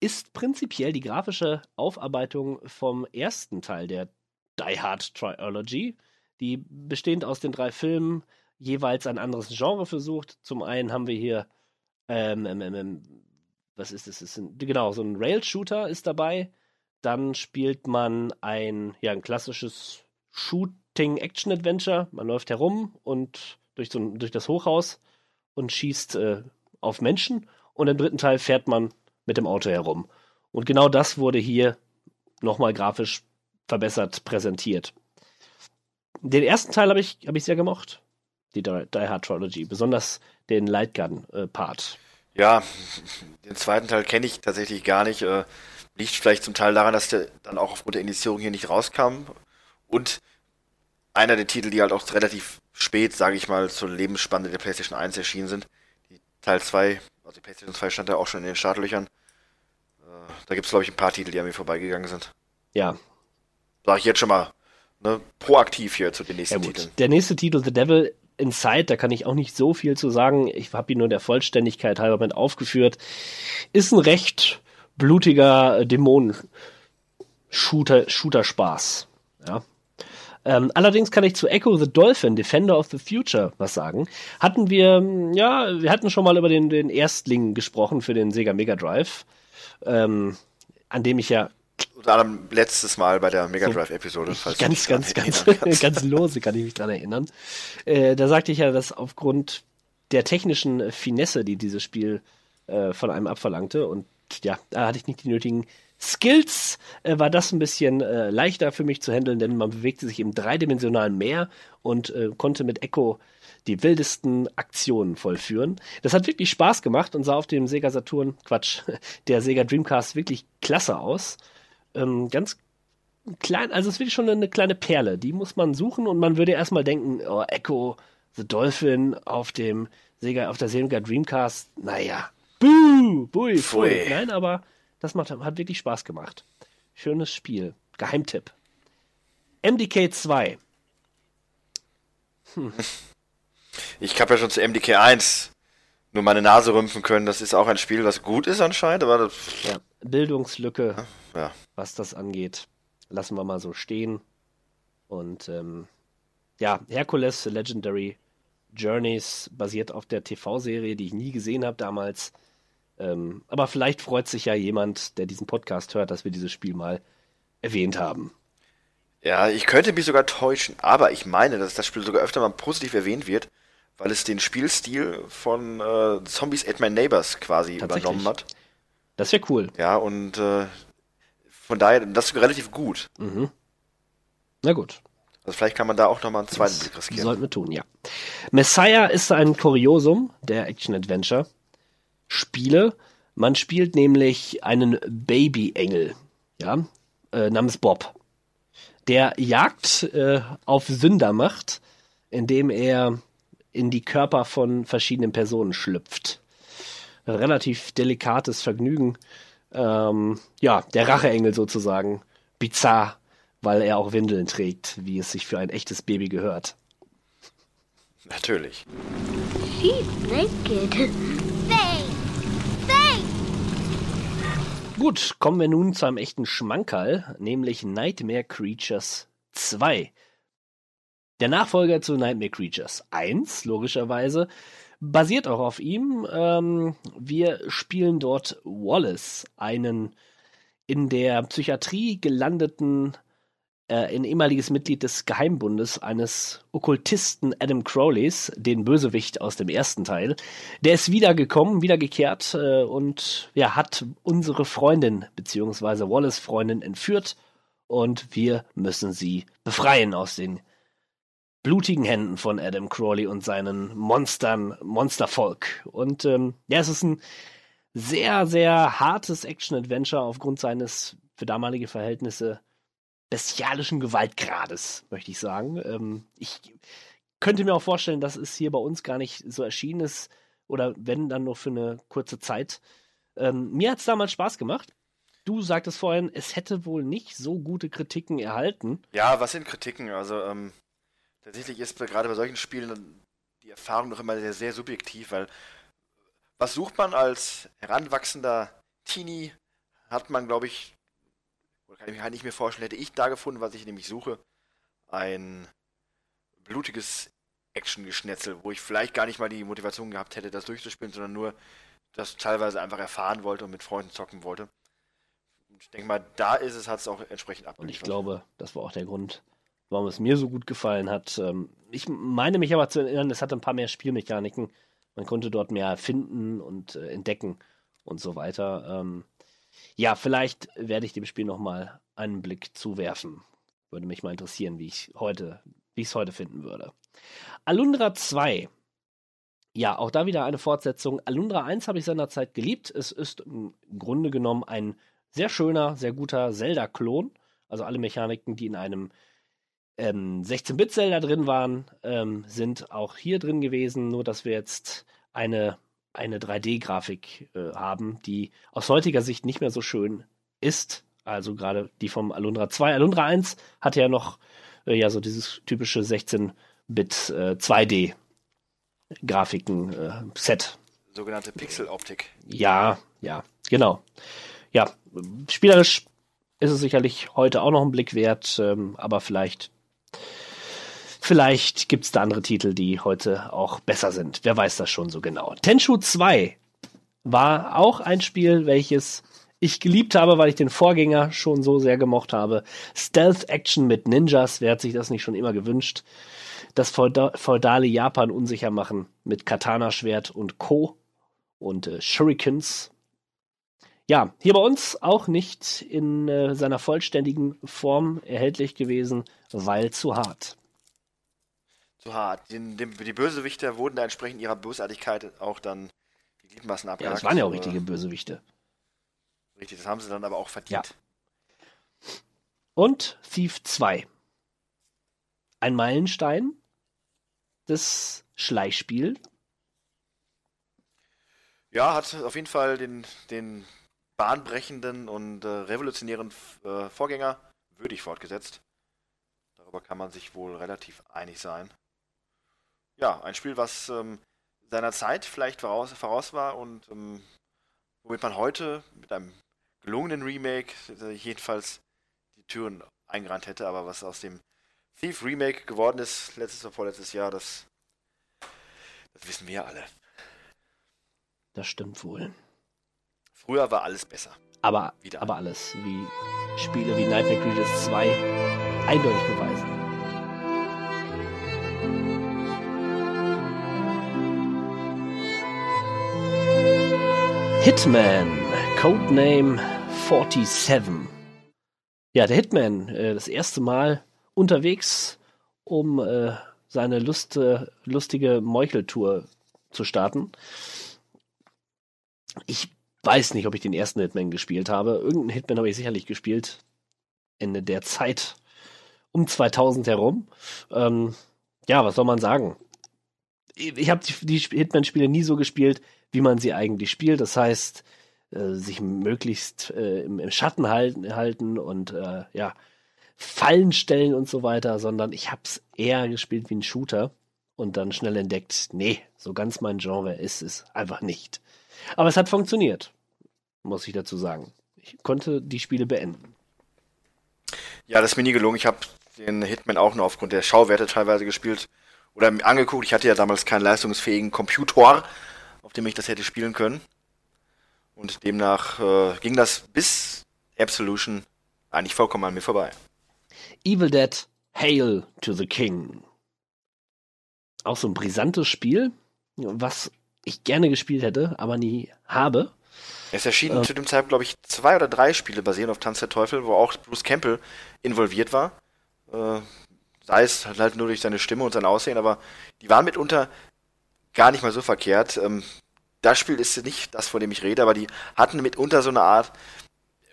ist prinzipiell die grafische Aufarbeitung vom ersten Teil der Die Hard Trilogy, die bestehend aus den drei Filmen jeweils ein anderes Genre versucht. Zum einen haben wir hier, ähm, ähm, ähm, ähm was ist das? Ist ein, genau, so ein Rail-Shooter ist dabei. Dann spielt man ein, ja, ein klassisches Shooting-Action-Adventure. Man läuft herum und durch, so ein, durch das Hochhaus und schießt äh, auf Menschen. Und im dritten Teil fährt man mit dem Auto herum. Und genau das wurde hier nochmal grafisch verbessert präsentiert. Den ersten Teil habe ich, hab ich sehr gemocht, die Die, Hard Trilogy, besonders den Lightgun-Part. Äh, ja, den zweiten Teil kenne ich tatsächlich gar nicht. Äh, liegt vielleicht zum Teil daran, dass der dann auch aufgrund der Indizierung hier nicht rauskam. Und einer der Titel, die halt auch relativ spät, sage ich mal, zur Lebensspanne der PlayStation 1 erschienen sind. Die Teil 2, also die PlayStation 2 stand ja auch schon in den Startlöchern. Äh, da gibt es, glaube ich, ein paar Titel, die an mir vorbeigegangen sind. Ja. Sag ich jetzt schon mal ne, proaktiv hier zu den nächsten ja, Titeln. Der nächste Titel, The Devil Inside, da kann ich auch nicht so viel zu sagen. Ich habe ihn nur der Vollständigkeit halber mit aufgeführt. Ist ein recht blutiger Dämonen-Shooter-Spaß. Ja. Ähm, allerdings kann ich zu Echo the Dolphin, Defender of the Future, was sagen. Hatten wir, ja, wir hatten schon mal über den, den Erstling gesprochen für den Sega Mega Drive, ähm, an dem ich ja unter anderem letztes Mal bei der Mega Drive-Episode. So, ganz, ganz, ganz, ganz lose kann ich mich dran erinnern. Äh, da sagte ich ja, dass aufgrund der technischen Finesse, die dieses Spiel äh, von einem abverlangte, und ja, da hatte ich nicht die nötigen Skills äh, war das ein bisschen äh, leichter für mich zu handeln, denn man bewegte sich im dreidimensionalen Meer und äh, konnte mit Echo die wildesten Aktionen vollführen. Das hat wirklich Spaß gemacht und sah auf dem Sega Saturn, Quatsch, der Sega Dreamcast wirklich klasse aus. Ähm, ganz klein, also es ist wirklich schon eine kleine Perle. Die muss man suchen und man würde erstmal denken, oh, Echo, The Dolphin auf dem Sega, auf der Sega Dreamcast, naja, buh, bui, pfui. Nein, aber das macht, hat wirklich Spaß gemacht. Schönes Spiel. Geheimtipp. MDK 2. Hm. Ich habe ja schon zu MDK 1 nur meine Nase rümpfen können. Das ist auch ein Spiel, was gut ist anscheinend, aber das ja, Bildungslücke, ja. was das angeht, lassen wir mal so stehen. Und ähm, ja, Hercules Legendary Journeys basiert auf der TV-Serie, die ich nie gesehen habe damals. Ähm, aber vielleicht freut sich ja jemand, der diesen Podcast hört, dass wir dieses Spiel mal erwähnt haben. Ja, ich könnte mich sogar täuschen, aber ich meine, dass das Spiel sogar öfter mal positiv erwähnt wird, weil es den Spielstil von äh, Zombies Ate My Neighbors quasi übernommen hat. Das wäre cool. Ja, und äh, Von daher, das ist relativ gut. Na gut. Also vielleicht kann man da auch nochmal einen zweiten Blick riskieren. Sollten wir tun, ja. Messiah ist ein Kuriosum der Action-Adventure-Spiele. Man spielt nämlich einen Baby-Engel, ja, äh, namens Bob. Der Jagd äh, auf Sündermacht, indem er in die Körper von verschiedenen Personen schlüpft. Relativ delikates Vergnügen. Ähm, ja, der Racheengel sozusagen. Bizarr, weil er auch Windeln trägt, wie es sich für ein echtes Baby gehört. Natürlich. She's naked. Gut, kommen wir nun zu einem echten Schmankerl, nämlich Nightmare Creatures 2. Der Nachfolger zu Nightmare Creatures 1, logischerweise, basiert auch auf ihm. Ähm, wir spielen dort Wallace, einen in der Psychiatrie gelandeten, äh, ein ehemaliges Mitglied des Geheimbundes eines Okkultisten Adam Crowleys, den Bösewicht aus dem ersten Teil. Der ist wiedergekommen, wiedergekehrt äh, und ja, hat unsere Freundin beziehungsweise Wallace Freundin entführt und wir müssen sie befreien aus den blutigen Händen von Adam Crowley und seinen Monstern, Monstervolk. Und ähm, ja, es ist ein sehr, sehr hartes Action-Adventure aufgrund seines für damalige Verhältnisse bestialischen Gewaltgrades, möchte ich sagen. Ähm, ich könnte mir auch vorstellen, dass es hier bei uns gar nicht so erschienen ist oder wenn dann nur für eine kurze Zeit. Ähm, mir hat es damals Spaß gemacht. Du sagtest vorhin, es hätte wohl nicht so gute Kritiken erhalten. Ja, was sind Kritiken? Also, ähm, tatsächlich ist gerade bei solchen Spielen die Erfahrung doch immer sehr, sehr subjektiv, weil was sucht man als heranwachsender Teenie? Hat man, glaube ich, oder kann ich mir halt nicht mehr vorstellen, hätte ich da gefunden, was ich nämlich suche. Ein blutiges Action-Geschnetzel, wo ich vielleicht gar nicht mal die Motivation gehabt hätte, das durchzuspielen, sondern nur das teilweise einfach erfahren wollte und mit Freunden zocken wollte. Und ich denke mal, da ist es, hat es auch entsprechend Und abgeliefert. ich glaube, das war auch der Grund, warum es mir so gut gefallen hat. Ähm, Ich meine mich aber zu erinnern, es hatte ein paar mehr Spielmechaniken. Man konnte dort mehr finden und äh, entdecken und so weiter. Ja, vielleicht werde ich dem Spiel nochmal einen Blick zuwerfen. Würde mich mal interessieren, wie ich heute, wie ich es heute finden würde. Alundra 2. Ja, auch da wieder eine Fortsetzung. Alundra 1 habe ich seinerzeit geliebt. Es ist im Grunde genommen ein sehr schöner, sehr guter Zelda-Klon. Also alle Mechaniken, die in einem ähm, 16-Bit-Zelda drin waren, ähm, sind auch hier drin gewesen. Nur, dass wir jetzt eine, eine 3D-Grafik äh, haben, die aus heutiger Sicht nicht mehr so schön ist. Also gerade die vom Alundra 2. Alundra 1 hatte ja noch äh, ja so dieses typische 16-Bit äh, 2D Grafiken äh, Set. Sogenannte Pixel-Optik. Ja, ja, genau. Ja, spielerisch ist es sicherlich heute auch noch ein Blick wert, ähm, aber vielleicht vielleicht gibt es da andere Titel, die heute auch besser sind. Wer weiß das schon so genau. Tenchu 2 war auch ein Spiel, welches ich geliebt habe, weil ich den Vorgänger schon so sehr gemocht habe. Stealth Action mit Ninjas, wer hat sich das nicht schon immer gewünscht? Das feuda feudale Japan unsicher machen mit Katana-Schwert und Co. und äh, Shurikens. Ja, hier bei uns auch nicht in äh, seiner vollständigen Form erhältlich gewesen, weil zu hart. Zu hart. Den, dem, die Bösewichter wurden da entsprechend ihrer Bösartigkeit auch dann die Gliedmaßen Ja, abgehakt. das waren ja auch richtige Bösewichte. Richtig, das haben sie dann aber auch verdient. Und Thief 2. Ein Meilenstein des Schleichspiel. Ja, hat auf jeden Fall den, den bahnbrechenden und äh, revolutionären äh, Vorgänger würdig fortgesetzt. Darüber kann man sich wohl relativ einig sein. Ja, ein Spiel, was ähm, seiner Zeit vielleicht voraus, voraus war und ähm, womit man heute mit einem gelungenen Remake äh, jedenfalls die Türen eingerannt hätte, aber was aus dem Thief Remake geworden ist, letztes oder vorletztes Jahr, das, das wissen wir alle. Das stimmt wohl. Früher war alles besser. Aber, Wieder. aber alles, wie Spiele wie Nightmare Creatures 2 eindeutig beweisen. Hitman, Codename 47. ja, der Hitman, äh, das erste Mal unterwegs, um äh, seine Lust, äh, lustige Meucheltour zu starten. Ich weiß nicht, ob ich den ersten Hitman gespielt habe. Irgendeinen Hitman habe ich sicherlich gespielt. Ende der Zeit um 2000 herum. Ähm, ja, was soll man sagen? Ich habe die, die Hitman-Spiele nie so gespielt, wie man sie eigentlich spielt. Das heißt, äh, sich möglichst äh, im, im, Schatten halten, halten und äh, ja, Fallen stellen und so weiter, sondern ich habe es eher gespielt wie ein Shooter und dann schnell entdeckt, nee, so ganz mein Genre ist es einfach nicht. Aber es hat funktioniert, muss ich dazu sagen. Ich konnte die Spiele beenden. Ja, das ist mir nie gelungen. Ich habe den Hitman auch nur aufgrund der Schauwerte teilweise gespielt oder angeguckt. Ich hatte ja damals keinen leistungsfähigen Computer, auf dem ich das hätte spielen können. Und demnach äh, ging das bis Absolution eigentlich vollkommen an mir vorbei. Evil Dead Hail to the King. Auch so ein brisantes Spiel, was ich gerne gespielt hätte, aber nie habe. Es erschienen äh, zu dem Zeitpunkt, glaube ich, zwei oder drei Spiele basierend auf Tanz der Teufel, wo auch Bruce Campbell involviert war. Äh, sei es halt nur durch seine Stimme und sein Aussehen, aber die waren mitunter gar nicht mal so verkehrt. Ähm, das Spiel ist nicht das, von dem ich rede, aber die hatten mitunter so eine Art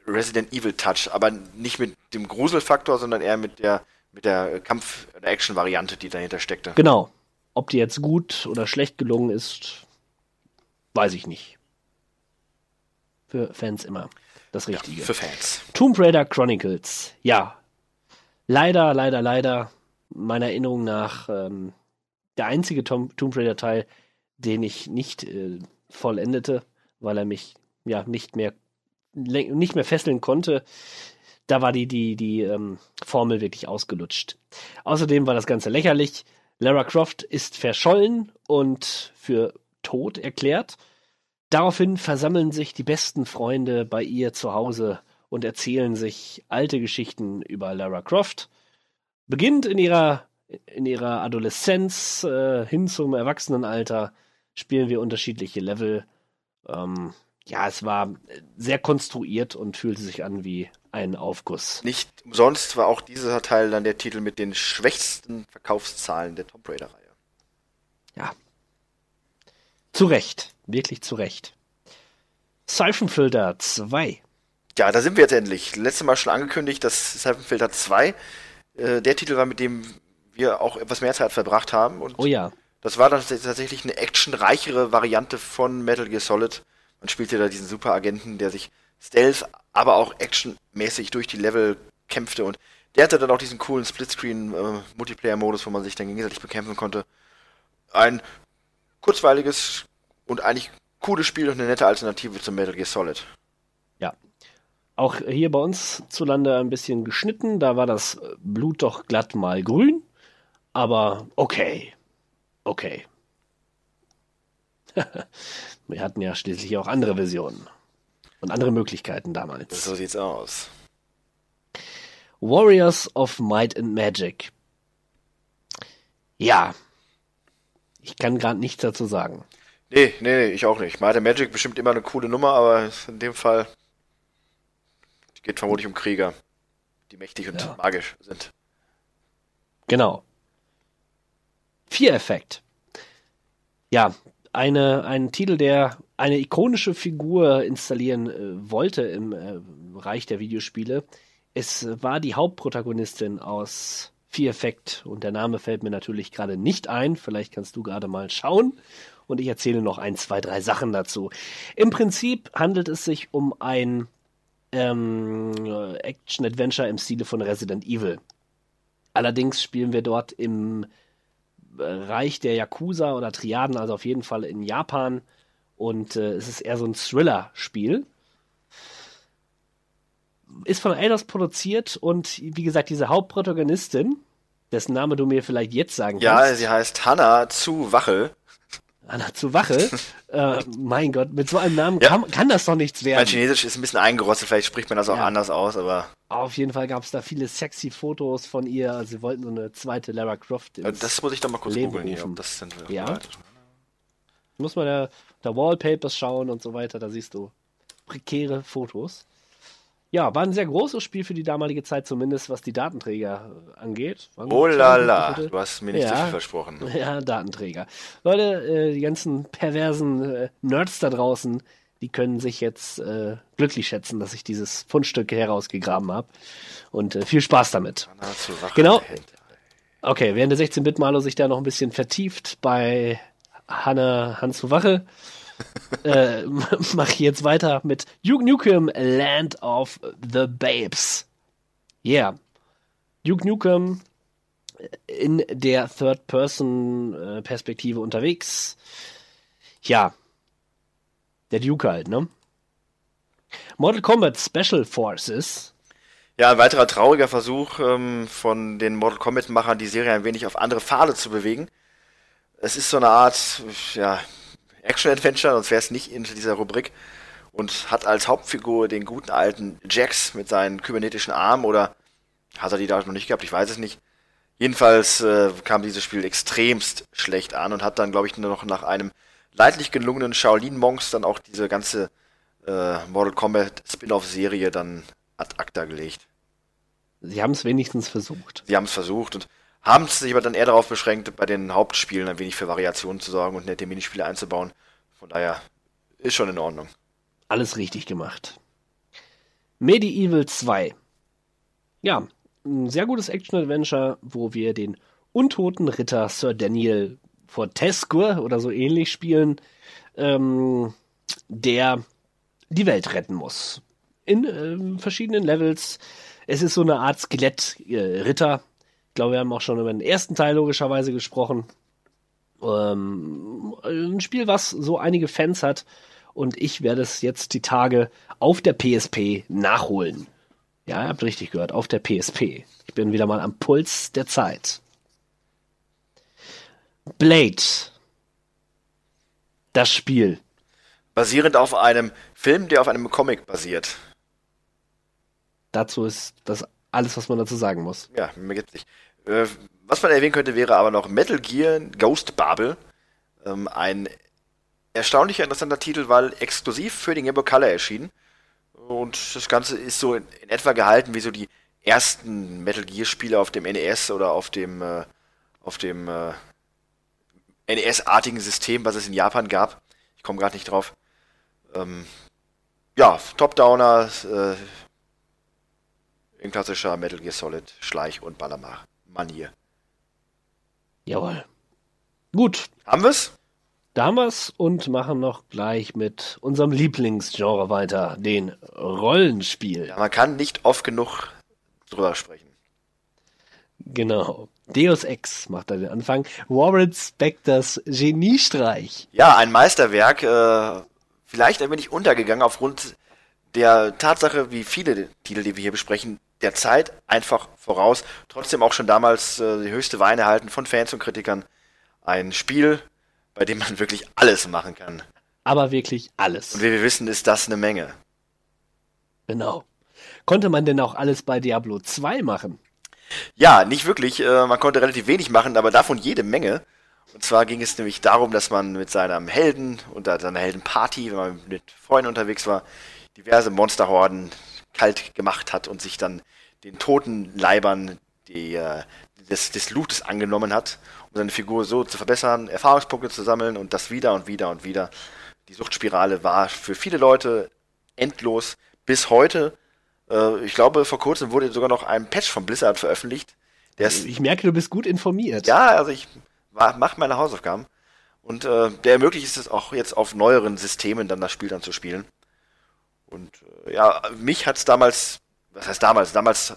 Resident Evil Touch, aber nicht mit dem Gruselfaktor, sondern eher mit der mit der Kampf- oder Action-Variante, die dahinter steckte. Genau. Ob die jetzt gut oder schlecht gelungen ist, weiß ich nicht. Für Fans immer das Richtige. Ja, für Fans. Tomb Raider Chronicles. Ja. Leider, leider, leider, meiner Erinnerung nach, ähm, der einzige Tom Tomb Raider Teil, den ich nicht äh, vollendete, weil er mich ja nicht mehr nicht mehr fesseln konnte. Da war die, die, die ähm, Formel wirklich ausgelutscht. Außerdem war das Ganze lächerlich. Lara Croft ist verschollen und für tot erklärt. Daraufhin versammeln sich die besten Freunde bei ihr zu Hause und erzählen sich alte Geschichten über Lara Croft. Beginnt in ihrer, in ihrer Adoleszenz äh, hin zum Erwachsenenalter spielen wir unterschiedliche Level. Ähm, ja, es war sehr konstruiert und fühlte sich an wie ein Aufguss. Nicht umsonst war auch dieser Teil dann der Titel mit den schwächsten Verkaufszahlen der Tomb Raider-Reihe. Ja. Zu Recht. Wirklich zu Recht. Siphonfilter 2. Ja, da sind wir jetzt endlich. Letztes Mal schon angekündigt, dass Siphonfilter 2 äh, der Titel war, mit dem wir auch etwas mehr Zeit verbracht haben. Und oh ja. Das war dann tatsächlich eine actionreichere Variante von Metal Gear Solid. Man spielte da diesen Superagenten, der sich Stealth, aber auch actionmäßig durch die Level kämpfte und der hatte dann auch diesen coolen Splitscreen-Multiplayer-Modus, äh, wo man sich dann gegenseitig bekämpfen konnte. Ein kurzweiliges und eigentlich cooles Spiel und eine nette Alternative zum Metal Gear Solid. Ja. Auch hier bei uns zu Lande ein bisschen geschnitten. Da war das Blut doch glatt mal grün. Aber okay okay. Wir hatten ja schließlich auch andere Versionen und andere Möglichkeiten damals. So sieht's aus. Warriors of Might and Magic. Ja. Ich kann gerade nichts dazu sagen. Nee, nee, nee, ich auch nicht. Might and Magic bestimmt immer eine coole Nummer, aber in dem Fall geht vermutlich um Krieger, die mächtig und ja. magisch sind. Genau. Fear Effect. Ja, eine, ein Titel, der eine ikonische Figur installieren äh, wollte im äh, Bereich der Videospiele. Es war die Hauptprotagonistin aus Fear Effect und der Name fällt mir natürlich gerade nicht ein. Vielleicht kannst du gerade mal schauen und ich erzähle noch ein, zwei, drei Sachen dazu. Im Prinzip handelt es sich um ein ähm, Action-Adventure im Stile von Resident Evil. Allerdings spielen wir dort im Reich der Yakuza oder Triaden, also auf jeden Fall in Japan. Und äh, es ist eher so ein Thriller-Spiel. Ist von Eidos produziert und wie gesagt, diese Hauptprotagonistin, dessen Name du mir vielleicht jetzt sagen ja, kannst. Ja, sie heißt Hanna zu Wachel. Hanna zu Wachel? äh, mein Gott, mit so einem Namen ja. kann, kann, das doch nichts werden. Mein Chinesisch ist ein bisschen eingerostet, vielleicht spricht man das auch ja. anders aus, aber. Auf jeden Fall gab es da viele sexy Fotos von ihr. Also sie wollten so eine zweite Lara Croft. das muss ich doch mal kurz googeln hier, ob das sind. Ja. Muss man da, da Wallpapers schauen und so weiter, da siehst du prekäre Fotos. Ja, war ein sehr großes Spiel für die damalige Zeit, zumindest was die Datenträger äh, angeht. Oh gut, la zwei la, gute- du hast mir nicht Ja. zu viel versprochen. Ja, Datenträger. Leute, äh, die ganzen perversen äh, Nerds da draußen, die können sich jetzt äh, glücklich schätzen, dass ich dieses Fundstück herausgegraben habe. Und äh, viel Spaß damit. Genau. Okay, während der 16-Bit-Malo sich da noch ein bisschen vertieft bei Hanna Hans zu Wache, äh, mache ich jetzt weiter mit Duke Nukem Land of the Babes. Yeah. Duke Nukem in der Third-Person-Perspektive unterwegs. Ja. Der Duke halt, ne? Mortal Kombat Special Forces. Ja, ein weiterer trauriger Versuch ähm, von den Mortal Kombat-Machern, die Serie ein wenig auf andere Pfade zu bewegen. Es ist so eine Art ja, Action-Adventure, sonst wäre es nicht in dieser Rubrik. Und hat als Hauptfigur den guten alten Jax mit seinen kybernetischen Armen oder hat er die da noch nicht gehabt? Ich weiß es nicht. Jedenfalls äh, kam dieses Spiel extremst schlecht an und hat dann, glaube ich, nur noch nach einem leidlich gelungenen Shaolin-Monks dann auch diese ganze äh, Mortal Kombat Spin-off-Serie dann ad acta gelegt. Sie haben es wenigstens versucht. Sie haben es versucht und haben sich aber dann eher darauf beschränkt, bei den Hauptspielen ein wenig für Variationen zu sorgen und nette Minispiele einzubauen. Von daher ist schon in Ordnung. Alles richtig gemacht. Medieval 2. Ja, ein sehr gutes Action-Adventure, wo wir den untoten Ritter Sir Daniel Fortescue oder so ähnlich spielen, ähm, der die Welt retten muss. In ähm, verschiedenen Levels. Es ist so eine Art Skelett-Ritter. Ich glaube, wir haben auch schon über den ersten Teil logischerweise gesprochen. Ähm, ein Spiel, was so einige Fans hat. Und ich werde es jetzt die Tage auf der PSP nachholen. Ja, ihr habt richtig gehört, auf der PSP. Ich bin wieder mal am Puls der Zeit. Blade. Das Spiel. Basierend auf einem Film, der auf einem Comic basiert. Dazu ist das alles, was man dazu sagen muss. Ja, mir geht's nicht. Äh, was man erwähnen könnte, wäre aber noch Metal Gear Ghost Babel. Ähm, ein erstaunlicher, interessanter Titel, weil exklusiv für den Game Boy Color erschienen. Und das Ganze ist so in, etwa gehalten wie so die ersten Metal Gear Spiele auf dem NES oder auf dem, äh, auf dem äh, NES-artigen System, was es in Japan gab. Ich komme gerade nicht drauf. Ähm, ja, Top-Downer, äh, in klassischer Metal Gear Solid Schleich- und Ballermach-Manier. Jawohl. Gut, Haben wir's? da haben wir's und machen noch gleich mit unserem Lieblingsgenre weiter, den Rollenspiel. Ja, man kann nicht oft genug drüber sprechen. Genau. Deus Ex macht da den Anfang. Warren Spectors Geniestreich. Ja, ein Meisterwerk, äh, vielleicht ein wenig untergegangen aufgrund der Tatsache, wie viele Titel, die wir hier besprechen, der Zeit einfach voraus. Trotzdem auch schon damals äh, die höchste Weine erhalten von Fans und Kritikern. Ein Spiel, bei dem man wirklich alles machen kann. Aber wirklich alles. Und wie wir wissen, ist das eine Menge. Genau. Konnte man denn auch alles bei Diablo 2 machen? Ja, nicht wirklich. Äh, man konnte relativ wenig machen, aber davon jede Menge. Und zwar ging es nämlich darum, dass man mit seinem Helden und seiner Heldenparty, wenn man mit Freunden unterwegs war, diverse Monsterhorden kalt gemacht hat und sich dann den toten Leibern die, äh, des, des Lootes angenommen hat, um seine Figur so zu verbessern, Erfahrungspunkte zu sammeln und das wieder und wieder und wieder. Die Suchtspirale war für viele Leute endlos bis heute. Äh, ich glaube, vor kurzem wurde sogar noch ein Patch von Blizzard veröffentlicht. Der ist Ich merke, du bist gut informiert. ja, also ich mache meine Hausaufgaben. Und äh, der ermöglicht es auch jetzt auf neueren Systemen dann das Spiel dann zu spielen. Und äh, ja, mich hat's damals, was heißt damals? Damals,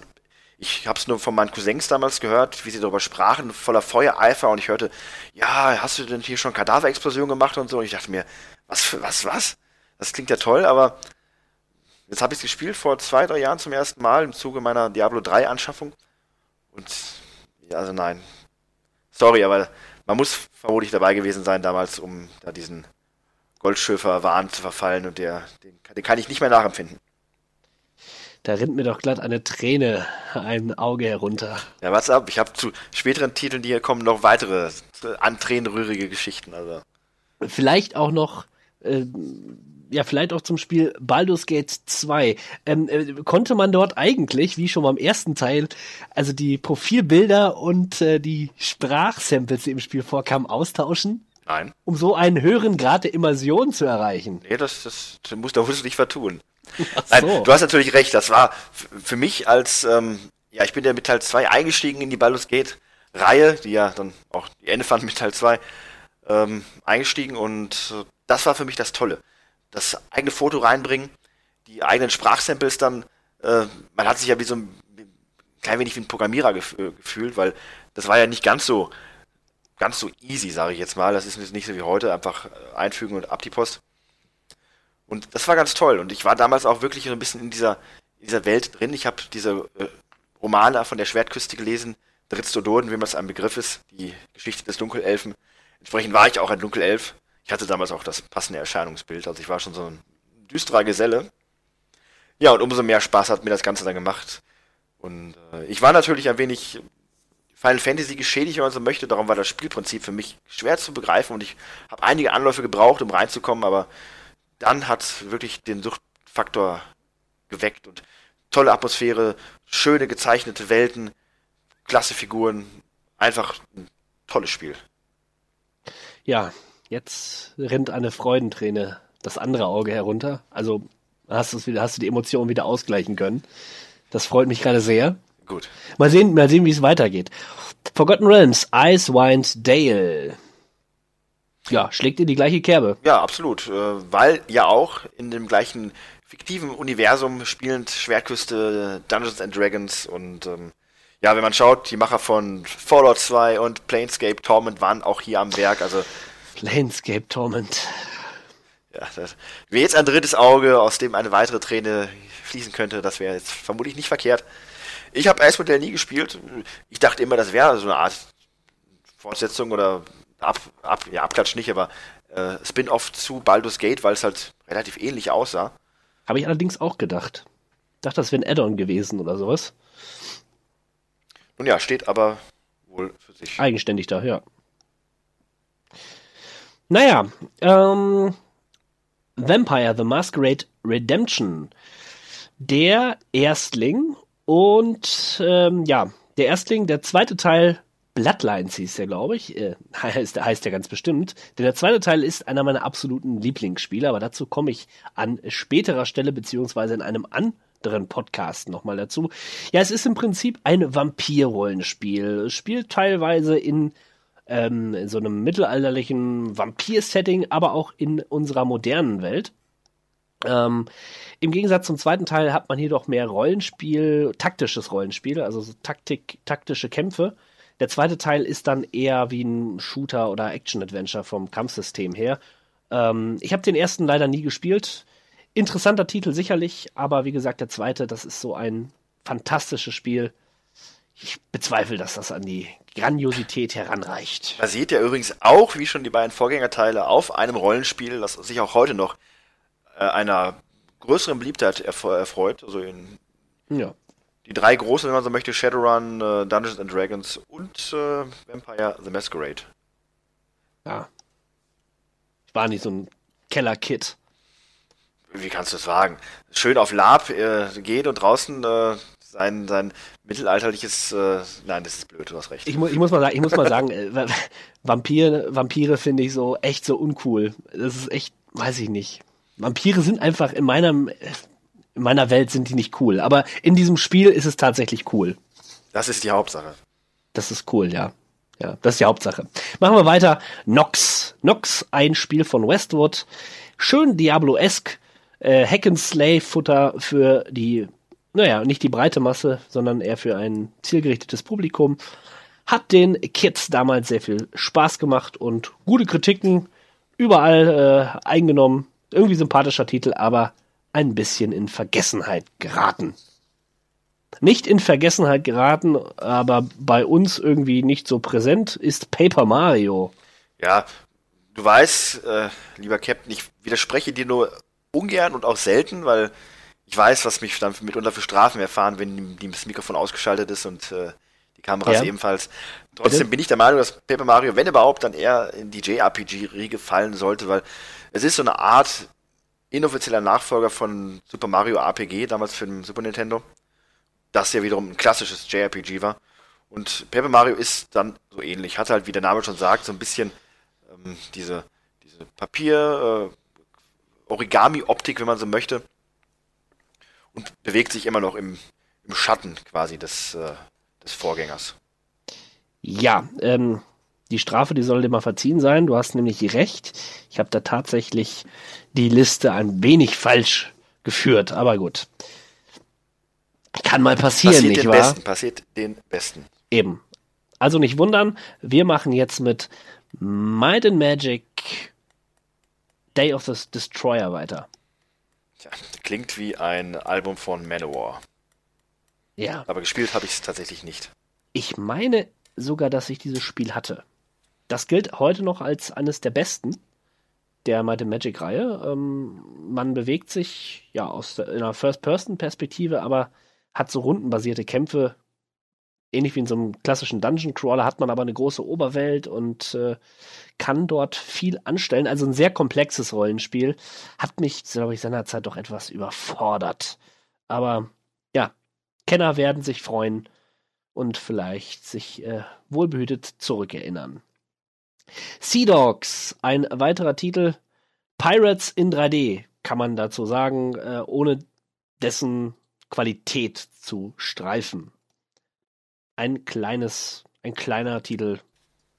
ich habe es nur von meinen Cousins damals gehört, wie sie darüber sprachen, voller Feuereifer. Und ich hörte, ja, hast du denn hier schon Kadaverexplosion gemacht und so? Und ich dachte mir, was was, was? Das klingt ja toll, aber jetzt habe ich es gespielt vor zwei, drei Jahren zum ersten Mal im Zuge meiner Diablo 3 Anschaffung. Und ja, also nein, Sorry, aber man muss vermutlich dabei gewesen sein damals, um da diesen Goldschöfer-Wahn zu verfallen und der, den, den kann ich nicht mehr nachempfinden. Da rinnt mir doch glatt eine Träne ein Auge herunter. Ja, warte ab, ich habe zu späteren Titeln, die hier kommen, noch weitere an tränenrührige Geschichten. Also Vielleicht auch noch äh, ja, vielleicht auch zum Spiel Baldur's Gate 2. Ähm, äh, konnte man dort eigentlich, wie schon beim ersten Teil, also die Profilbilder und äh, die Sprachsamples, die im Spiel vorkamen, austauschen? Nein. Um so einen höheren Grad der Immersion zu erreichen. Nee, das, das, das muss, da musst du dich vertun. Nein, so. du hast natürlich recht. Das war für mich als, ähm, ja, ich bin ja mit Teil 2 eingestiegen in die Baldur's Gate Reihe, die ja dann auch die Ende fand mit Teil 2, ähm, eingestiegen und äh, das war für mich das Tolle. Das eigene Foto reinbringen, die eigenen Sprachsamples dann, äh, man hat sich ja wie so ein klein wenig wie ein Programmierer gef äh, gefühlt, weil das war ja nicht ganz so, ganz so easy, sage ich jetzt mal. Das ist nicht so wie heute, einfach äh, einfügen und ab die Post. Und das war ganz toll. Und ich war damals auch wirklich so ein bisschen in dieser, in dieser Welt drin. Ich habe diese äh, Romane von der Schwertküste gelesen, Dritz Dododen, wie man es ein Begriff ist, die Geschichte des Dunkelelfen. Entsprechend war ich auch ein Dunkelelf. Ich hatte damals auch das passende Erscheinungsbild, also ich war schon so ein düsterer Geselle. Ja, und umso mehr Spaß hat mir das Ganze dann gemacht. Und äh, ich war natürlich ein wenig Final Fantasy geschädigt, wenn man so möchte. Darum war das Spielprinzip für mich schwer zu begreifen und ich habe einige Anläufe gebraucht, um reinzukommen, aber dann hat wirklich den Suchtfaktor geweckt und tolle Atmosphäre, schöne gezeichnete Welten, klasse Figuren, einfach ein tolles Spiel. Ja, jetzt rennt eine Freudenträne das andere Auge herunter. Also hast, wieder, hast du die Emotionen wieder ausgleichen können. Das freut mich gerade sehr. Gut. Mal sehen, mal sehen, wie es weitergeht. Forgotten Realms, Icewind Dale. Ja, schlägt in die gleiche Kerbe. Ja, absolut. Äh, weil ja auch in dem gleichen fiktiven Universum spielend Schwertküste, Dungeons and Dragons und ähm, ja, wenn man schaut, die Macher von Fallout 2 und Planescape Torment waren auch hier am Werk. Also Landscape Torment. ja, das wäre jetzt ein drittes Auge, aus dem eine weitere Träne fließen könnte. Das wäre jetzt vermutlich nicht verkehrt. Ich habe Eismodell nie gespielt. Ich dachte immer, das wäre so eine Art Fortsetzung oder ab, ab, ja, Abklatsch nicht, aber äh, Spin-off zu Baldur's Gate, weil es halt relativ ähnlich aussah. Habe ich allerdings auch gedacht. Dachte, das wäre ein Add-on gewesen oder sowas. Nun ja, steht aber wohl für sich. Eigenständig da, ja. Naja, ähm, Vampire the Masquerade Redemption. Der Erstling und ähm, ja, der Erstling, der zweite Teil Bloodlines hieß der, glaube ich. Äh, heißt, heißt der ganz bestimmt. Denn der zweite Teil ist einer meiner absoluten Lieblingsspiele, aber dazu komme ich an späterer Stelle, beziehungsweise in einem anderen Podcast nochmal dazu. Ja, es ist im Prinzip ein Vampir-Rollenspiel. Es spielt teilweise in, ähm, in so einem mittelalterlichen Vampir-Setting, aber auch in unserer modernen Welt. Ähm, Im Gegensatz zum zweiten Teil hat man hier doch mehr Rollenspiel, taktisches Rollenspiel, also so Taktik, taktische Kämpfe. Der zweite Teil ist dann eher wie ein Shooter oder Action-Adventure vom Kampfsystem her. Ähm, ich habe den ersten leider nie gespielt. Interessanter Titel sicherlich, aber wie gesagt, der zweite, das ist so ein fantastisches Spiel. Ich bezweifle, dass das an die Grandiosität heranreicht. Basiert ja übrigens auch, wie schon die beiden Vorgängerteile, auf einem Rollenspiel, das sich auch heute noch einer größeren Beliebtheit erf- erfreut. Also in Ja. die drei großen, wenn man so möchte, Shadowrun, äh, Dungeons and Dragons und äh, Vampire the Masquerade. ja. Ich war nicht so ein Keller-Kid. Wie kannst du es wagen? Schön auf Lab äh, geht und draußen äh, sein, sein mittelalterliches. Äh, nein, das ist blöd, du hast recht. Ich, mu ich muss mal sagen, ich muss mal sagen, äh, Va- Vampir, Vampire finde ich so echt so uncool. Das ist echt, weiß ich nicht. Vampire sind einfach in meinem, in meiner Welt sind die nicht cool. Aber in diesem Spiel ist es tatsächlich cool. Das ist die Hauptsache. Das ist cool, ja. Ja, das ist die Hauptsache. Machen wir weiter. Nox. Nox, ein Spiel von Westwood. Schön Diablo-esk. Äh, Hack-and-Slay-Futter für die, naja, nicht die breite Masse, sondern eher für ein zielgerichtetes Publikum. Hat den Kids damals sehr viel Spaß gemacht und gute Kritiken überall äh, eingenommen. Irgendwie sympathischer Titel, aber ein bisschen in Vergessenheit geraten nicht in Vergessenheit geraten, aber bei uns irgendwie nicht so präsent, ist Paper Mario. Ja, du weißt, äh, lieber Captain, ich widerspreche dir nur ungern und auch selten, weil ich weiß, was mich dann mitunter für Strafen erfahren, wenn das Mikrofon ausgeschaltet ist und äh, die Kameras Ja. ebenfalls. Trotzdem bin ich der Meinung, dass Paper Mario, wenn überhaupt, dann eher in die JRPG-Riege fallen sollte, weil es ist so eine Art inoffizieller Nachfolger von Super Mario RPG, damals für den Super Nintendo. Das ja wiederum ein klassisches JRPG war. Und Paper Mario ist dann so ähnlich. Hat halt, wie der Name schon sagt, so ein bisschen ähm, diese, diese Papier, äh, wenn man so möchte. Und bewegt sich immer noch im, im Schatten quasi des, äh, des Vorgängers. Ja, ähm, die Strafe, die soll dir mal verziehen sein. Du hast nämlich recht. Ich habe da tatsächlich die Liste ein wenig falsch geführt, aber gut. Kann mal passieren, passiert nicht den wahr? Besten, passiert den Besten. Eben. Also nicht wundern, wir machen jetzt mit Might and Magic Day of the Destroyer weiter. Tja, klingt wie ein Album von Manowar. Ja, Aber gespielt habe ich es tatsächlich nicht. ich meine sogar, dass ich dieses Spiel hatte. Das gilt heute noch als eines der besten der Might and Magic Reihe. Ähm, man bewegt sich ja aus einer First-Person-Perspektive, aber hat so rundenbasierte Kämpfe. Ähnlich wie in so einem klassischen Dungeon Crawler hat man aber eine große Oberwelt und äh, kann dort viel anstellen. Also ein sehr komplexes Rollenspiel. Hat mich, glaube ich, seinerzeit doch etwas überfordert. Aber ja, Kenner werden sich freuen und vielleicht sich äh, wohlbehütet zurückerinnern. Sea Dogs, ein weiterer Titel. Pirates in 3D, kann man dazu sagen, äh, ohne dessen Qualität zu streifen. Ein kleines, ein kleiner Titel,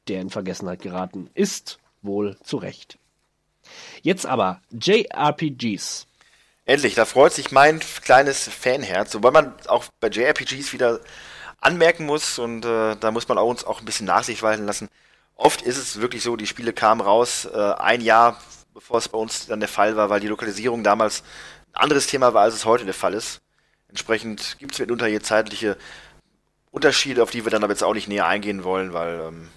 der in Vergessenheit geraten ist, wohl zu Recht. Jetzt aber JRPGs. Endlich, da freut sich mein kleines Fanherz, wobei man auch bei JRPGs wieder anmerken muss und äh, da muss man auch uns auch ein bisschen Nachsicht walten lassen. Oft ist es wirklich so, die Spiele kamen raus äh, ein Jahr, bevor es bei uns dann der Fall war, weil die Lokalisierung damals ein anderes Thema war, als es heute der Fall ist. Entsprechend gibt es mitunter hier zeitliche Unterschiede, auf die wir dann aber jetzt auch nicht näher eingehen wollen, weil ähm,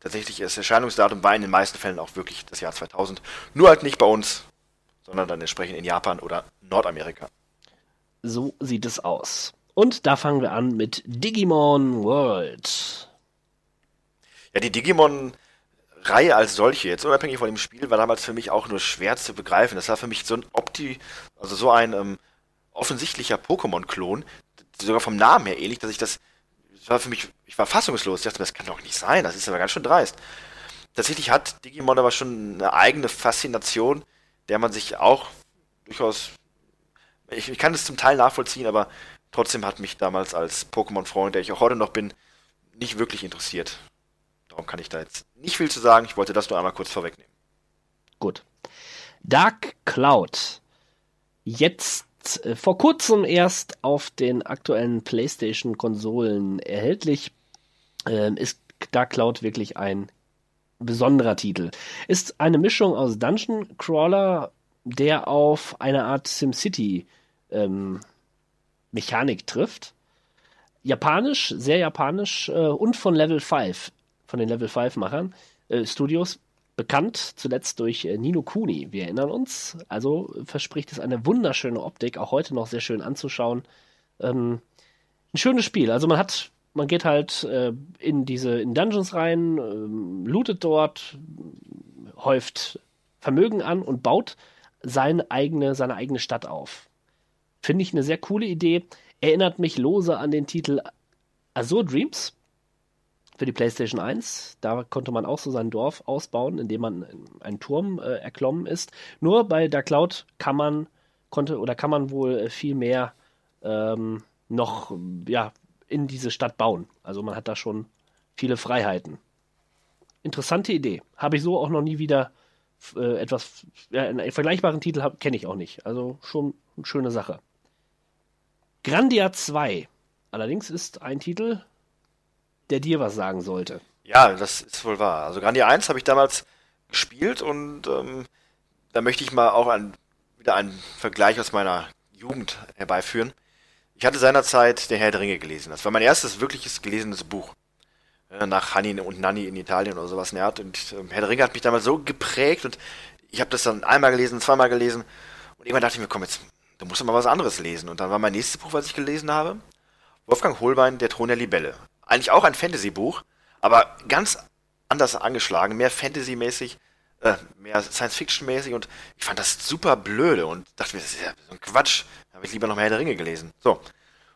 tatsächlich das Erscheinungsdatum war in den meisten Fällen auch wirklich das Jahr 2000. Nur halt nicht bei uns, sondern dann entsprechend in Japan oder Nordamerika. So sieht es aus. Und da fangen wir an mit Digimon World. Ja, die Digimon-Reihe als solche, jetzt unabhängig von dem Spiel, war damals für mich auch nur schwer zu begreifen. Das war für mich so ein Opti, also so ein ähm, offensichtlicher Pokémon-Klon, sogar vom Namen her ähnlich, dass ich das, das war für mich, ich war fassungslos. Ich dachte, das kann doch nicht sein, das ist aber ganz schön dreist. Tatsächlich hat Digimon aber schon eine eigene Faszination, der man sich auch durchaus, ich, ich kann es zum Teil nachvollziehen, aber trotzdem hat mich damals als Pokémon-Freund, der ich auch heute noch bin, nicht wirklich interessiert. Darum kann ich da jetzt nicht viel zu sagen. Ich wollte das nur einmal kurz vorwegnehmen. Gut. Dark Cloud. Jetzt äh, vor kurzem erst auf den aktuellen PlayStation-Konsolen erhältlich. Ähm, ist Dark Cloud wirklich ein besonderer Titel. Ist eine Mischung aus Dungeon Crawler, der auf eine Art SimCity ähm, Mechanik trifft. Japanisch, sehr japanisch äh, und von Level 5, von den Level 5 Machern, äh, Studios, bekannt zuletzt durch äh, Nino Kuni. Wir erinnern uns. Also verspricht es eine wunderschöne Optik, auch heute noch sehr schön anzuschauen. Ähm, ein schönes Spiel. Also man hat, man geht halt äh, in diese in Dungeons rein, ähm, lootet dort, häuft Vermögen an und baut seine eigene, seine eigene Stadt auf. Finde ich eine sehr coole Idee. Erinnert mich lose an den Titel Azure Dreams für die PlayStation 1. Da konnte man auch so sein Dorf ausbauen, indem man einen Turm äh, erklommen ist. Nur bei der Cloud kann man, konnte oder kann man wohl äh, viel mehr ähm, noch ja, in diese Stadt bauen. Also man hat da schon viele Freiheiten. Interessante Idee. Habe ich so auch noch nie wieder äh, etwas, ja, einen vergleichbaren Titel kenne ich auch nicht. Also schon eine schöne Sache. Grandia 2 allerdings ist ein Titel, der dir was sagen sollte. Ja, das ist wohl wahr. Also Grandia 1 habe ich damals gespielt und ähm, da möchte ich mal auch ein, wieder einen Vergleich aus meiner Jugend herbeiführen. Ich hatte seinerzeit Der Herr der Ringe gelesen. Das war mein erstes wirkliches gelesenes Buch. Äh, nach Hanni und Nanni in Italien oder sowas in. Und ähm, Herr der Ringe hat mich damals so geprägt und ich habe das dann einmal gelesen, zweimal gelesen. Und irgendwann dachte ich mir, komm jetzt, du musst doch mal was anderes lesen. Und dann war mein nächstes Buch, was ich gelesen habe, Wolfgang Holbein, Der Thron der Libelle. Eigentlich auch ein Fantasy-Buch, aber ganz anders angeschlagen, mehr Fantasy-mäßig. äh, mehr Science-Fiction-mäßig und ich fand das super blöde und dachte mir, das ist ja so ein Quatsch. Da habe ich lieber noch mehr der Ringe gelesen. So.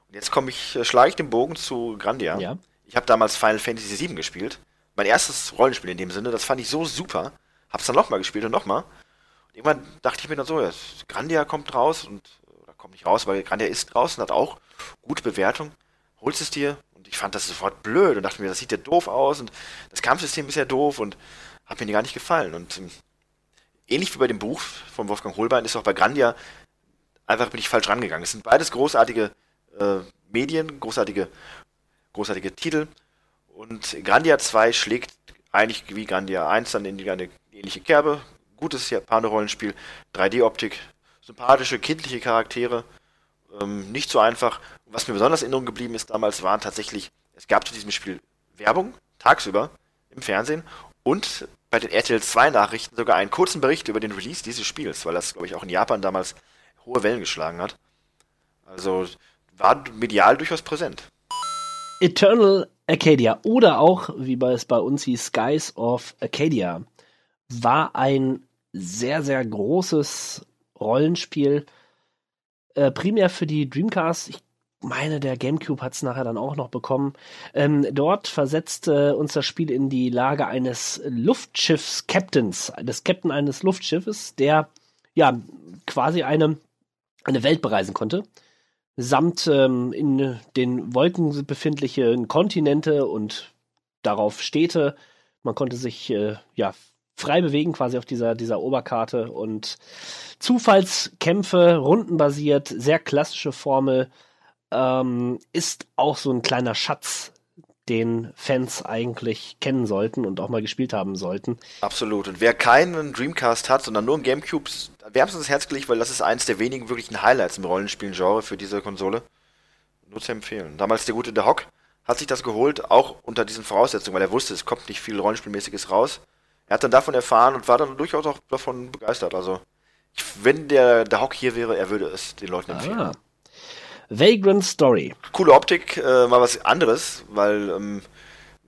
Und jetzt komme ich, äh, schlage ich den Bogen zu Grandia. Ja. Ich habe damals Final Fantasy VII gespielt. Mein erstes Rollenspiel in dem Sinne, das fand ich so super. Hab's dann nochmal gespielt und nochmal. Und irgendwann dachte ich mir dann so, ja, Grandia kommt raus und, oder kommt nicht raus, weil Grandia ist draußen, hat auch gute Bewertung. Holst es dir? Ich fand das sofort blöd und dachte mir, das sieht ja doof aus und das Kampfsystem ist ja doof und hat mir gar nicht gefallen. Und ähm, ähnlich wie bei dem Buch von Wolfgang Holbein ist auch bei Grandia einfach bin ich falsch rangegangen. Es sind beides großartige äh, Medien, großartige, großartige Titel. Und Grandia 2 schlägt eigentlich wie Grandia 1 dann in die eine ähnliche Kerbe. Gutes Japaner-Rollenspiel, 3D-Optik, sympathische, kindliche Charaktere. Ähm, nicht so einfach. Was mir besonders in Erinnerung geblieben ist damals, waren tatsächlich, es gab zu diesem Spiel Werbung, tagsüber, im Fernsehen und bei den RTL 2 Nachrichten sogar einen kurzen Bericht über den Release dieses Spiels, weil das, glaube ich, auch in Japan damals hohe Wellen geschlagen hat. Also war medial durchaus präsent. Eternal Arcadia oder auch, wie es bei uns hieß, Skies of Arcadia, war ein sehr, sehr großes Rollenspiel. Äh, primär für die Dreamcast. Ich meine, der GameCube hat es nachher dann auch noch bekommen. Ähm, dort versetzte uns das Spiel in die Lage eines Luftschiffs-Captains, des Captain eines Luftschiffes, der ja quasi eine, eine Welt bereisen konnte samt ähm, in den Wolken befindliche Kontinente und darauf Städte. Man konnte sich äh, ja frei bewegen quasi auf dieser, dieser Oberkarte und Zufallskämpfe, rundenbasiert, sehr klassische Formel, ähm, ist auch so ein kleiner Schatz, den Fans eigentlich kennen sollten und auch mal gespielt haben sollten. Absolut. Und wer keinen Dreamcast hat, sondern nur ein Gamecube, wärmstens ins Herz gelegt, weil das ist eins der wenigen wirklichen Highlights im Rollenspielen-Genre für diese Konsole. Nur zu empfehlen. Damals der gute The Hock hat sich das geholt, auch unter diesen Voraussetzungen, weil er wusste, es kommt nicht viel Rollenspielmäßiges raus. Er hat dann davon erfahren und war dann durchaus auch davon begeistert. Also, wenn der, der Hock hier wäre, er würde es den Leuten empfehlen. Ah. Vagrant Story. Coole Optik, äh, mal was anderes, weil ähm,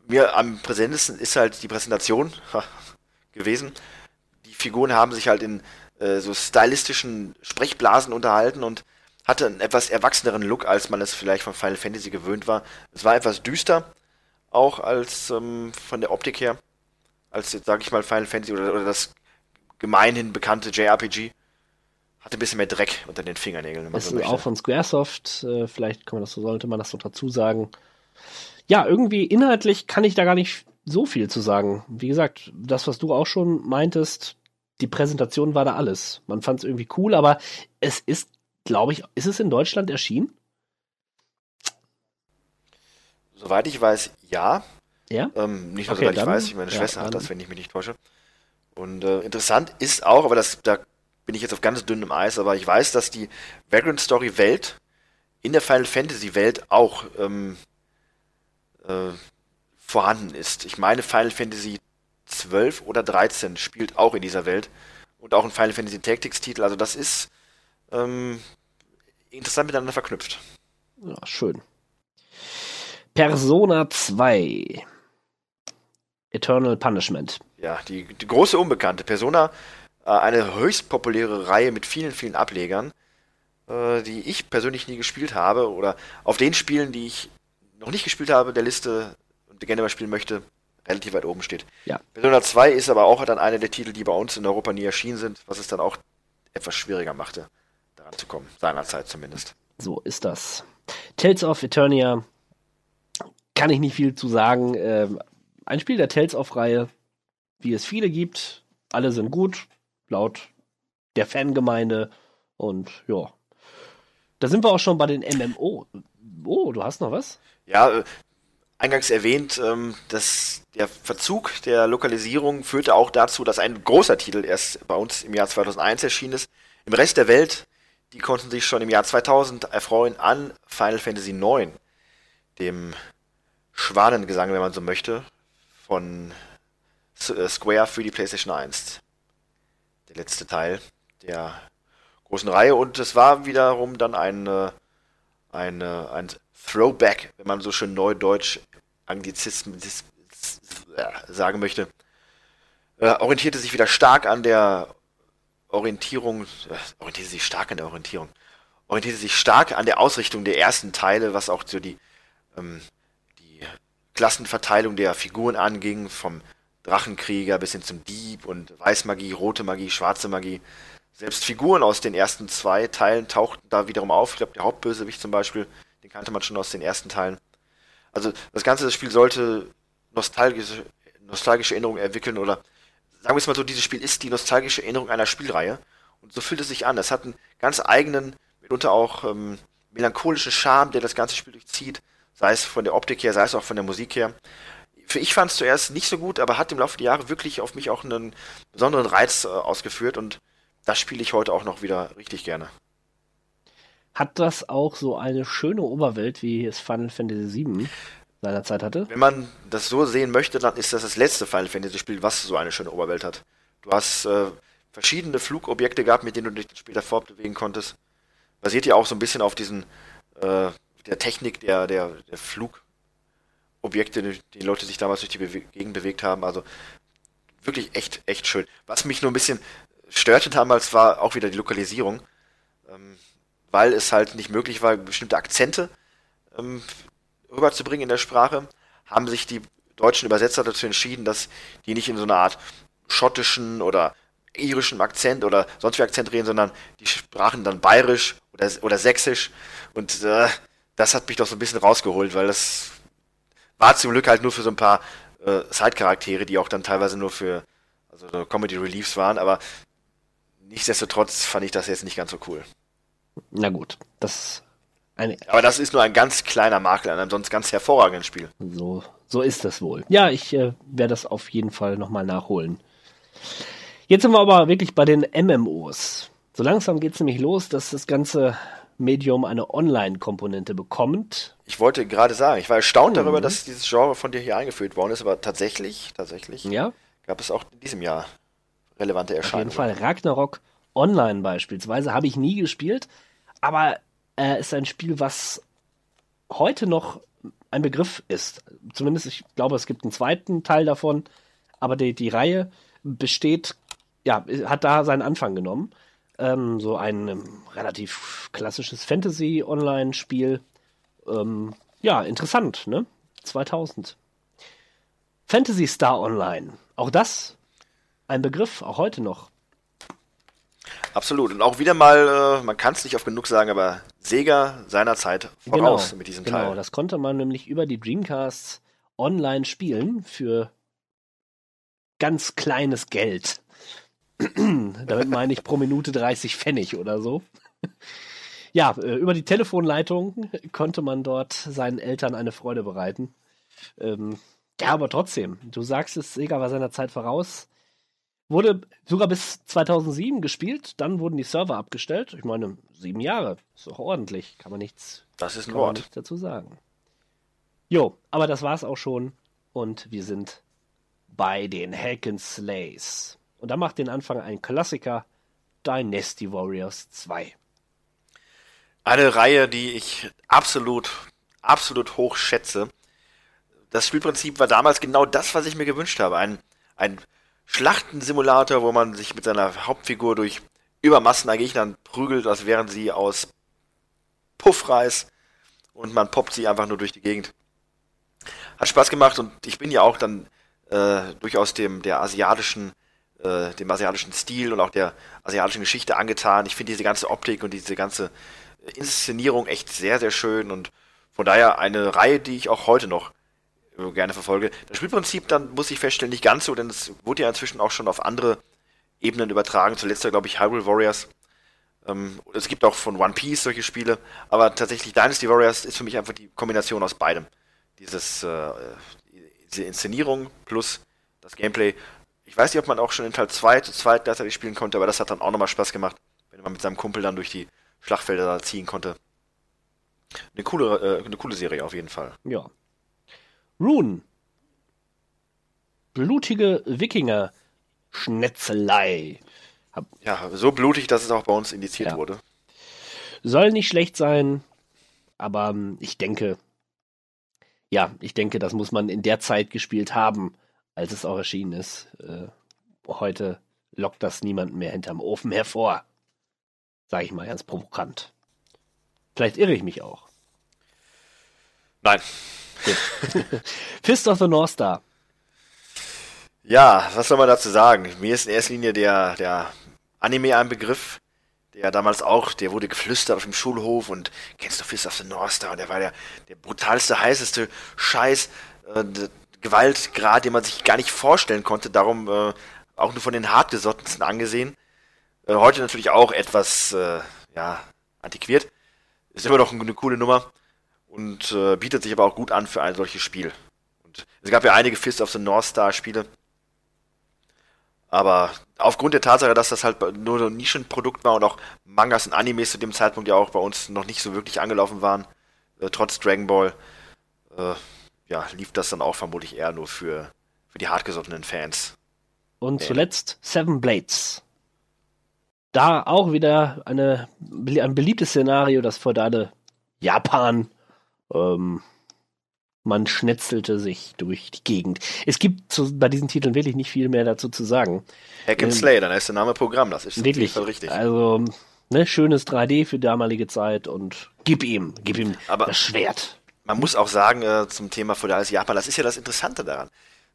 mir am präsentesten ist halt die Präsentation gewesen. Die Figuren haben sich halt in äh, so stylistischen Sprechblasen unterhalten und hatte einen etwas erwachseneren Look, als man es vielleicht von Final Fantasy gewöhnt war. Es war etwas düster, auch als ähm, von der Optik her, als jetzt sage ich mal Final Fantasy oder, oder das gemeinhin bekannte JRPG. Hatte ein bisschen mehr Dreck unter den Fingernägeln. wenn man Es so ist möchte. auch von Squaresoft, äh, vielleicht kann man das so, sollte man das so dazu sagen. Ja, irgendwie inhaltlich kann ich da gar nicht so viel zu sagen. Wie gesagt, das, was du auch schon meintest, die Präsentation war da alles. Man fand es irgendwie cool, aber es ist, glaube ich, ist es in Deutschland erschienen? Soweit ich weiß, ja. Ja? Ähm, nicht nur Okay, soweit ich weiß, meine ja, Schwester hat das, wenn ich mich nicht täusche. Und äh, interessant ist auch, aber das, da bin ich jetzt auf ganz dünnem Eis, aber ich weiß, dass die Vagrant Story Welt in der Final Fantasy Welt auch ähm, äh, vorhanden ist. Ich meine, Final Fantasy 12 oder 13 spielt auch in dieser Welt und auch ein Final Fantasy Tactics Titel. Also das ist ähm, interessant miteinander verknüpft. Ja, schön. Persona 2. Eternal Punishment. Ja, die, die große Unbekannte. Persona, äh, eine höchst populäre Reihe mit vielen, vielen Ablegern, äh, die ich persönlich nie gespielt habe oder auf den Spielen, die ich noch nicht gespielt habe, der Liste und gerne mal spielen möchte, relativ weit oben steht. Ja. Persona 2 ist aber auch dann einer der Titel, die bei uns in Europa nie erschienen sind, was es dann auch etwas schwieriger machte, daran zu kommen. Seinerzeit zumindest. So ist das. Tales of Eternia kann ich nicht viel zu sagen. Ähm, ein Spiel der Tales of-Reihe, wie es viele gibt. Alle sind gut, laut der Fangemeinde. Und ja. Da sind wir auch schon bei den MMO. Oh, du hast noch was? Ja, äh, eingangs erwähnt, ähm, dass der Verzug der Lokalisierung führte auch dazu, dass ein großer Titel erst bei uns im Jahr 2001 erschienen ist. Im Rest der Welt, die konnten sich schon im Jahr 2000 erfreuen an Final Fantasy IX, dem Schwanengesang, wenn man so möchte, von äh, Square für die PlayStation 1. Der letzte Teil der großen Reihe. Und es war wiederum dann ein, äh, ein, Throwback, wenn man so schön neudeutsch sagen möchte, Äh, orientierte sich wieder stark an der Orientierung, äh, orientierte sich stark an der Orientierung, orientierte sich stark an der Ausrichtung der ersten Teile, was auch so die, ähm, Klassenverteilung der Figuren anging, vom Drachenkrieger bis hin zum Dieb und Weißmagie, rote Magie, schwarze Magie. Selbst Figuren aus den ersten zwei Teilen tauchten da wiederum auf. Ich glaube, der Hauptbösewicht zum Beispiel, den kannte man schon aus den ersten Teilen. Also das ganze Spiel sollte nostalgische, nostalgische Erinnerungen entwickeln oder sagen wir es mal so, dieses Spiel ist die nostalgische Erinnerung einer Spielreihe. Und so fühlt es sich an. Es hat einen ganz eigenen, mitunter auch ähm, melancholischen Charme, der das ganze Spiel durchzieht. Sei es von der Optik her, sei es auch von der Musik her. Für ich fand es zuerst nicht so gut, aber hat im Laufe der Jahre wirklich auf mich auch einen besonderen Reiz äh, ausgeführt und das spiele ich heute auch noch wieder richtig gerne. Hat das auch so eine schöne Oberwelt, wie es Final Fantasy VII seinerzeit hatte? Wenn man das so sehen möchte, dann ist das das letzte Final Fantasy Spiel, was so eine schöne Oberwelt hat. Du hast äh, verschiedene Flugobjekte gehabt, mit denen du dich später fortbewegen konntest. Basiert ja auch so ein bisschen auf diesen äh, der Technik der, der, der Flugobjekte, die Leute sich damals durch die Gegend bewegt haben. Also wirklich echt, echt schön. Was mich nur ein bisschen störte damals, war auch wieder die Lokalisierung. Ähm, weil es halt nicht möglich war, bestimmte Akzente ähm, rüberzubringen in der Sprache, haben sich die deutschen Übersetzer dazu entschieden, dass die nicht in so einer Art schottischen oder irischen Akzent oder sonst wie Akzent reden, sondern die sprachen dann bayerisch oder, oder sächsisch und äh, das hat mich doch so ein bisschen rausgeholt, weil das war zum Glück halt nur für so ein paar äh, Side-Charaktere, die auch dann teilweise nur für also Comedy Reliefs waren, aber nichtsdestotrotz fand ich das jetzt nicht ganz so cool. Na gut, das Aber das ist nur ein ganz kleiner Makel an einem sonst ganz hervorragenden Spiel. so, so ist es wohl. Ja, ich äh, werde das auf jeden Fall nochmal nachholen. Jetzt sind wir aber wirklich bei den MMOs. So langsam geht es nämlich los, dass das ganze Medium eine Online-Komponente bekommt. Ich wollte gerade sagen, ich war erstaunt Mhm. darüber, dass dieses Genre von dir hier eingeführt worden ist, aber tatsächlich, tatsächlich Ja, gab es auch in diesem Jahr relevante auf jeden Erscheinungen. Fall. Ragnarok Online beispielsweise habe ich nie gespielt, aber äh, ist ein Spiel, was heute noch ein Begriff ist. Zumindest, ich glaube, es gibt einen zweiten Teil davon, aber die, die Reihe besteht, ja, hat da seinen Anfang genommen. Ähm, so ein ähm, relativ klassisches Fantasy-Online-Spiel. Ähm, ja, interessant, ne? 2000. Fantasy Star Online. Auch das ein Begriff, auch heute noch. Absolut. Und auch wieder mal, äh, man kann es nicht oft genug sagen, aber Sega seinerzeit voraus mit diesem genau, Teil. das konnte man nämlich über die Dreamcasts online spielen für ganz kleines Geld. Damit meine ich pro Minute 30 Pfennig oder so. Ja, äh, über die Telefonleitung konnte man dort seinen Eltern eine Freude bereiten. Ähm, ja, aber trotzdem, du sagst es, Sega war seiner Zeit voraus. Wurde sogar bis 2007 gespielt, dann wurden die Server abgestellt. Ich meine, sieben Jahre, ist doch ordentlich, kann man nichts Das ist ein Wort. nichts dazu sagen. Jo, aber das war's auch schon und wir sind bei den Hack and Slays. Und da macht den Anfang ein Klassiker, Dynasty Warriors 2. Eine Reihe, die ich absolut, absolut hoch schätze. Das Spielprinzip war damals genau das, was ich mir gewünscht habe. Ein, ein Schlachtensimulator, wo man sich mit seiner Hauptfigur durch Übermassen an Gegnern prügelt, als wären sie aus Puffreis und man poppt sie einfach nur durch die Gegend. Hat Spaß gemacht und ich bin ja auch dann äh, durchaus dem der asiatischen äh, dem asiatischen Stil und auch der asiatischen Geschichte angetan. Ich finde diese ganze Optik und diese ganze Inszenierung echt sehr, sehr schön und von daher eine Reihe, die ich auch heute noch gerne verfolge. Das Spielprinzip dann muss ich feststellen, nicht ganz so, denn es wurde ja inzwischen auch schon auf andere Ebenen übertragen. Zuletzt glaube ich Hyrule Warriors. Ähm, es gibt auch von One Piece solche Spiele, aber tatsächlich Dynasty Warriors ist für mich einfach die Kombination aus beidem. Dieses, äh, diese Inszenierung plus das Gameplay. Ich weiß nicht, ob man auch schon in Teil 2 zu zweit gleichzeitig spielen konnte, aber das hat dann auch nochmal Spaß gemacht, wenn man mit seinem Kumpel dann durch die Schlachtfelder da ziehen konnte. Eine coole, äh, eine coole Serie auf jeden Fall. Ja. Rune. Blutige Wikinger-Schnetzelei. Ja, so blutig, dass es auch bei uns indiziert Ja. wurde. Soll nicht schlecht sein, aber ähm, ich denke, ja, ich denke, das muss man in der Zeit gespielt haben, als es auch erschienen ist. Äh, heute lockt das niemanden mehr hinterm Ofen hervor. Sag ich mal ganz provokant. Vielleicht irre ich mich auch. Nein. Fist of the North Star. Ja, was soll man dazu sagen? Mir ist in erster Linie der, der Anime ein Begriff, der damals auch, der wurde geflüstert auf dem Schulhof und kennst du Fist of the North Star? Und der war der, der brutalste, heißeste Scheiß, äh, Gewaltgrad, den man sich gar nicht vorstellen konnte, darum äh, auch nur von den hartgesottensten angesehen. Äh, heute natürlich auch etwas, äh, ja, antiquiert. Ist immer noch eine coole Nummer und äh, bietet sich aber auch gut an für ein solches Spiel. Und es gab ja einige Fist of the North Star Spiele. Aber aufgrund der Tatsache, dass das halt nur ein Nischenprodukt war und auch Mangas und Animes zu dem Zeitpunkt ja auch bei uns noch nicht so wirklich angelaufen waren, äh, trotz Dragon Ball, äh, ja, lief das dann auch vermutlich eher nur für, für die hartgesottenen Fans. Und zuletzt Seven Blades. Da auch wieder eine, ein beliebtes Szenario, das feudale Japan. Ähm, man schnetzelte sich durch die Gegend. Es gibt zu, bei diesen Titeln wirklich nicht viel mehr dazu zu sagen. Hack and Ähm, Slay, dann ist der Name Programm, das ist Wirklich. Fall richtig. Also, ne, schönes 3D für damalige Zeit und gib ihm, gib ihm Aber- das Schwert. Man muss auch sagen, äh, zum Thema feudales Japan, das ist ja das Interessante daran.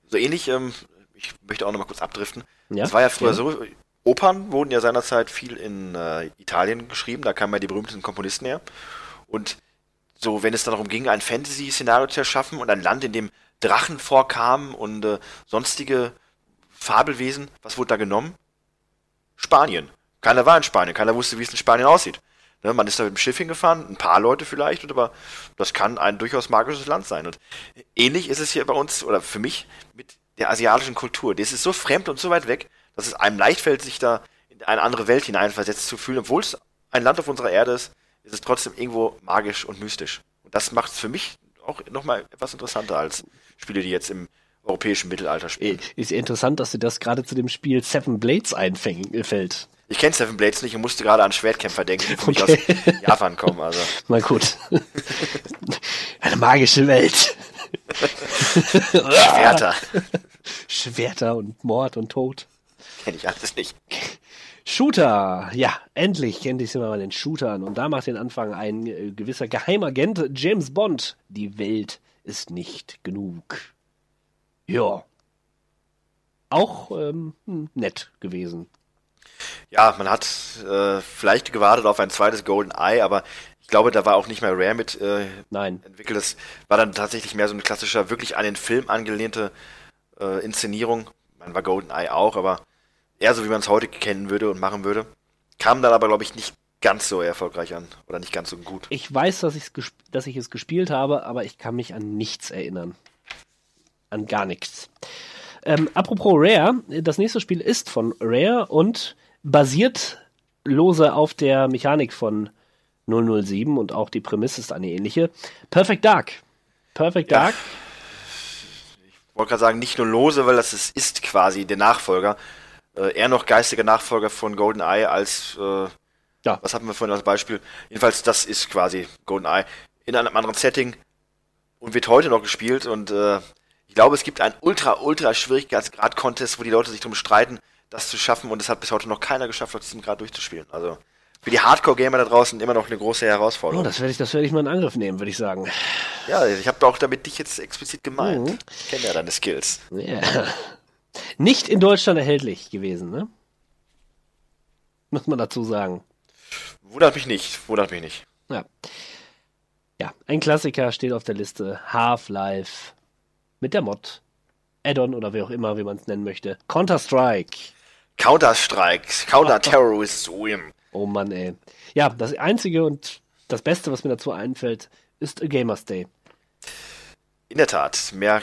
So ähnlich, ähm, ich möchte auch noch mal kurz abdriften. Ja, Es war ja früher gerne. so, Opern wurden ja seinerzeit viel in äh, Italien geschrieben, da kamen ja die berühmtesten Komponisten her. Und so, wenn es dann darum ging, ein Fantasy-Szenario zu erschaffen und ein Land, in dem Drachen vorkamen und äh, sonstige Fabelwesen, was wurde da genommen? Spanien. Keiner war in Spanien, keiner wusste, wie es in Spanien aussieht. Ne, man ist da mit dem Schiff hingefahren, ein paar Leute vielleicht, aber das kann ein durchaus magisches Land sein. Und ähnlich ist es hier bei uns, oder für mich, mit der asiatischen Kultur. Das ist so fremd und so weit weg, dass es einem leicht fällt, sich da in eine andere Welt hineinversetzt zu fühlen. Obwohl es ein Land auf unserer Erde ist, ist es trotzdem irgendwo magisch und mystisch. Und das macht es für mich auch nochmal etwas interessanter als Spiele, die jetzt im europäischen Mittelalter spielen. Ist ja interessant, dass dir das gerade zu dem Spiel Seven Blades einfällt. Ich kenne Seven Blades nicht und musste gerade an Schwertkämpfer denken, die Okay. aus Japan kommen. Also Mal gut. Eine magische Welt. Schwerter Schwerter und Mord und Tod. kenne ich alles nicht. Shooter. Ja, endlich, endlich sind wir bei den Shootern. Und da macht den Anfang ein äh, gewisser Geheimagent James Bond. Die Welt ist nicht genug. Ja. Auch ähm, hm, nett gewesen. Ja, man hat äh, vielleicht gewartet auf ein zweites Golden Eye, aber ich glaube, da war auch nicht mehr Rare mit äh, Nein. entwickelt. Das war dann tatsächlich mehr so ein klassischer, wirklich an den Film angelehnte äh, Inszenierung. Man war Golden Eye auch, aber eher so, wie man es heute kennen würde und machen würde. Kam dann aber, glaube ich, nicht ganz so erfolgreich an oder nicht ganz so gut. Ich weiß, dass, ich's dass ich es gespielt habe, aber ich kann mich an nichts erinnern. An gar nichts. Ähm, apropos Rare, das nächste Spiel ist von Rare und basiert lose auf der Mechanik von 007 und auch die Prämisse ist eine ähnliche. Perfect Dark. Perfect Ja. Dark. Ich wollte gerade sagen, nicht nur lose, weil das ist, ist quasi der Nachfolger. Äh, eher noch geistiger Nachfolger von Golden Eye als äh, Ja. was hatten wir vorhin als Beispiel? Jedenfalls, das ist quasi GoldenEye in einem anderen Setting und wird heute noch gespielt und äh, ich glaube, es gibt einen ultra, ultra Schwierigkeitsgrad-Contest, wo die Leute sich drum streiten, das zu schaffen und es hat bis heute noch keiner geschafft, auf diesem Grad durchzuspielen. Also für die Hardcore-Gamer da draußen immer noch eine große Oh, Herausforderung. das werde ich, das werde ich mal in Angriff nehmen, würde ich sagen. ja, ich habe auch damit dich jetzt explizit gemeint. Mhm. Ich kenne ja deine Skills. Ja. Nicht in Deutschland erhältlich gewesen, ne? Muss man dazu sagen. Wundert mich nicht, wundert mich nicht. Ja. Ja, ein Klassiker steht auf der Liste. Half-Life mit der Mod. Add-on oder wie auch immer, wie man es nennen möchte. Counter-Strike. Counter-Strike, Counter-Terrorism. Oh Mann, ey. Ja, das Einzige und das Beste, was mir dazu einfällt, ist A Gamers Day. In der Tat, mehr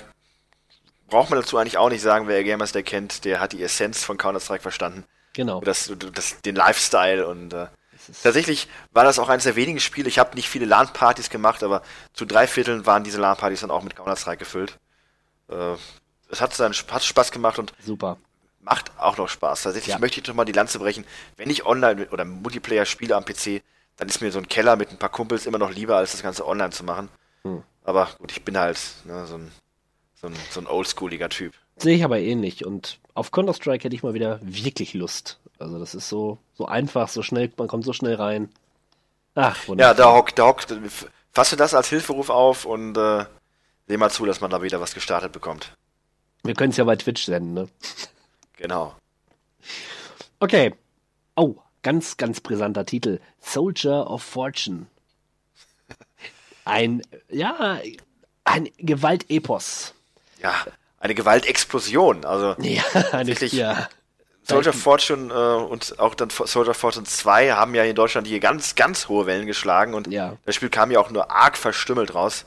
braucht man dazu eigentlich auch nicht sagen, wer Gamers Day kennt, der hat die Essenz von Counter-Strike verstanden. Genau. Das, das, den Lifestyle und äh, tatsächlich war das auch eines der wenigen Spiele. Ich habe nicht viele LAN-Partys gemacht, aber zu drei Vierteln waren diese LAN-Partys dann auch mit Counter-Strike gefüllt. Äh, es hat dann hat Spaß gemacht und Super. Macht auch noch Spaß. Tatsächlich Ja. möchte ich noch mal die Lanze brechen. Wenn ich online oder Multiplayer spiele am PC, dann ist mir so ein Keller mit ein paar Kumpels immer noch lieber, als das Ganze online zu machen. Hm. Aber gut, ich bin halt ne, so ein, so ein, so ein oldschooliger Typ. Sehe ich aber ähnlich. Und auf Counter-Strike hätte ich mal wieder wirklich Lust. Also das ist so, so einfach, so schnell, man kommt so schnell rein. Ach, Ja, wunderbar. da hockt, da hockt, fasse das als Hilferuf auf und äh, seh mal zu, dass man da wieder was gestartet bekommt. Wir können es ja bei Twitch senden, ne? Genau. Okay. Oh, ganz, ganz brisanter Titel. Soldier of Fortune. Ein, ja, ein Gewaltepos. Ja, eine Gewaltexplosion. Also Ja, eine, Wirklich? ja. Soldier of Fortune äh, und auch dann Soldier of Fortune 2 haben ja in Deutschland hier ganz, ganz hohe Wellen geschlagen und Ja. das Spiel kam ja auch nur arg verstümmelt raus.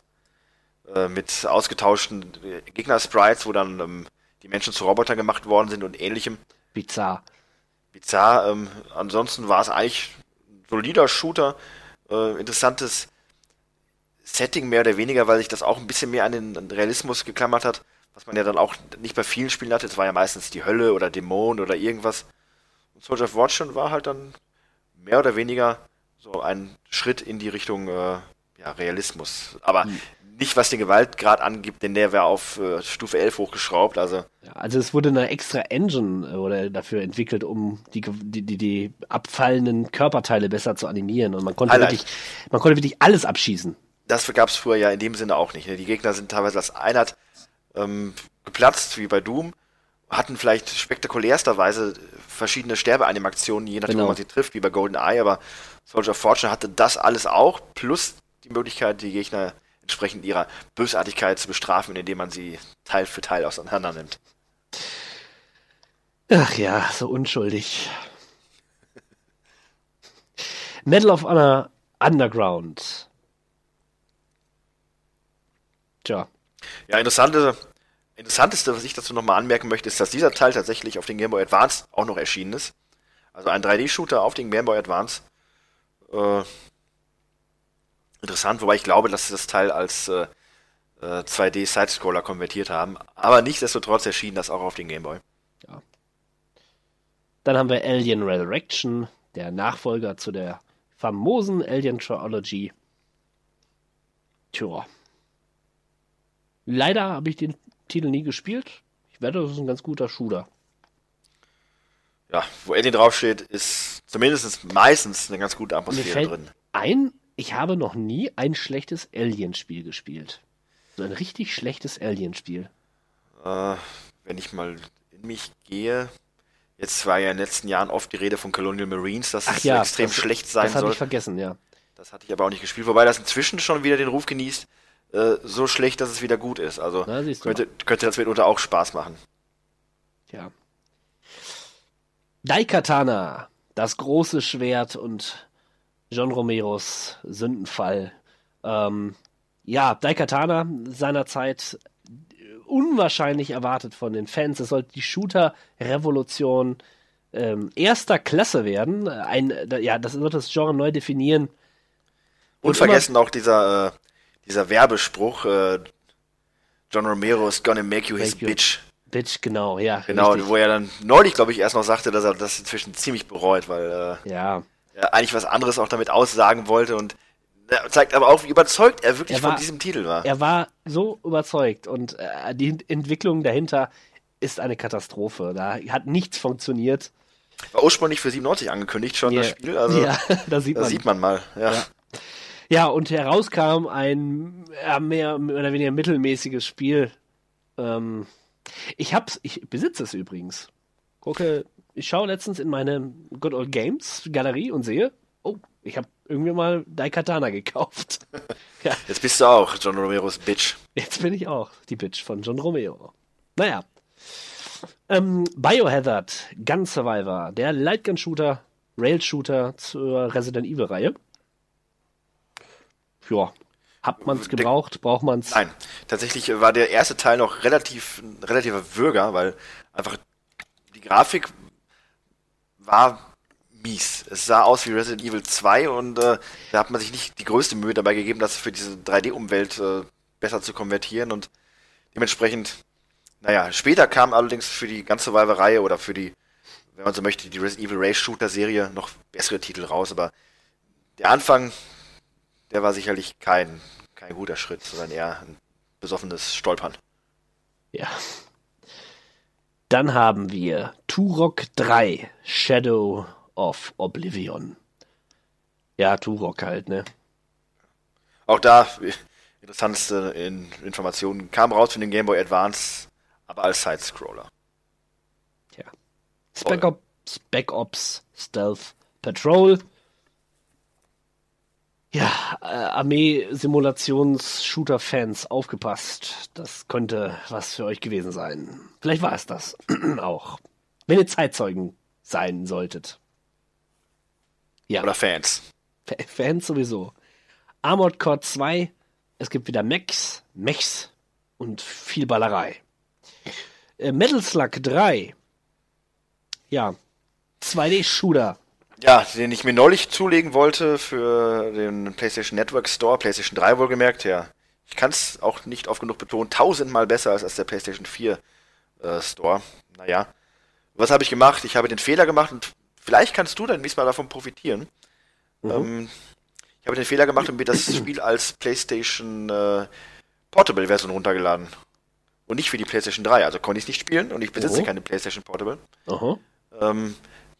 Äh, mit ausgetauschten äh, Gegner-Sprites, wo dann ähm, die Menschen zu Robotern gemacht worden sind und ähnlichem. Bizarr. Bizarr. Ähm, ansonsten war es eigentlich ein solider Shooter. Äh, interessantes Setting mehr oder weniger, weil sich das auch ein bisschen mehr an den Realismus geklammert hat, was man ja dann auch nicht bei vielen Spielen hatte. Es war ja meistens die Hölle oder Dämonen oder irgendwas. Und Soldier of Fortune war halt dann mehr oder weniger so ein Schritt in die Richtung äh, ja, Realismus. Aber nicht was den Gewaltgrad angibt, denn der wäre auf äh, Stufe 11 hochgeschraubt. Also Ja, also es wurde eine extra Engine äh, oder dafür entwickelt, um die, die, die, die abfallenden Körperteile besser zu animieren. Und man konnte Highlight. wirklich, man konnte wirklich alles abschießen. das gab es früher ja in dem Sinne auch nicht. Ne? Die Gegner sind teilweise als Einheit ähm, geplatzt, wie bei Doom, hatten vielleicht spektakulärsterweise verschiedene Sterbeanimationen, je nachdem, Genau. wo man sie trifft, wie bei GoldenEye, aber Soldier of Fortune hatte das alles auch, plus die Möglichkeit, die Gegner entsprechend ihrer Bösartigkeit zu bestrafen, indem man sie Teil für Teil auseinander nimmt. Ach ja, so unschuldig. Medal of Honor Underground. Tja, Ja, interessante, interessanteste, was ich dazu nochmal anmerken möchte, ist, dass dieser Teil tatsächlich auf den Game Boy Advance auch noch erschienen ist. Also ein 3D-Shooter auf den Game Boy Advance. Äh, interessant, wobei ich glaube, dass sie das Teil als äh, äh, 2D-Sidescroller konvertiert haben. Aber nichtsdestotrotz erschien das auch auf den Game Boy. dann haben wir Alien Resurrection, der Nachfolger zu der famosen Alien Trilogy. Tja. Leider habe ich den Titel nie gespielt. Ich wette, das ist ein ganz guter Shooter. Ja, wo Alien draufsteht, ist zumindest meistens eine ganz gute Atmosphäre drin. ein, ich habe noch nie ein schlechtes Alien-Spiel gespielt. So ein richtig schlechtes Alien-Spiel. Äh, wenn ich mal in mich gehe. Jetzt war ja in den letzten Jahren oft die Rede von Colonial Marines, dass Ach es ja, extrem das- schlecht sein Das hatte soll. ich vergessen, ja. Das hatte ich aber auch nicht gespielt, wobei das inzwischen schon wieder den Ruf genießt, äh, so schlecht, dass es wieder gut ist. Also Na, könnte, könnte das mitunter auch Spaß machen. Tja. Daikatana, das große Schwert und John Romeros Sündenfall. Ähm, ja, Daikatana seinerzeit unwahrscheinlich erwartet von den Fans. Es sollte die Shooter-Revolution ähm, erster Klasse werden. Ein, ja, das wird das Genre neu definieren. Und vergessen auch dieser, äh, dieser Werbespruch, äh, John Romero is gonna make you his Make you- bitch. Bitch, genau, ja. Genau, richtig. wo er dann neulich, glaube ich, erst noch sagte, dass er das inzwischen ziemlich bereut, weil äh, Ja, er eigentlich was anderes auch damit aussagen wollte und zeigt aber auch, wie überzeugt er wirklich Er war- von diesem Titel war. er war so überzeugt und äh, die Entwicklung dahinter ist eine Katastrophe. Da hat nichts funktioniert. War ursprünglich für 97 angekündigt schon, das Ja. Spiel. Also ja, da sieht man. sieht man mal. Ja. Ja. Ja, und herauskam ein ja, mehr oder weniger mittelmäßiges Spiel. Ähm, ich hab's, ich besitze es übrigens. Gucke, ich schaue letztens in meine Good Old Games Galerie und sehe, oh, ich habe irgendwie mal Daikatana gekauft. ja, Jetzt bist du auch John Romeros Bitch. jetzt bin ich auch die Bitch von John Romero. Naja. Ähm, Biohazard, Gun Survivor, der Lightgun-Shooter, Rail-Shooter zur Resident Evil-Reihe. Ja, hat man's gebraucht, braucht man's. Nein, tatsächlich war der erste Teil noch relativ relativer Würger, weil einfach die Grafik war mies. Es sah aus wie Resident Evil 2 und äh, da hat man sich nicht die größte Mühe dabei gegeben, das für diese 3D-Umwelt äh, besser zu konvertieren und dementsprechend, naja, später kam allerdings für die ganze Survivor-Reihe oder für die, wenn man so möchte, die Resident Evil Race Shooter-Serie noch bessere Titel raus, aber der Anfang, der war sicherlich kein, kein guter Schritt, sondern eher ein besoffenes Stolpern. Ja. Dann haben wir Turok 3, Shadow of Oblivion. Ja, Turok halt, ne? Auch da, interessanteste in Informationen, kam raus für den Game Boy Advance, aber als Side-Scroller. Tja. Spec Ops, Spec Ops Stealth Patrol. Ja, äh, Armee-Simulations-Shooter-Fans, aufgepasst. Das könnte was für euch gewesen sein. Vielleicht war es das auch. Wenn ihr Zeitzeugen sein solltet. Ja. Oder Fans. Fa- Fans sowieso. Armored Core 2, es gibt wieder Mechs, Mechs und viel Ballerei. Äh, Metal Slug 3, ja, 2D-Shooter. Ja, den ich mir neulich zulegen wollte für den PlayStation Network Store, PlayStation 3 wohlgemerkt, ja. Ich kann es auch nicht oft genug betonen, tausendmal besser als, als der PlayStation 4 äh, Store. Naja. Was habe ich gemacht? Ich habe den Fehler gemacht und vielleicht kannst du dann diesmal davon profitieren. Ähm, ich habe den Fehler gemacht und mir das Spiel als PlayStation äh, Portable Version runtergeladen. Und nicht für die PlayStation 3. Also konnte ich es nicht spielen und ich besitze Oh. keine PlayStation Portable. Aha. Ähm,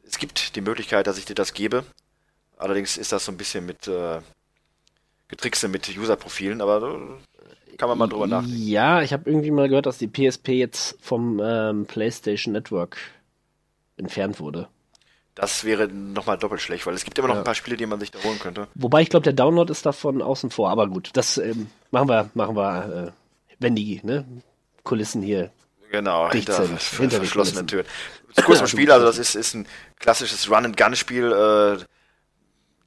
es gibt die Möglichkeit, dass ich dir das gebe. Allerdings ist das so ein bisschen mit äh, Getrickse mit User-Profilen, aber äh, kann man mal drüber nachdenken. Ja, ich habe irgendwie mal gehört, dass die PSP jetzt vom ähm, PlayStation Network entfernt wurde. Das wäre nochmal doppelt schlecht, weil es gibt immer noch Ja. ein paar Spiele, die man sich da holen könnte. Wobei ich glaube, der Download ist davon außen vor. Aber gut, das ähm, machen wir, machen wir, äh, wenn die ne, Kulissen hier. Genau, hinter, sind, hinter verschlossenen Kulissen. Türen. Kurz Ja, Spiel, also das ist, ist ein klassisches Run-and-Gun-Spiel äh,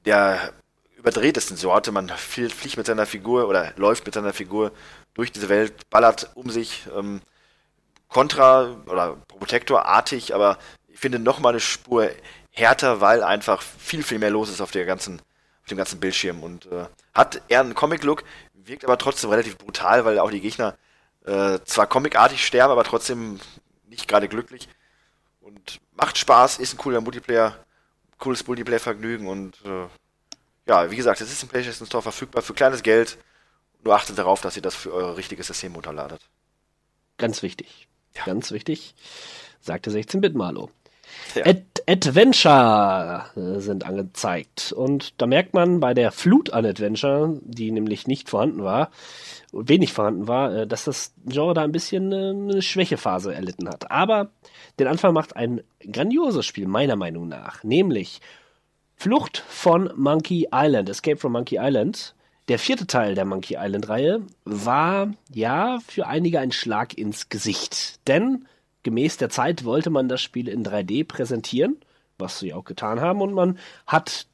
der überdrehtesten Sorte. Man flie- fliegt mit seiner Figur oder läuft mit seiner Figur durch diese Welt, ballert um sich. Ähm, Contra oder Protector-artig, aber ich finde noch mal eine Spur härter, weil einfach viel, viel mehr los ist auf der ganzen, auf dem ganzen Bildschirm und äh, hat eher einen Comic-Look, wirkt aber trotzdem relativ brutal, weil auch die Gegner äh, zwar comicartig sterben, aber trotzdem nicht gerade glücklich und macht Spaß, ist ein cooler Multiplayer, cooles Multiplayer-Vergnügen und äh, ja, wie gesagt, es ist im PlayStation Store verfügbar für kleines Geld. Nur achtet darauf, dass ihr das für euer richtiges System runterladet. Ganz wichtig. Ganz wichtig. Sagte 16-Bit-Malo. Ja. Ad Adventure äh, sind angezeigt. Und da merkt man bei der Flut an Adventure, die nämlich nicht vorhanden war, wenig vorhanden war, äh, dass das Genre da ein bisschen äh, eine Schwächephase erlitten hat. Aber den Anfang macht ein grandioses Spiel, meiner Meinung nach. Nämlich Flucht von Monkey Island, Escape from Monkey Island. Der vierte Teil der Monkey Island-Reihe war ja für einige ein Schlag ins Gesicht. Denn gemäß der Zeit wollte man das Spiel in 3D präsentieren, was sie auch getan haben, und man hat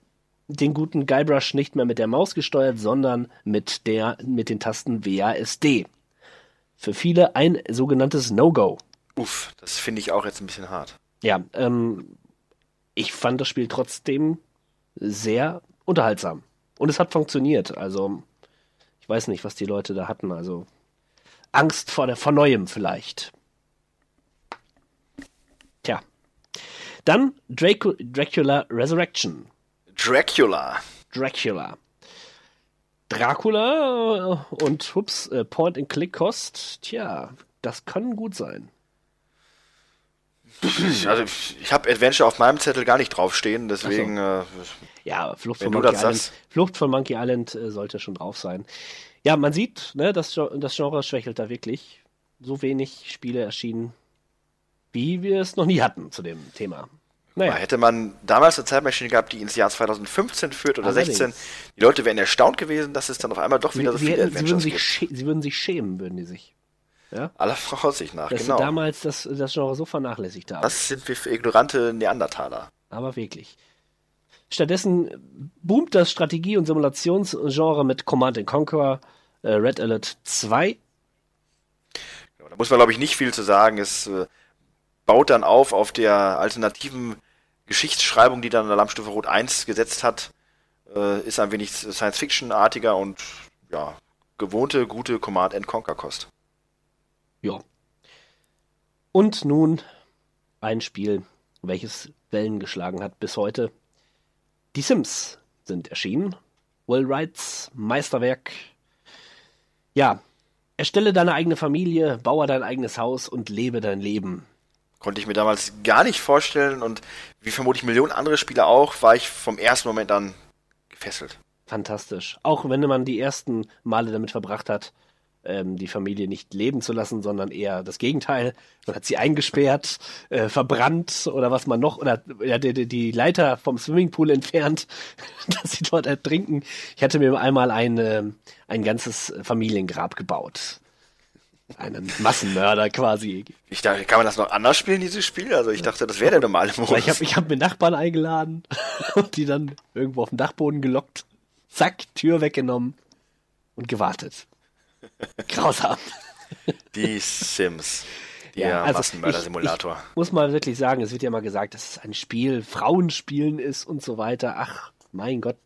den guten Guybrush nicht mehr mit der Maus gesteuert, sondern mit der mit den Tasten WASD. Für viele ein sogenanntes No-Go. Uff, das finde ich auch jetzt ein bisschen hart. Ja, ähm, ich fand das Spiel trotzdem sehr unterhaltsam. Und es hat funktioniert. Also, ich weiß nicht, was die Leute da hatten. Also, Angst vor, der, vor Neuem vielleicht. Tja. Dann Draco, Dracula Resurrection. Dracula. Dracula. Dracula und hups, äh, Point-and-Click-Kost. Tja, das kann gut sein. Also ich habe Adventure auf meinem Zettel gar nicht draufstehen, deswegen äh, Ja, Flucht von Monkey Island. Flucht von Monkey Island äh, sollte schon drauf sein. Ja, man sieht, ne, das, das Genre schwächelt da wirklich. So wenig Spiele erschienen, wie wir es noch nie hatten zu dem Thema. Naja, hätte man damals eine Zeitmaschine gehabt, die ins Jahr 2015 führt oder Allerdings. 16, die Leute wären erstaunt gewesen, dass es dann auf einmal doch wieder so sie, viele sie, sie, würden Adventures sich gibt. sie würden sich schämen, würden die sich. Ja? Aller Voraussicht nach, Dass genau. sie damals das, das Genre so vernachlässigt haben. Was sind wir für ignorante Neandertaler? Aber wirklich. Stattdessen boomt das Strategie- und Simulationsgenre mit Command Conquer, äh, Red Alert 2 Ja, Da muss man, glaube ich, nicht viel zu sagen. Es äh, baut dann auf auf der alternativen Geschichtsschreibung, die dann Lammstufe Rot 1 gesetzt hat. Äh, ist ein wenig Science-Fiction-artiger und ja, gewohnte, gute Command-and-Conquer-Kost. Ja. Und nun ein Spiel, welches Wellen geschlagen hat bis heute. Die Sims sind erschienen. Will Wrights Meisterwerk. Ja, erstelle deine eigene Familie, baue dein eigenes Haus und lebe dein Leben. Konnte ich mir damals gar nicht vorstellen und wie vermutlich Millionen andere Spieler auch, war ich vom ersten Moment an gefesselt. Fantastisch. Auch wenn man die ersten Male damit verbracht hat, ähm, die Familie nicht leben zu lassen, sondern eher das Gegenteil. Man hat sie eingesperrt, äh, verbrannt oder was man noch, oder ja, die, die Leiter vom Swimmingpool entfernt, dass sie dort ertrinken. Ich hatte mir einmal ein, äh, ein ganzes Familiengrab gebaut. Einen Massenmörder quasi. Ich dachte, kann man das noch anders spielen, dieses Spiel? Also ich dachte, das wäre der normale Modus. Ich habe ich hab mir Nachbarn eingeladen und die dann irgendwo auf den Dachboden gelockt. Zack, Tür weggenommen und gewartet. Grausam. Die Sims. Ja, Der also Massenmörder-Simulator. Muss mal wirklich sagen, es wird ja mal gesagt, dass es ein Spiel, Frauenspielen ist und so weiter. Ach, mein Gott.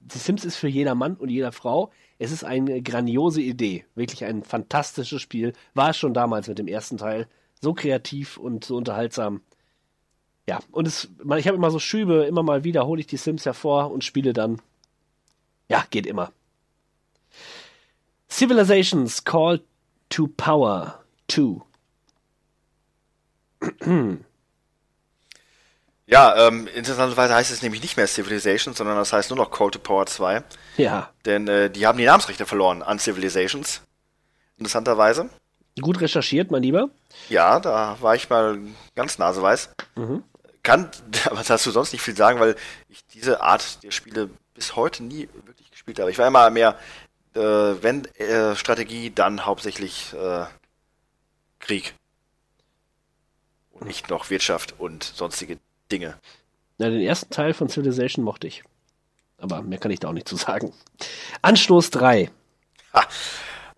Die Sims ist für jeder Mann und jeder Frau. Es ist eine grandiose Idee. Wirklich ein fantastisches Spiel. War es schon damals mit dem ersten Teil. So kreativ und so unterhaltsam. Ja, und es, ich habe immer so Schübe, immer mal wieder hole ich die Sims hervor und spiele dann. Ja, geht immer. Civilizations Call to Power 2. Ja, ähm, interessanterweise heißt es nämlich nicht mehr Civilization, sondern das heißt nur noch Call to Power 2. Ja. Denn äh, die haben die Namensrechte verloren an Civilizations. Interessanterweise. Gut recherchiert, mein Lieber. Ja, da war ich mal ganz naseweiß. Mhm. Kann aber dazu sonst nicht viel sagen, weil ich diese Art der Spiele bis heute nie wirklich gespielt habe. Ich war immer mehr, äh, wenn äh, Strategie, dann hauptsächlich äh, Krieg. Und nicht noch Wirtschaft und sonstige Dinge. Na, den ersten Teil von Civilization mochte ich. Aber mehr kann ich da auch nicht zu sagen. Anstoß 3. Ha.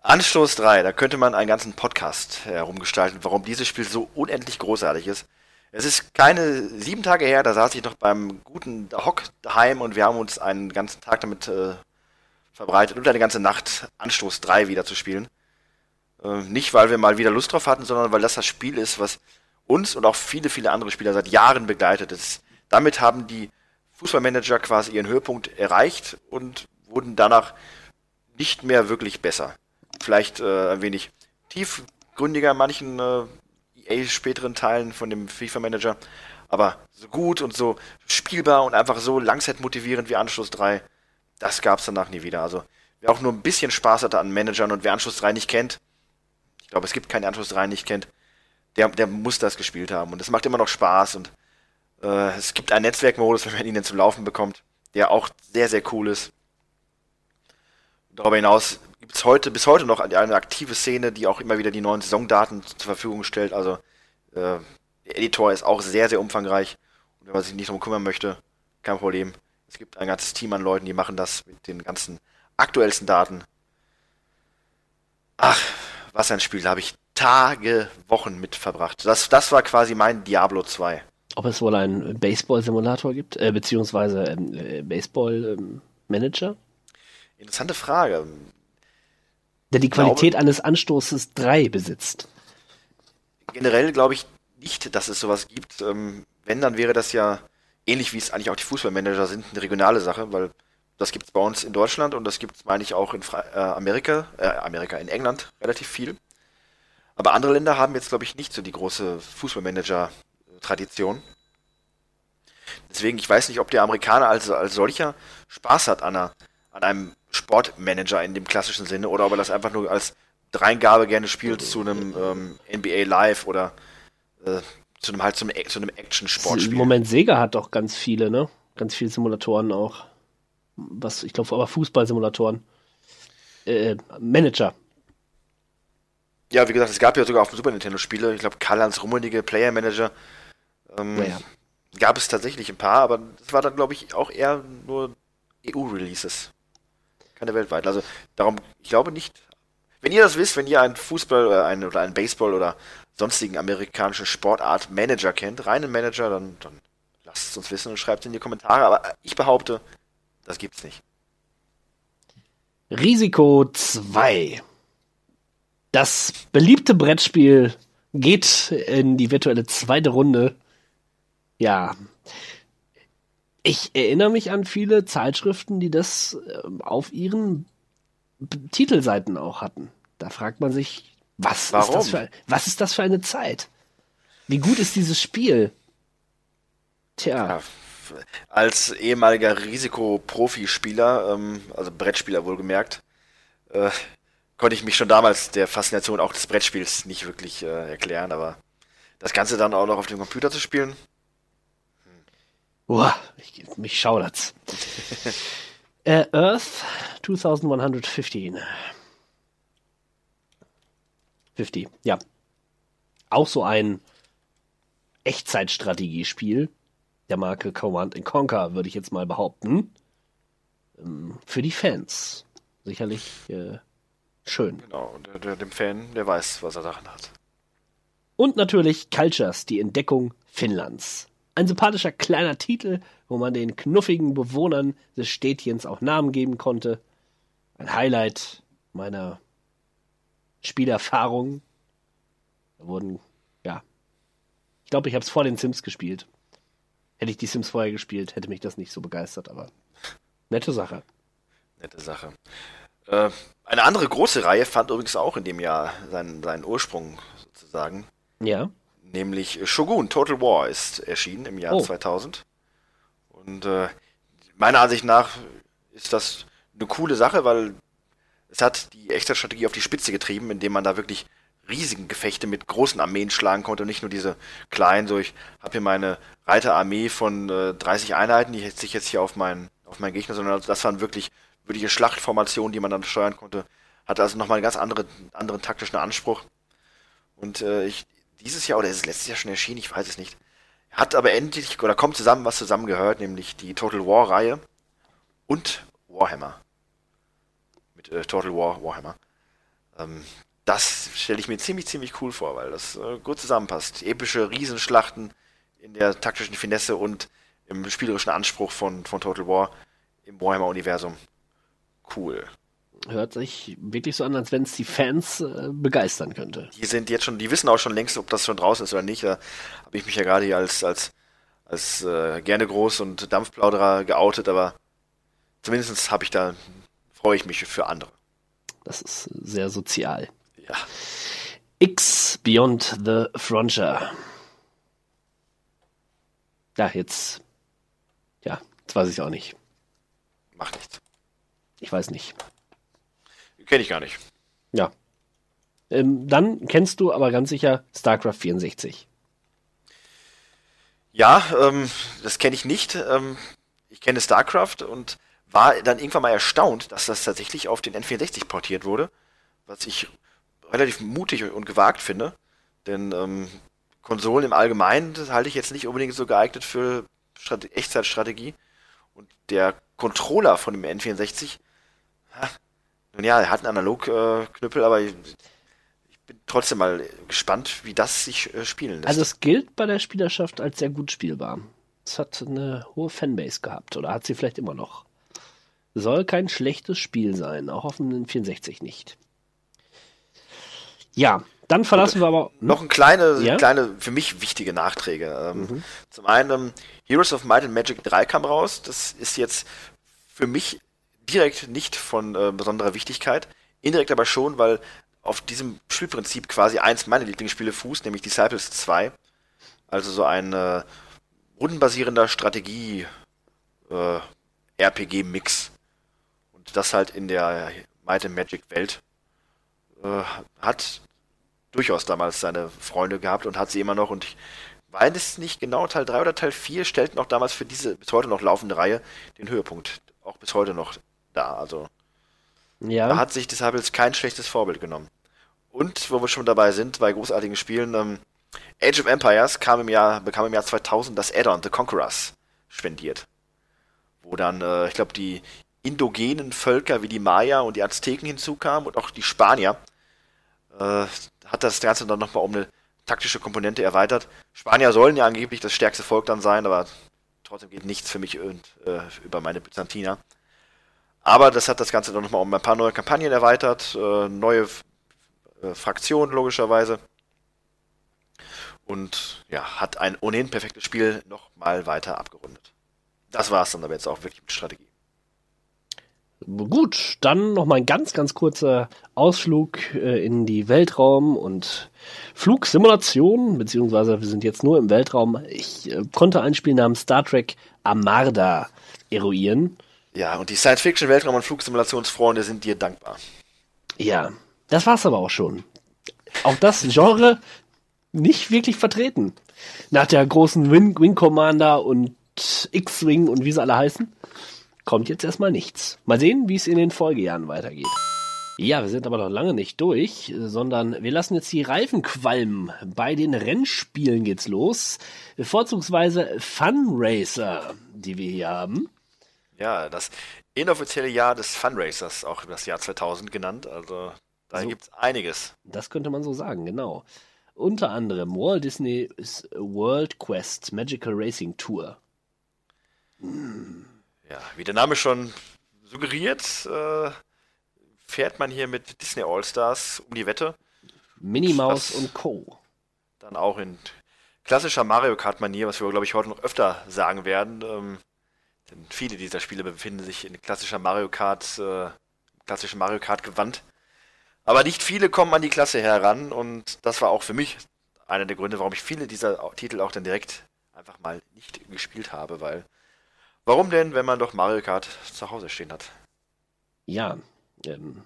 Anstoß 3, da könnte man einen ganzen Podcast herumgestalten, warum dieses Spiel so unendlich großartig ist. Es ist keine sieben Tage her, da saß ich noch beim guten Hock daheim und wir haben uns einen ganzen Tag damit äh, verbreitet und eine ganze Nacht Anstoß 3 wieder zu spielen. Äh, nicht, weil wir mal wieder Lust drauf hatten, sondern weil das das Spiel ist, was uns und auch viele, viele andere Spieler seit Jahren begleitet ist. Damit haben die Fußballmanager quasi ihren Höhepunkt erreicht und wurden danach nicht mehr wirklich besser. Vielleicht äh, ein wenig tiefgründiger in manchen äh, EA späteren Teilen von dem FIFA Manager, aber so gut und so spielbar und einfach so langzeitmotivierend wie Anschluss 3, das gab es danach nie wieder. Also wer auch nur ein bisschen Spaß hatte an Managern und wer Anschluss 3 nicht kennt, ich glaube, es gibt keinen Anschluss 3 nicht kennt, der, der muss das gespielt haben. Und es macht immer noch Spaß und äh, es gibt einen Netzwerkmodus, wenn man ihn denn zum Laufen bekommt, der auch sehr, sehr cool ist. Darüber hinaus gibt es heute, bis heute noch eine aktive Szene, die auch immer wieder die neuen Saisondaten zur Verfügung stellt. Also äh, der Editor ist auch sehr, sehr umfangreich. Und wenn man sich nicht darum kümmern möchte, kein Problem. Es gibt ein ganzes Team an Leuten, die machen das mit den ganzen aktuellsten Daten. Ach, was ein Spiel, da habe ich Tage, Wochen mit verbracht. Das, das war quasi mein Diablo 2. Ob es wohl einen Baseball-Simulator gibt, äh, beziehungsweise ähm, äh, Baseball-Manager? Interessante Frage. Der die Qualität glaube, eines Anstoßes 3 besitzt. Generell glaube ich nicht, dass es sowas gibt. Ähm, wenn, dann wäre das ja ähnlich wie es eigentlich auch die Fußballmanager sind, eine regionale Sache, weil das gibt es bei uns in Deutschland und das gibt es, meine ich, auch in Fra äh, Amerika, äh, Amerika, in England relativ viel. Aber andere Länder haben jetzt, glaube ich, nicht so die große Fußballmanager-Tradition. Deswegen, ich weiß nicht, ob der Amerikaner als, als solcher Spaß hat an, einer, an einem Sportmanager in dem klassischen Sinne oder ob er das einfach nur als Dreingabe gerne spielt zu einem ähm, NBA Live oder äh, zu einem halt zu einem, zu einem Action-Sportspiel. Im Moment Sega hat doch ganz viele, ne? Ganz viele Simulatoren auch. Was, ich glaube, aber Fußballsimulatoren. Äh, Manager. Ja, wie gesagt, es gab ja sogar auf dem Super Nintendo Spiele, ich glaube, Karl-Heinz Rummenigge, Player Manager. Ähm, ja. Gab es tatsächlich ein paar, aber das war dann, glaube ich, auch eher nur EU-Releases. Keine weltweit. Also darum, ich glaube nicht. Wenn ihr das wisst, wenn ihr einen Fußball oder einen, oder einen Baseball oder sonstigen amerikanischen Sportart Manager kennt, reinen Manager, dann, dann lasst es uns wissen und schreibt es in die Kommentare. Aber ich behaupte, das gibt's nicht. Risiko 2. Das beliebte Brettspiel geht in die virtuelle zweite Runde. Ja. Ich erinnere mich an viele Zeitschriften, die das ähm, auf ihren Titelseiten auch hatten. Da fragt man sich, was, Ist, das für, was ist das für eine Zeit? Wie gut ist dieses Spiel? Tja, Ja, als ehemaliger Risikoprofispieler, ähm, also Brettspieler wohlgemerkt, äh, konnte ich mich schon damals der Faszination auch des Brettspiels nicht wirklich äh, erklären, aber das Ganze dann auch noch auf dem Computer zu spielen, Uah, ich, mich schaudert's. äh, Earth 2115. 50, ja. Auch so ein Echtzeitstrategiespiel der Marke Command and Conquer, würde ich jetzt mal behaupten. Ähm, Für die Fans. Sicherlich äh, schön. genau, und der, dem Fan, der weiß, was er daran hat. Und natürlich Cultures, die Entdeckung Finnlands. Ein sympathischer kleiner Titel, wo man den knuffigen Bewohnern des Städtchens auch Namen geben konnte. Ein Highlight meiner Spielerfahrung. Da wurden, ja. Ich glaube, ich habe es vor den Sims gespielt. Hätte ich die Sims vorher gespielt, hätte mich das nicht so begeistert, aber nette Sache. Nette Sache. Äh, eine andere große Reihe fand übrigens auch in dem Jahr seinen, seinen Ursprung sozusagen. Ja. Nämlich Shogun Total War ist erschienen im Jahr Oh. 2000. Und äh, meiner Ansicht nach ist das eine coole Sache, weil es hat die echte Strategie auf die Spitze getrieben, indem man da wirklich riesigen Gefechte mit großen Armeen schlagen konnte und nicht nur diese kleinen, so ich habe hier meine Reiterarmee von äh, 30 Einheiten, die setze ich jetzt hier auf meinen auf meinen Gegner, sondern das waren wirklich wirkliche Schlachtformationen, die man dann steuern konnte. Hatte also nochmal einen ganz andere, anderen taktischen Anspruch. Und äh, ich, dieses Jahr oder ist es letztes Jahr schon erschienen, ich weiß es nicht. Hat aber endlich oder kommt zusammen, was zusammengehört, nämlich die Total War Reihe und Warhammer. Mit äh, Total War Warhammer. Ähm, das stelle ich mir ziemlich, ziemlich cool vor, weil das äh, gut zusammenpasst. Epische Riesenschlachten in der taktischen Finesse und im spielerischen Anspruch von, von Total War im Warhammer-Universum. Cool. Hört sich wirklich so an, als wenn es die Fans äh, begeistern könnte. Die sind jetzt schon, die wissen auch schon längst, ob das schon draußen ist oder nicht. Da habe ich mich ja gerade hier als, als, als äh, gerne groß und Dampfplauderer geoutet, aber zumindest habe ich da, freue ich mich für andere. Das ist sehr sozial. Ja. X Beyond the Frontier. Ja, jetzt. Ja, jetzt weiß ich auch nicht. Macht nichts. Ich weiß nicht. Kenne ich gar nicht. Ja. Ähm, dann kennst du aber ganz sicher StarCraft 64. Ja, ähm, das kenne ich nicht. Ähm, ich kenne StarCraft und war dann irgendwann mal erstaunt, dass das tatsächlich auf den N64 portiert wurde, was ich relativ mutig und gewagt finde. Denn ähm, Konsolen im Allgemeinen halte ich jetzt nicht unbedingt so geeignet für Strate Echtzeitstrategie. Und der Controller von dem N64, ha, nun ja, er hat einen Analog-Knüppel, aber ich, ich bin trotzdem mal gespannt, wie das sich äh, spielen lässt. Also es gilt bei der Spielerschaft als sehr gut spielbar. Es hat eine hohe Fanbase gehabt oder hat sie vielleicht immer noch. Soll kein schlechtes Spiel sein, auch auf dem 64 nicht. Ja, dann verlassen wir aber Noch ein kleine, Ja? kleine, für mich wichtige Nachträge. Ähm, Zum einen, ähm, Heroes of Might and Magic 3 kam raus. Das ist jetzt für mich direkt nicht von äh, besonderer Wichtigkeit. Indirekt aber schon, weil auf diesem Spielprinzip quasi eins meiner Lieblingsspiele fußt, nämlich Disciples 2. Also so ein äh, rundenbasierender Strategie äh. Und das halt in der Might and Magic Welt äh, hat durchaus damals seine Freunde gehabt und hat sie immer noch und ich weiß es nicht genau, Teil 3 oder Teil 4 stellten auch damals für diese bis heute noch laufende Reihe den Höhepunkt. Auch bis heute noch da. Also da ja, hat sich Disciples kein schlechtes Vorbild genommen. Und wo wir schon dabei sind, bei großartigen Spielen, ähm, Age of Empires kam im Jahr, bekam im Jahr 2000 das Add-on The Conquerors spendiert. Wo dann, äh, ich glaube, die indogenen Völker wie die Maya und die Azteken hinzukamen und auch die Spanier. Äh, hat das Ganze dann nochmal um eine taktische Komponente erweitert. Spanier sollen ja angeblich das stärkste Volk dann sein, aber trotzdem geht nichts für mich und, äh, über meine Byzantiner. Aber das hat das Ganze dann nochmal um ein paar neue Kampagnen erweitert, äh, neue äh, Fraktionen logischerweise. Und ja, hat ein ohnehin perfektes Spiel nochmal weiter abgerundet. Das war es dann aber jetzt auch wirklich mit Strategie. Gut, dann noch mal ein ganz, ganz kurzer Ausflug äh, in die Weltraum- und Flugsimulation, beziehungsweise wir sind jetzt nur im Weltraum. Ich äh, konnte ein Spiel namens Star Trek Amarda eruieren. Ja, und die Science-Fiction-Weltraum- und Flugsimulationsfreunde sind dir dankbar. Ja, das war's aber auch schon. Auch das Genre nicht wirklich vertreten. Nach der großen Wing, Wing Commander und X-Wing und wie sie alle heißen, kommt jetzt erstmal nichts. Mal sehen, wie es in den Folgejahren weitergeht. Ja, wir sind aber noch lange nicht durch, sondern wir lassen jetzt die Reifen qualmen. Bei den Rennspielen geht's los. Vorzugsweise Fun Racer, die wir hier haben. Ja, das inoffizielle Jahr des Funracers, auch das Jahr 2000 genannt. Also da So. gibt's einiges. Das könnte man so sagen, genau. Unter anderem Walt Disney's World Quest Magical Racing Tour. Ja, wie der Name schon suggeriert, äh, fährt man hier mit Disney All-Stars um die Wette. Minnie Mouse und Co. Dann auch in klassischer Mario Kart-Manier, was wir, glaube ich, heute noch öfter sagen werden. Ähm, denn viele dieser Spiele befinden sich in klassischer Mario Kart, äh, klassischen Mario Kart-Gewand. Aber nicht viele kommen an die Klasse heran und das war auch für mich einer der Gründe, warum ich viele dieser Titel auch dann direkt einfach mal nicht gespielt habe, weil warum denn, wenn man doch Mario Kart zu Hause stehen hat? Ja, ähm,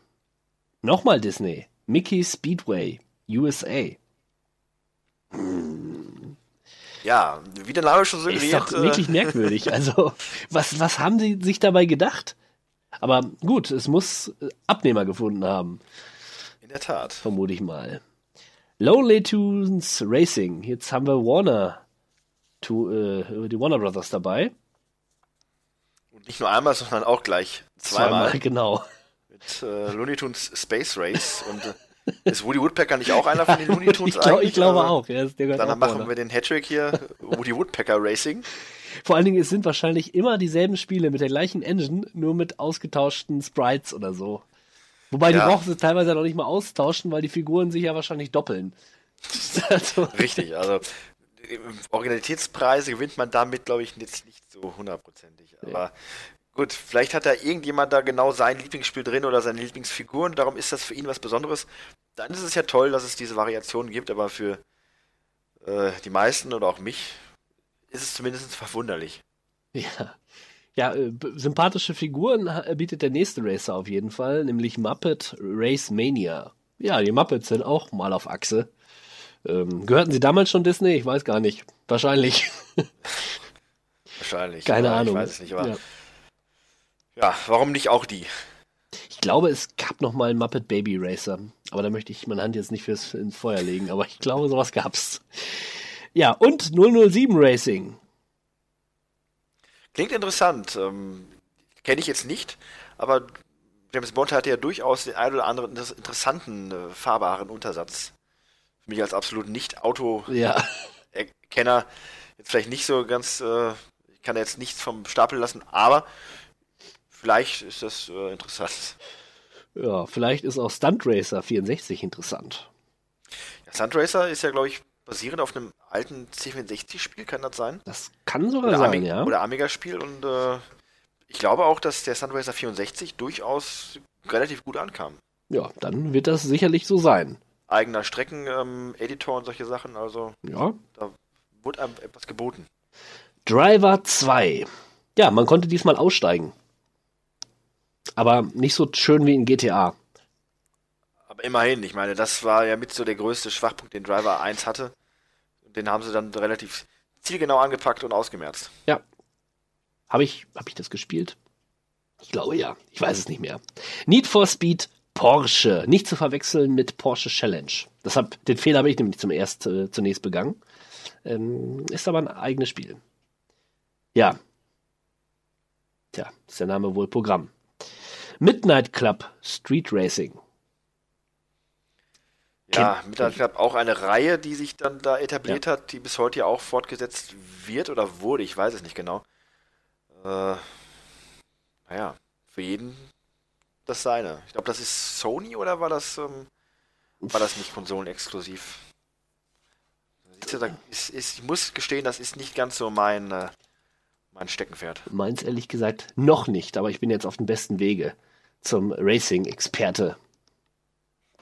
nochmal Disney. Mickey Speedway, USA. Ja, wie der Name schon Ist suggeriert, doch äh, wirklich merkwürdig. Also, was, was haben sie sich dabei gedacht? Aber gut, es muss Abnehmer gefunden haben, in der Tat. vermute ich mal. Lonely Tunes Racing. Jetzt haben wir Warner, to, äh, die Warner Brothers dabei. Und nicht nur einmal, sondern auch gleich zweimal. genau. mit äh, Looney Tunes Space Race und äh, ist Woody Woodpecker nicht auch einer von den Looney Tunes Ich, glaub, eigentlich? ich glaube Also, auch. Ja, Dann auch machen Warner. wir den Hattrick hier, Woody Woodpecker Racing. Vor allen Dingen, es sind wahrscheinlich immer dieselben Spiele mit der gleichen Engine, nur mit ausgetauschten Sprites oder so. Wobei, die Ja. brauchen sie teilweise noch nicht mal austauschen, weil die Figuren sich ja wahrscheinlich doppeln. also, Richtig, also Originalitätspreise gewinnt man damit, glaube ich, jetzt nicht so hundertprozentig. Aber gut, vielleicht hat da irgendjemand da genau sein Lieblingsspiel drin oder seine Lieblingsfiguren, darum ist das für ihn was Besonderes. Dann ist es ja toll, dass es diese Variationen gibt, aber für äh, die meisten oder auch mich ist es zumindest verwunderlich. ja. Ja, äh, sympathische Figuren bietet der nächste Racer auf jeden Fall, nämlich Muppet Race Mania. Ja, die Muppets sind auch mal auf Achse. Ähm, gehörten sie damals schon Disney? Ich weiß gar nicht. Wahrscheinlich. Wahrscheinlich. Keine Ahnung. Ich weiß es nicht, aber Ja. Ja, warum nicht auch die? Ich glaube, es gab noch mal einen Muppet Baby Racer. Aber da möchte ich meine Hand jetzt nicht fürs ins Feuer legen. Aber ich glaube, sowas gab's. Ja, und 007 Racing. Klingt interessant. Ähm, Kenne ich jetzt nicht, aber James Bond hatte ja durchaus den einen oder anderen inter- interessanten, äh, fahrbaren Untersatz. Für mich als absolut Nicht-Auto-Kenner Ja, jetzt vielleicht nicht so ganz, äh, ich kann da jetzt nichts vom Stapel lassen, aber vielleicht ist das äh, interessant. ja, vielleicht ist auch Stunt Racer 64 interessant. Ja, Sundracer ist ja, glaube ich, basierend auf einem alten C64-Spiel, kann das sein? Das kann sogar Oder, sein, Ami ja. oder Amiga-Spiel und äh, ich glaube auch, dass der Sundracer 64 durchaus relativ gut ankam. Ja, dann wird das sicherlich so sein. Eigener Strecken-Editor und solche Sachen, also Ja. da wurde einem etwas geboten. Driver 2. Ja, man konnte diesmal aussteigen. Aber nicht so schön wie in GTA. Aber immerhin, ich meine, das war ja mit so der größte Schwachpunkt, den Driver 1 hatte. Und den haben sie dann relativ zielgenau angepackt und ausgemerzt. Ja. Habe ich, hab ich das gespielt? Ich glaube ja. Ich weiß es nicht mehr. Need for Speed Porsche. Nicht zu verwechseln mit Porsche Challenge. Deshalb, den Fehler habe ich nämlich zum erst, äh, zunächst begangen. Ähm, ist aber ein eigenes Spiel. Ja. Tja, ist der Name wohl Programm. Midnight Club Street Racing. Ja, der Club auch eine Reihe, die sich dann da etabliert hat, die bis heute ja auch fortgesetzt wird oder wurde, ich weiß es nicht genau. Äh, naja, für jeden das seine. Ich glaube, das ist Sony oder war das, ähm, war das nicht konsolenexklusiv? Du, ist, ist, ich muss gestehen, das ist nicht ganz so mein, äh, mein Steckenpferd. Meins ehrlich gesagt noch nicht, aber ich bin jetzt auf dem besten Wege. Zum Racing-Experte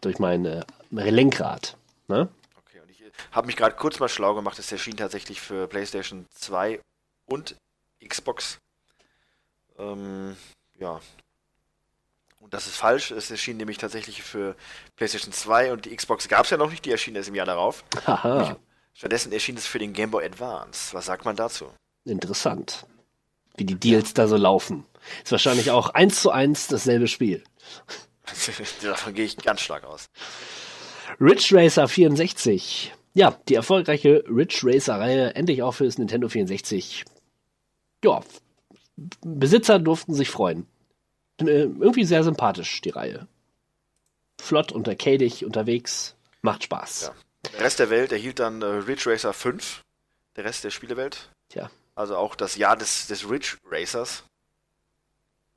durch mein äh, Lenkrad. Ne? Okay, und ich habe mich gerade kurz mal schlau gemacht, es erschien tatsächlich für PlayStation 2 und Xbox. Ähm, ja. Und das ist falsch. Es erschien nämlich tatsächlich für PlayStation 2 und die Xbox gab es ja noch nicht, die erschien erst im Jahr darauf. Haha, Stattdessen erschien es für den Game Boy Advance. Was sagt man dazu? interessant. Wie die Deals da so laufen. Ist wahrscheinlich auch eins zu eins dasselbe Spiel. Davon gehe ich ganz stark aus. Ridge Racer 64. Ja, die erfolgreiche Ridge Racer-Reihe endlich auch fürs Nintendo 64. Ja, Besitzer durften sich freuen. Äh, irgendwie sehr sympathisch, die Reihe. Flott und arcadig unterwegs. Macht Spaß. Ja. Der Rest der Welt erhielt dann äh, Ridge Racer 5. Der Rest der Spielewelt. Tja, Also auch das Jahr des, des Ridge Racers.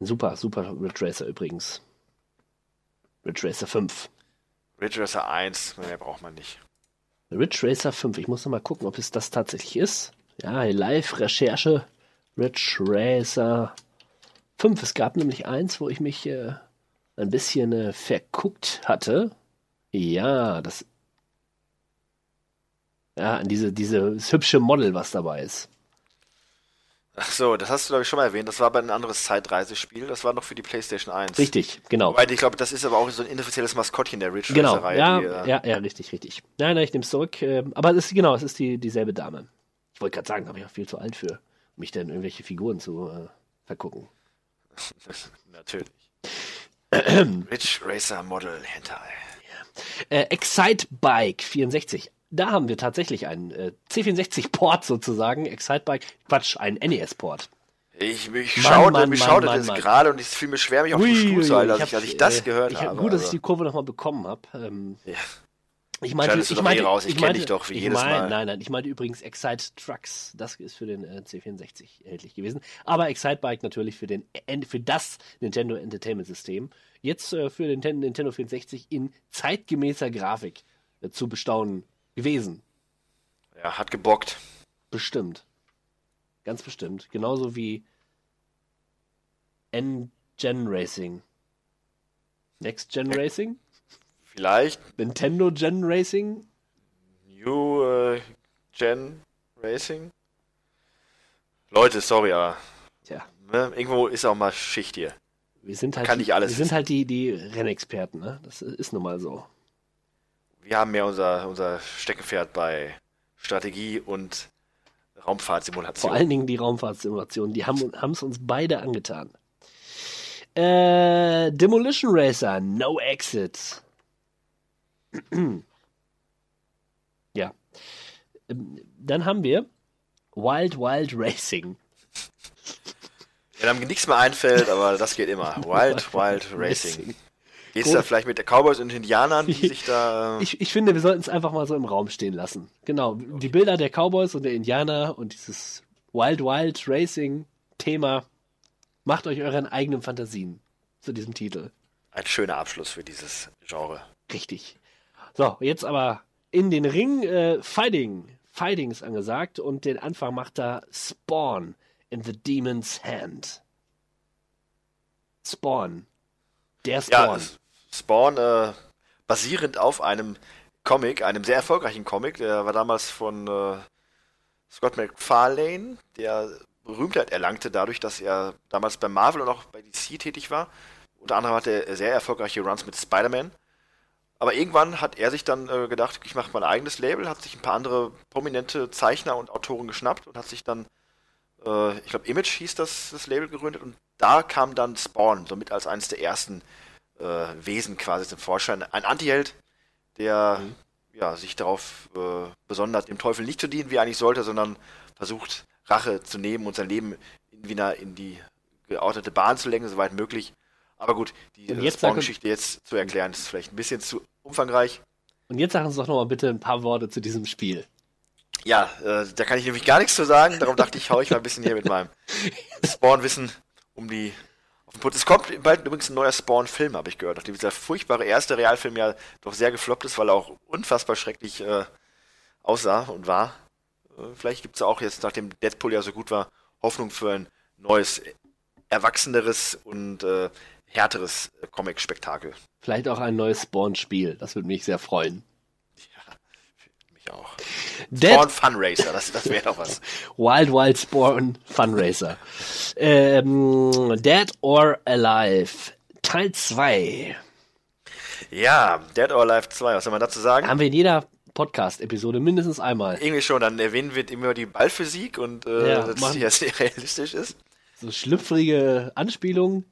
super, super Ridge Racer übrigens. Ridge Racer 5. Ridge Racer 1, mehr braucht man nicht. Ridge Racer 5. Ich muss noch mal gucken, ob es das tatsächlich ist. Ja, Live-Recherche. Ridge Racer 5. Es gab nämlich eins, wo ich mich äh, ein bisschen äh, verguckt hatte. Ja, das. Ja, diese, dieses hübsche Model, was dabei ist. Ach so, das hast du glaube ich schon mal erwähnt. Das war aber ein anderes Zeitreisespiel. Das war noch für die PlayStation 1. Richtig, genau. Wobei, ich glaube, das ist aber auch so ein inoffizielles Maskottchen der Ridge Genau, Reihe. ja, die, äh, ja, ja, richtig, richtig. Nein, nein, ich nehme es zurück. ähm, Aber es ist genau, es ist die, dieselbe Dame. Ich wollte gerade sagen, da bin ich auch viel zu alt für, um mich dann irgendwelche Figuren zu äh, vergucken. Natürlich. Ridge Racer Model Hentai. Äh, Excite Bike 64. Da haben wir tatsächlich einen äh, C64-Port sozusagen. Excite Bike, Quatsch, ein NES-Port. Ich, mich Mann, schaute, Mann, mich Mann, schaute Mann, das gerade und es fiel mir schwer, mich auf den Stuhl zu halten, als, ich, als ich das äh, gehört ich hab, habe. Gut, dass ich die Kurve nochmal bekommen habe. Ähm, Ja. Ich meinte, ich meinte, eh raus, ich kenn meinte, dich doch wie ich jedes mein, Mal. Nein, nein, ich meinte übrigens Excite Trucks. Das ist für den äh, C64 erhältlich gewesen. Aber Excite Bike natürlich für, den, en- für das Nintendo Entertainment System. Jetzt äh, für den Ten- Nintendo 64 in zeitgemäßer Grafik äh, zu bestaunen gewesen. Ja, hat gebockt. Bestimmt. Ganz bestimmt. Genauso wie N-Gen Racing. Next Gen Racing? Vielleicht Nintendo Gen Racing? New äh, Gen Racing. Leute, sorry, aber Tja. ne, irgendwo ist auch mal Schicht hier. Wir sind halt, kann die, nicht alles wir sind halt die, die Rennexperten, ne? Das ist nun mal so. Wir haben ja unser, unser Steckenpferd bei Strategie und Raumfahrtsimulation. Vor allen Dingen die Raumfahrtsimulationen, die haben es uns beide angetan. Äh, Demolition Racer, No Exit. ja. Ähm, Dann haben wir Wild Wild Racing. Wenn einem nichts mehr einfällt, aber das geht immer. Wild, Wild Racing. Geht's da vielleicht mit der Cowboys und Indianern, die sich da. äh, Ich, ich finde, wir sollten es einfach mal so im Raum stehen lassen. Genau, die Bilder der Cowboys und der Indianer und dieses Wild Wild Racing Thema. Macht euch euren eigenen Fantasien zu diesem Titel. Ein schöner Abschluss für dieses Genre. Richtig. So, jetzt aber in den Ring äh, Fighting. Fighting ist angesagt und den Anfang macht da Spawn in the Demon's Hand. Spawn. Der Ja, Spawn. S- Spawn, äh, basierend auf einem Comic, einem sehr erfolgreichen Comic, der war damals von äh, Scott McFarlane, der Berühmtheit erlangte dadurch, dass er damals bei Marvel und auch bei DC tätig war. Unter anderem hatte er sehr erfolgreiche Runs mit Spider-Man. Aber irgendwann hat er sich dann äh, gedacht, ich mache mein eigenes Label, hat sich ein paar andere prominente Zeichner und Autoren geschnappt und hat sich dann, äh, ich glaube, Image hieß das, das Label gegründet und da kam dann Spawn, somit als eines der ersten äh, Wesen quasi zum Vorschein. Ein Antiheld, der ja, sich darauf äh, besonnen hat, dem Teufel nicht zu dienen, wie er eigentlich sollte, sondern versucht, Rache zu nehmen und sein Leben in, wieder in die geordnete Bahn zu lenken, soweit möglich. Aber gut, die äh, Spawn-Geschichte jetzt zu erklären, ist vielleicht ein bisschen zu umfangreich. Und jetzt sagen uns doch noch mal bitte ein paar Worte zu diesem Spiel. Ja, äh, da kann ich nämlich gar nichts zu sagen. Darum dachte ich, hau ich mal ein bisschen hier mit meinem Spawn-Wissen um die auf den Putz. Es kommt bald übrigens ein neuer Spawn-Film, habe ich gehört. Nachdem dieser furchtbare erste Realfilm ja doch sehr gefloppt ist, weil er auch unfassbar schrecklich äh, aussah und war. Äh, vielleicht gibt es auch jetzt, nachdem Deadpool ja so gut war, Hoffnung für ein neues erwachseneres und äh, härteres äh, Comic-Spektakel. Vielleicht auch ein neues Spawn-Spiel. Das würde mich sehr freuen. Auch. Dead Spawn Fun Racer, das, das wäre doch was. Wild Wild Spawn Fun Racer. ähm, Dead or Alive Teil 2. Ja, Dead or Alive 2, was soll man dazu sagen? Haben wir in jeder Podcast-Episode mindestens einmal. Irgendwie schon, dann erwähnen wir immer die Ballphysik und äh, Ja, dass die ja sehr realistisch ist. So schlüpfrige Anspielungen.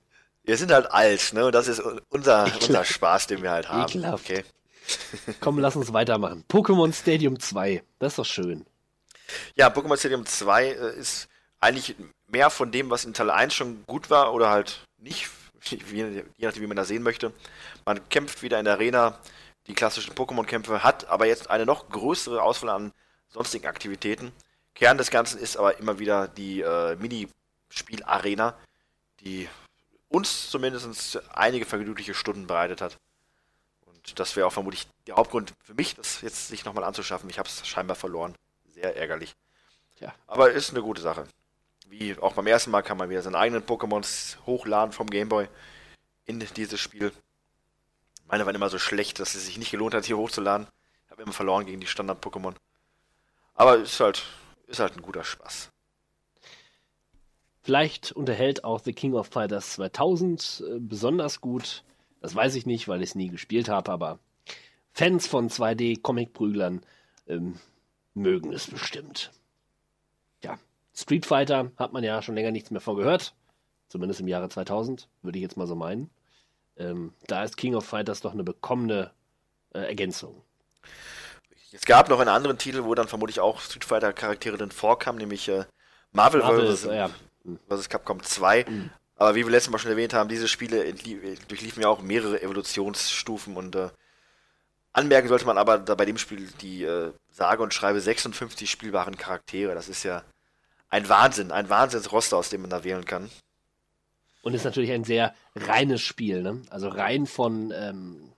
Wir sind halt alt, ne? Und das ist unser, unser Spaß, den wir halt haben. Ekelhaft. Okay. Komm, lass uns weitermachen. Pokémon Stadium 2. Das ist doch schön. Ja, Pokémon Stadium 2 äh, ist eigentlich mehr von dem, was in Teil 1 schon gut war oder halt nicht, je nachdem, wie man das sehen möchte. Man kämpft wieder in der Arena, die klassischen Pokémon-Kämpfe, hat aber jetzt eine noch größere Auswahl an sonstigen Aktivitäten. Kern des Ganzen ist aber immer wieder die äh, Minispiel-Arena, die uns zumindest einige vergnügliche Stunden bereitet hat. Und das wäre auch vermutlich der Hauptgrund für mich, das jetzt sich nochmal anzuschaffen. Ich habe es scheinbar verloren. Sehr ärgerlich. Tja. Aber ist eine gute Sache. Wie auch beim ersten Mal kann man wieder seine eigenen Pokémons hochladen vom Gameboy in dieses Spiel. Meine waren immer so schlecht, dass es sich nicht gelohnt hat, hier hochzuladen. Ich habe immer verloren gegen die Standard-Pokémon. Aber ist halt, ist halt ein guter Spaß. Vielleicht unterhält auch The King of Fighters 2000 äh, besonders gut. Das weiß ich nicht, weil ich es nie gespielt habe, aber Fans von 2D-Comic-Prüglern ähm, mögen es bestimmt. Ja, Street Fighter hat man ja schon länger nichts mehr von gehört. Zumindest im Jahre 2000, würde ich jetzt mal so meinen. Ähm, da ist King of Fighters doch eine bekommene äh, Ergänzung. Es gab noch einen anderen Titel, wo dann vermutlich auch Street Fighter Charaktere drin vorkamen, nämlich äh, Marvel, Marvel, vs. ja. Capcom 2. Aber wie wir letztes Mal schon erwähnt haben, diese Spiele durchliefen ja auch mehrere Evolutionsstufen und äh, anmerken sollte man aber da bei dem Spiel die äh, sage und schreibe 56 spielbaren Charaktere. Das ist ja ein Wahnsinn, ein Wahnsinnsroster, aus dem man da wählen kann. Und ist natürlich ein sehr reines Spiel, ne? Also rein von, ähm,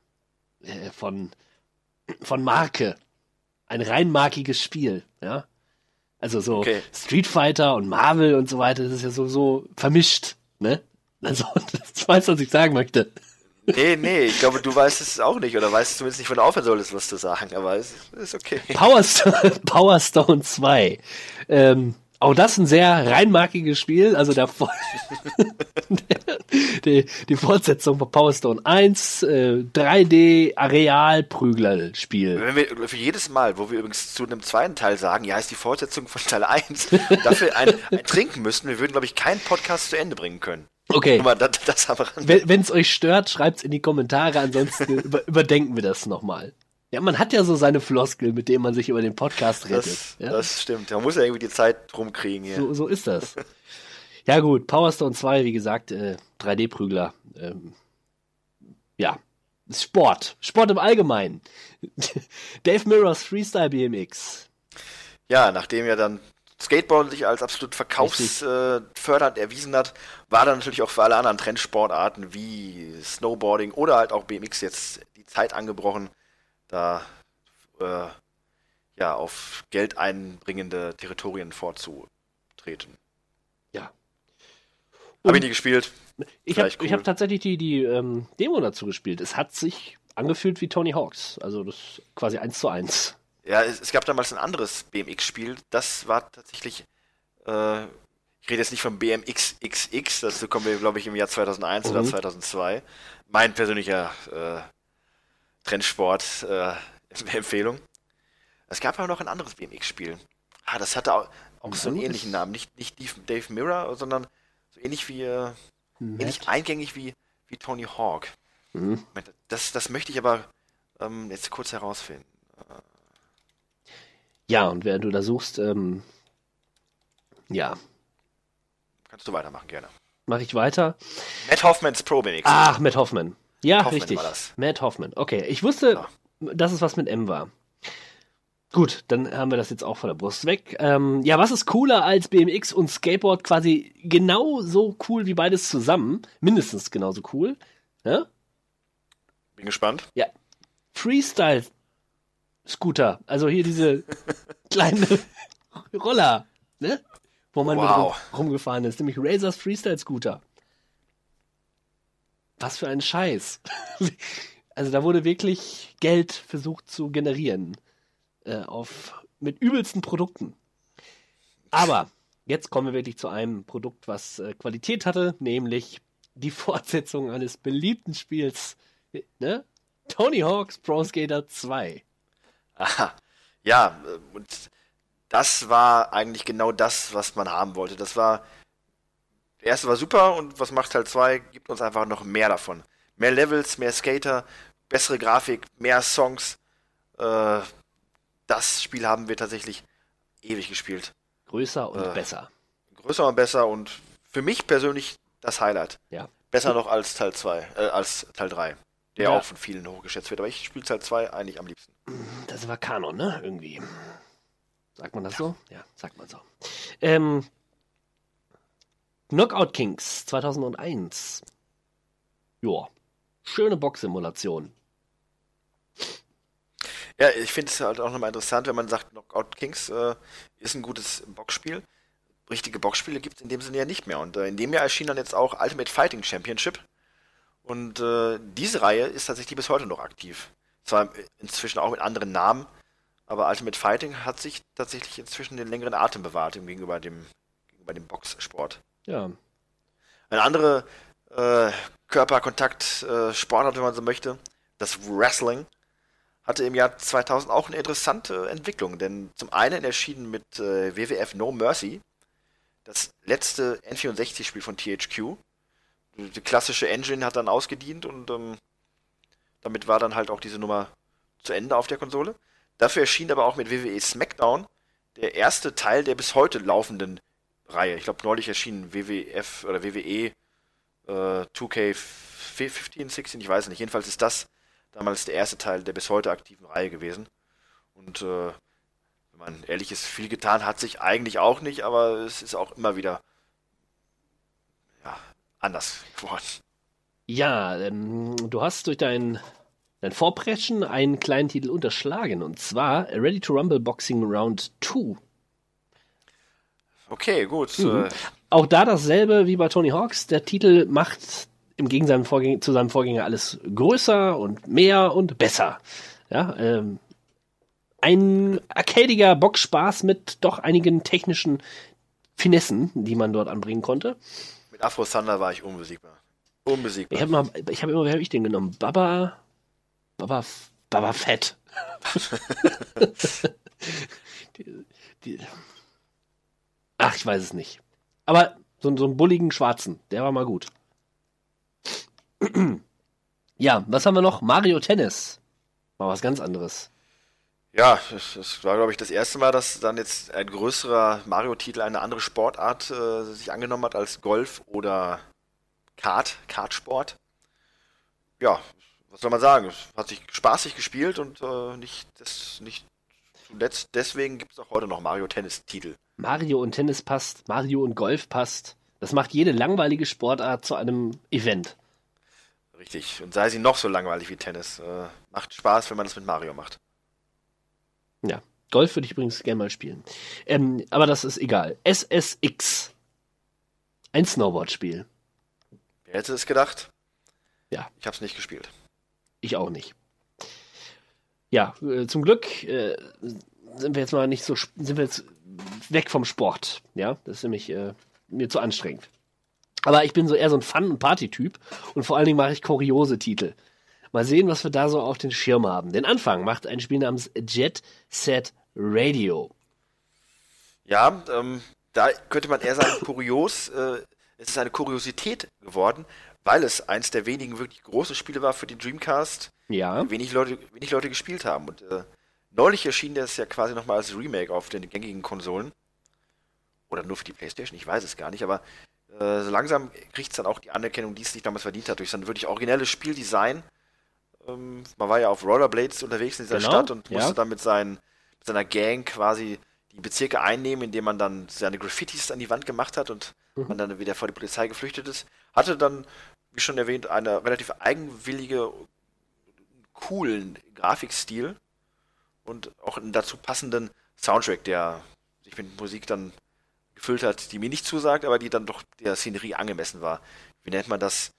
äh, von, von Marke. Ein rein markiges Spiel, ja? Also so Okay. Street Fighter und Marvel und so weiter, das ist ja so, so vermischt, ne? Also, das weiß, was ich sagen möchte. Nee, nee, ich glaube, du weißt es auch nicht oder weißt zumindest nicht, wann du aufhören solltest, was zu sagen, aber es ist okay. Power, Stone, Power Stone 2. Ähm, auch das ein sehr reinmarkiges Spiel, also der, die, die Fortsetzung von Power Stone 1, äh, 3D Arealprügler-Spiel. Wenn wir für jedes Mal, wo wir übrigens zu einem zweiten Teil sagen, ja, ist die Fortsetzung von Teil 1, dafür ein, ein trinken müssten, wir würden, glaube ich, keinen Podcast zu Ende bringen können. Okay, mal das, das wenn es euch stört, schreibt's in die Kommentare, ansonsten über, überdenken wir das nochmal. Ja, man hat ja so seine Floskel, mit denen man sich über den Podcast rettet. Das, ja? das stimmt. Man muss ja irgendwie die Zeit rumkriegen hier. So, so ist das. Ja gut, Power Stone 2, wie gesagt, äh, 3D-Prügler. Ähm, ja, Sport. Sport im Allgemeinen. Dave Mirrors Freestyle BMX. Ja, nachdem ja dann Skateboard sich als absolut verkaufsfördernd erwiesen hat, war dann natürlich auch für alle anderen Trendsportarten wie Snowboarding oder halt auch BMX jetzt die Zeit angebrochen, da äh, ja auf Geld einbringende Territorien vorzutreten. Ja. Habe ich nie gespielt. Ich habe cool. hab tatsächlich die, die ähm, Demo dazu gespielt. Es hat sich angefühlt wie Tony Hawks. Also das quasi eins zu eins. Ja, es, es gab damals ein anderes BMX-Spiel, das war tatsächlich, äh, ich rede jetzt nicht vom BMX XX, dazu kommen wir, glaube ich, im Jahr 2001 oder Mhm. 2002. Mein persönlicher äh, Trendsport-Empfehlung. es gab aber noch ein anderes BMX-Spiel. Ah, das hatte auch, auch so einen ähnlichen Namen. Nicht, nicht Dave, Mirror, sondern so ähnlich wie, äh, ähnlich eingängig wie, wie Tony Hawk. Mhm. Das, das möchte ich aber ähm, jetzt kurz herausfinden. Ja, und während du da suchst, ähm, ja, Kannst du weitermachen, gerne. mache ich weiter. Matt Hoffmans Pro BMX. Ach, Matt Hoffman. Ja, Hoffman richtig. war das. Matt Hoffman. Okay, ich wusste, dass es was mit M war. Gut, dann haben wir das jetzt auch von der Brust weg. Ähm, ja, was ist cooler als BMX und Skateboard? Quasi genauso cool wie beides zusammen. Mindestens genauso cool. Ja? Bin gespannt. Ja. Freestyle Scooter. Also hier diese kleine Roller, ne? Wo man Wow. mit rum, rumgefahren ist. Nämlich Razors Freestyle Scooter. Was für ein Scheiß. Also da wurde wirklich Geld versucht zu generieren. Äh, auf, mit übelsten Produkten. Aber jetzt kommen wir wirklich zu einem Produkt, was äh, Qualität hatte, nämlich die Fortsetzung eines beliebten Spiels. Ne? Tony Hawk's Pro Skater 2. Aha. Ja, und das war eigentlich genau das, was man haben wollte. Das war. Erste war super und was macht Teil 2? Gibt uns einfach noch mehr davon. Mehr Levels, mehr Skater, bessere Grafik, mehr Songs. Äh, das Spiel haben wir tatsächlich ewig gespielt. Größer und Äh. besser. Größer und besser und für mich persönlich das Highlight. Ja. Besser noch als Teil 2, äh, als Teil 3. Der Ja. auch von vielen hochgeschätzt wird. Aber ich spiele Teil 2 eigentlich am liebsten. Das war Kanon, ne? Irgendwie. Sagt man das so? Ja, sagt man so. Ähm, Knockout Kings 2001. Joa. Schöne Box-Simulation. Ja, ich finde es halt auch nochmal interessant, wenn man sagt, Knockout Kings äh, ist ein gutes Boxspiel. Richtige Boxspiele gibt es in dem Sinne ja nicht mehr. Und äh, in dem Jahr erschien dann jetzt auch Ultimate Fighting Championship. Und äh, diese Reihe ist tatsächlich bis heute noch aktiv. Zwar inzwischen auch mit anderen Namen, aber Ultimate Fighting hat sich tatsächlich inzwischen den längeren Atem bewahrt im gegenüber dem, gegenüber dem Boxsport. Ja. Eine andere äh, Körperkontakt-Sportart, wenn man so möchte, das Wrestling, hatte im Jahr 2000 auch eine interessante Entwicklung. Denn zum einen erschien mit äh, WWF No Mercy das letzte N64-Spiel von THQ. Die klassische Engine hat dann ausgedient und ähm, damit war dann halt auch diese Nummer zu Ende auf der Konsole. Dafür erschien aber auch mit WWE SmackDown der erste Teil der bis heute laufenden Reihe. Ich glaube, neulich erschien WWF oder WWE äh, 2K15, 16, ich weiß nicht. Jedenfalls ist das damals der erste Teil der bis heute aktiven Reihe gewesen. Und äh, wenn man ehrlich ist, viel getan hat sich eigentlich auch nicht, aber es ist auch immer wieder ja, anders geworden. Ja, ähm, du hast durch dein, dein Vorpreschen einen kleinen Titel unterschlagen. Und zwar Ready to Rumble Boxing Round 2. Okay, gut. Mhm. Äh, Auch da dasselbe wie bei Tony Hawks. Der Titel macht im Gegensatz zu seinem Vorgänger alles größer und mehr und besser. Ja, ähm, ein arcadiger Boxspaß mit doch einigen technischen Finessen, die man dort anbringen konnte. mit Afro Thunder war ich unbesiegbar. Unbesiegbar. Ich habe mal, ich habe immer, wer habe ich den genommen? Baba, Baba, Baba Fett. die, die, ach, ich weiß es nicht. Aber so, so einen bulligen Schwarzen, der war mal gut. ja, was haben wir noch? Mario Tennis. Mal was ganz anderes. Ja, das war, glaube ich, das erste Mal, dass dann jetzt ein größerer Mario-Titel eine andere Sportart äh, sich angenommen hat als Golf oder Kart, Kartsport. Ja, was soll man sagen? Es hat sich spaßig gespielt und äh, nicht, das, nicht zuletzt deswegen gibt es auch heute noch Mario-Tennis-Titel. Mario und Tennis passt, Mario und Golf passt. Das macht jede langweilige Sportart zu einem Event. Richtig. Und sei sie noch so langweilig wie Tennis. Äh, macht Spaß, wenn man das mit Mario macht. Ja, Golf würde ich übrigens gerne mal spielen. Ähm, aber das ist egal. SSX. Ein Snowboard-Spiel. Wer hätte es gedacht? Ja. Ich habe es nicht gespielt. Ich auch nicht. Ja, äh, zum Glück äh, sind wir jetzt mal nicht so, sind wir jetzt weg vom Sport. Ja, das ist nämlich äh, mir zu anstrengend. Aber ich bin so eher so ein Fun- und Party-Typ und vor allen Dingen mache ich kuriose Titel. Mal sehen, was wir da so auf den Schirm haben. Den Anfang macht ein Spiel namens Jet Set Radio. Ja, ähm, da könnte man eher sagen, kurios. Äh, es ist eine Kuriosität geworden, weil es eins der wenigen wirklich großen Spiele war für die Dreamcast, Ja. wenig Leute, wenig Leute gespielt haben. Und äh, neulich erschien das ja quasi nochmal als Remake auf den gängigen Konsolen. Oder nur für die Playstation, ich weiß es gar nicht, aber äh, so langsam kriegt es dann auch die Anerkennung, die es sich damals verdient hat, durch sein wirklich originelles Spieldesign. Ähm, man war ja auf Rollerblades unterwegs in dieser Genau, Stadt und ja. musste dann mit, seinen, mit seiner Gang quasi die Bezirke einnehmen, indem man dann seine Graffitis an die Wand gemacht hat und man dann wieder vor die Polizei geflüchtet ist. Hatte dann, wie schon erwähnt, eine relativ eigenwillige, coolen Grafikstil und auch einen dazu passenden Soundtrack, der sich mit Musik dann gefüllt hat, die mir nicht zusagt, aber die dann doch der Szenerie angemessen war. Wie nennt man das?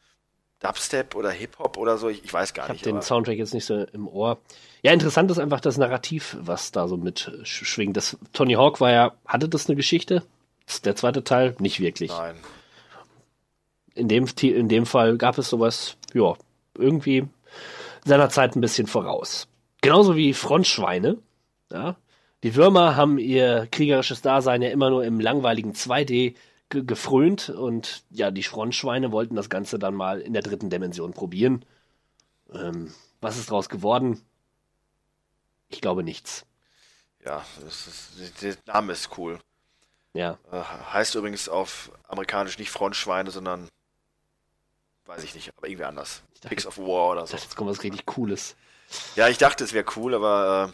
Dubstep oder Hip-Hop oder so, ich, ich weiß gar Ich habe nicht. den aber- Soundtrack jetzt nicht so im Ohr. Ja, interessant ist einfach das Narrativ, was da so mit sch- schwingt. Das Tony Hawk war ja, hatte das eine Geschichte? Das ist der zweite Teil? Nicht wirklich. Nein. In dem, in dem Fall gab es sowas, ja, irgendwie seiner Zeit ein bisschen voraus. Genauso wie Frontschweine. Ja. Die Würmer haben ihr kriegerisches Dasein ja immer nur im langweiligen 2D ge gefrönt und ja, die Frontschweine wollten das Ganze dann mal in der dritten Dimension probieren. Ähm, was ist draus geworden? Ich glaube nichts. Ja, ist, der Name ist cool. Ja. Äh, heißt übrigens auf amerikanisch nicht Frontschweine, sondern weiß ich nicht, aber irgendwie anders. dachte- Pigs of War oder so. dachte, jetzt kommt was richtig Cooles. Ja, ich dachte, es wäre cool, aber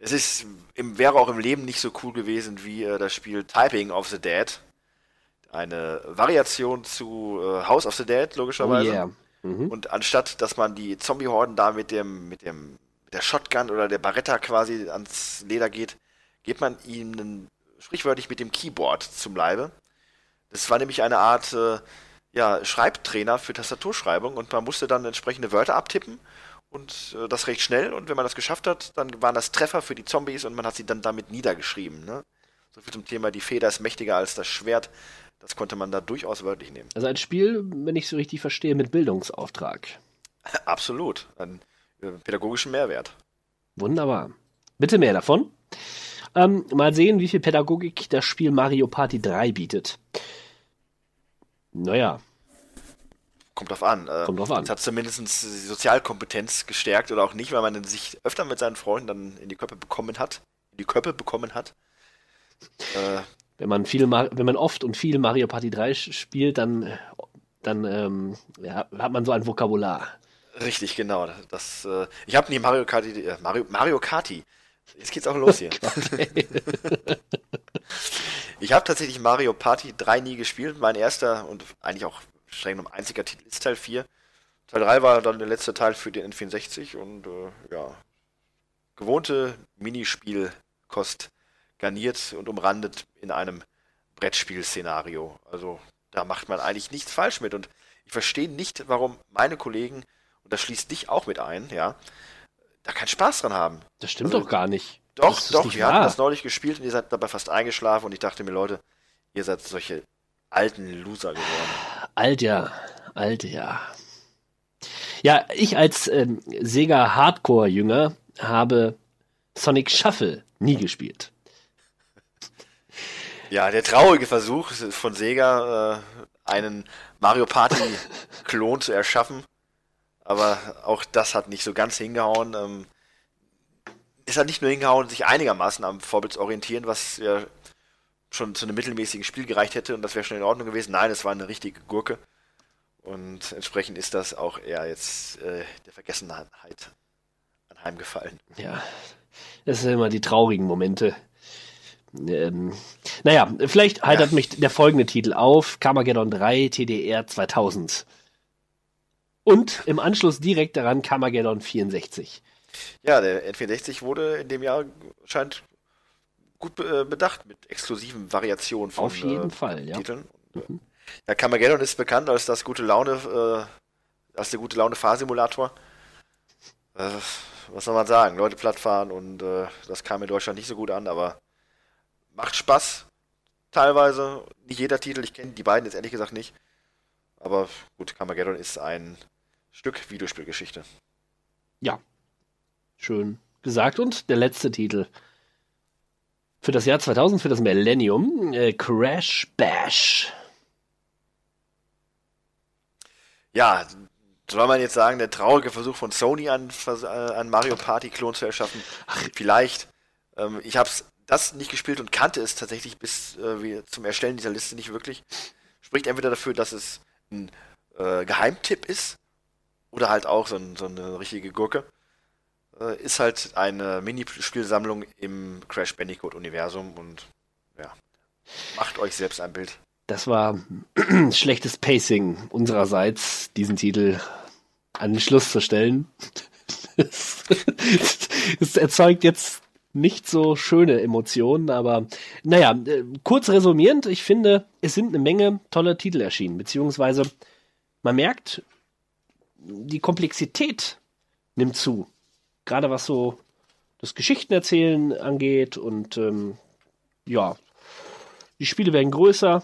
äh, es ist im, wäre auch im Leben nicht so cool gewesen wie äh, das Spiel Typing of the Dead. Eine Variation zu äh, House of the Dead, Oh logischerweise. yeah. Mhm. Und anstatt, dass man die Zombie-Horden da mit dem, mit dem, mit der Shotgun oder der Barretta quasi ans Leder geht, geht man ihnen sprichwörtlich mit dem Keyboard zum Leibe. Das war nämlich eine Art, äh, ja, Schreibtrainer für Tastaturschreibung und man musste dann entsprechende Wörter abtippen und äh, das recht schnell und wenn man das geschafft hat, dann waren das Treffer für die Zombies und man hat sie dann damit niedergeschrieben, ne? So viel zum Thema, die Feder ist mächtiger als das Schwert. Das konnte man da durchaus wörtlich nehmen. Also ein Spiel, wenn ich so richtig verstehe, mit Bildungsauftrag. Absolut. Einen äh, pädagogischen Mehrwert. Wunderbar. Bitte mehr davon. Ähm, mal sehen, wie viel Pädagogik das Spiel Mario Party 3 bietet. Naja, Kommt drauf an. Äh, Kommt drauf an. Es hat zumindest die Sozialkompetenz gestärkt oder auch nicht, weil man sich öfter mit seinen Freunden dann in die Köpfe bekommen hat. In die Köpfe bekommen hat. Äh, wenn man viel, wenn man oft und viel Mario Party 3 sch- spielt, dann, dann ähm, ja, hat man so ein Vokabular. richtig, genau. Das, äh, ich habe nie Mario Kart, äh, Mario, Mario Karti. Jetzt geht's auch los hier. ich habe tatsächlich Mario Party 3 nie gespielt. Mein erster und eigentlich auch streng genommen einziger Titel ist Teil 4. Teil 3 war dann der letzte Teil für den N64 und äh, ja, gewohnte Minispielkost garniert und umrandet in einem Brettspiel-Szenario. Also da macht man eigentlich nichts falsch mit und ich verstehe nicht, warum meine Kollegen, und das schließt dich auch mit ein, ja, da keinen Spaß dran haben. Das stimmt Also, doch gar nicht. Doch, doch, nicht wir hatten wahr. das neulich gespielt und ihr seid dabei fast eingeschlafen und ich dachte mir, Leute, ihr seid solche alten Loser geworden. Alt ja, alt ja. Ja, ich als ähm, Sega Hardcore-Jünger habe Sonic Shuffle nie gespielt. Ja, der traurige Versuch von Sega, äh, einen Mario Party-Klon zu erschaffen, aber auch das hat nicht so ganz hingehauen. Ähm, es hat nicht nur hingehauen, sich einigermaßen am Vorbild zu orientieren, was ja schon zu einem mittelmäßigen Spiel gereicht hätte und das wäre schon in Ordnung gewesen. Nein, es war eine richtige Gurke. Und entsprechend ist das auch eher jetzt äh, der Vergessenheit anheimgefallen. Ja, das sind immer die traurigen Momente. Ähm, naja, vielleicht heitert Ja. mich der folgende Titel auf: Carmageddon 3 TDR 2000. Und im Anschluss direkt daran Carmageddon 64. Ja, der N64 wurde in dem Jahr scheint gut äh, bedacht mit exklusiven Variationen von Auf jeden äh, Fall, ja. Titeln. Äh, Ja, Carmageddon ist bekannt als das gute Laune, äh, als der gute Laune Fahrsimulator. Äh, was soll man sagen? Leute plattfahren und äh, das kam in Deutschland nicht so gut an, aber macht Spaß. Teilweise. Nicht jeder Titel, ich kenne die beiden jetzt ehrlich gesagt nicht. Aber gut, Carmageddon ist ein Stück Videospielgeschichte. Ja, schön gesagt. Und der letzte Titel für das Jahr 2000, für das Millennium: äh, Crash Bash. Ja, soll man jetzt sagen, der traurige Versuch von Sony an, äh, an Mario Party-Klon zu erschaffen? Vielleicht. Ähm, ich habe das nicht gespielt und kannte es tatsächlich bis äh, zum Erstellen dieser Liste nicht wirklich. Spricht entweder dafür, dass es ein äh, Geheimtipp ist oder halt auch so, ein, so eine richtige Gurke. Äh, ist halt eine Minispielsammlung im Crash Bandicoot-Universum und ja, macht euch selbst ein Bild. Das war schlechtes Pacing unsererseits, diesen Titel an den Schluss zu stellen. Es, erzeugt jetzt nicht so schöne Emotionen, aber naja, äh, kurz resümierend, ich finde, es sind eine Menge tolle Titel erschienen, beziehungsweise man merkt, die Komplexität nimmt zu. Gerade was so das Geschichtenerzählen angeht und ähm, ja, die Spiele werden größer.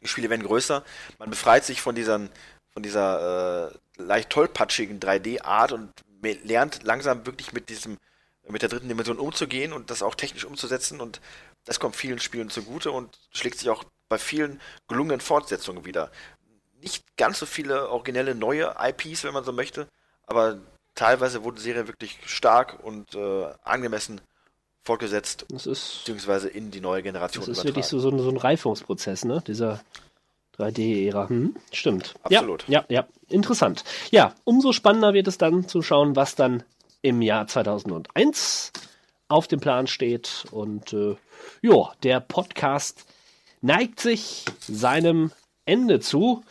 Die Spiele werden größer. Man befreit sich von dieser, von dieser äh, leicht tollpatschigen 3D-Art und lernt langsam wirklich mit diesem, mit der dritten Dimension umzugehen und das auch technisch umzusetzen und das kommt vielen Spielen zugute und schlägt sich auch bei vielen gelungenen Fortsetzungen wieder. Nicht ganz so viele originelle neue IPs, wenn man so möchte, aber teilweise wurde die Serie wirklich stark und äh, angemessen fortgesetzt, Das ist, beziehungsweise in die neue Generation das ist übertragen. wirklich so, so, ein, so ein Reifungsprozess, ne? Dieser 3D-Ära. Hm? Stimmt. Absolut. Ja, ja, ja. Interessant. Ja, umso spannender wird es dann zu schauen, was dann im Jahr 2001 auf dem Plan steht. Und äh, ja, der Podcast neigt sich seinem Ende zu.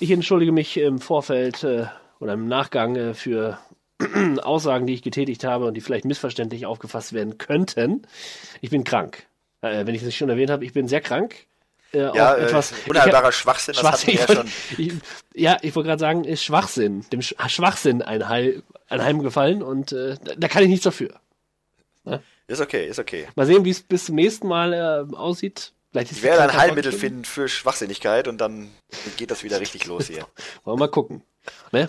Ich entschuldige mich im Vorfeld äh, oder im Nachgang äh, für Aussagen, die ich getätigt habe und die vielleicht missverständlich aufgefasst werden könnten. Ich bin krank. Äh, wenn ich es nicht schon erwähnt habe, ich bin sehr krank. Äh, Ja, äh, etwas unheilbarer Schwachsinn, das hatten wir ich ja schon. Ich, ja, ich wollte gerade sagen, ist Schwachsinn, dem Sch Schwachsinn einheil, anheimgefallen und äh, da, da kann ich nichts dafür. Ist okay, ist okay. Mal sehen, wie es bis zum nächsten Mal äh, aussieht. Vielleicht Ich werde ein Heilmittel finden für Schwachsinnigkeit und dann geht das wieder richtig los hier. Wollen wir mal gucken. Ne?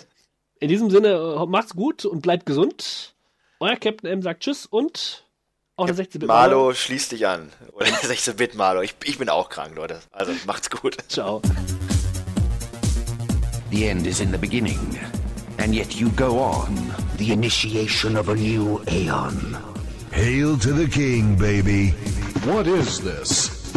In diesem Sinne, äh, macht's gut und bleibt gesund. Euer Captain M sagt Tschüss und auch der 16 Marlo, schließ dich an. Oder 16-Bit Marlo. Ich, ich bin auch krank, Leute. Also macht's gut. Ciao. The end is in the beginning, and yet you go on. The initiation of a new aeon. Hail to the king, baby. What is this?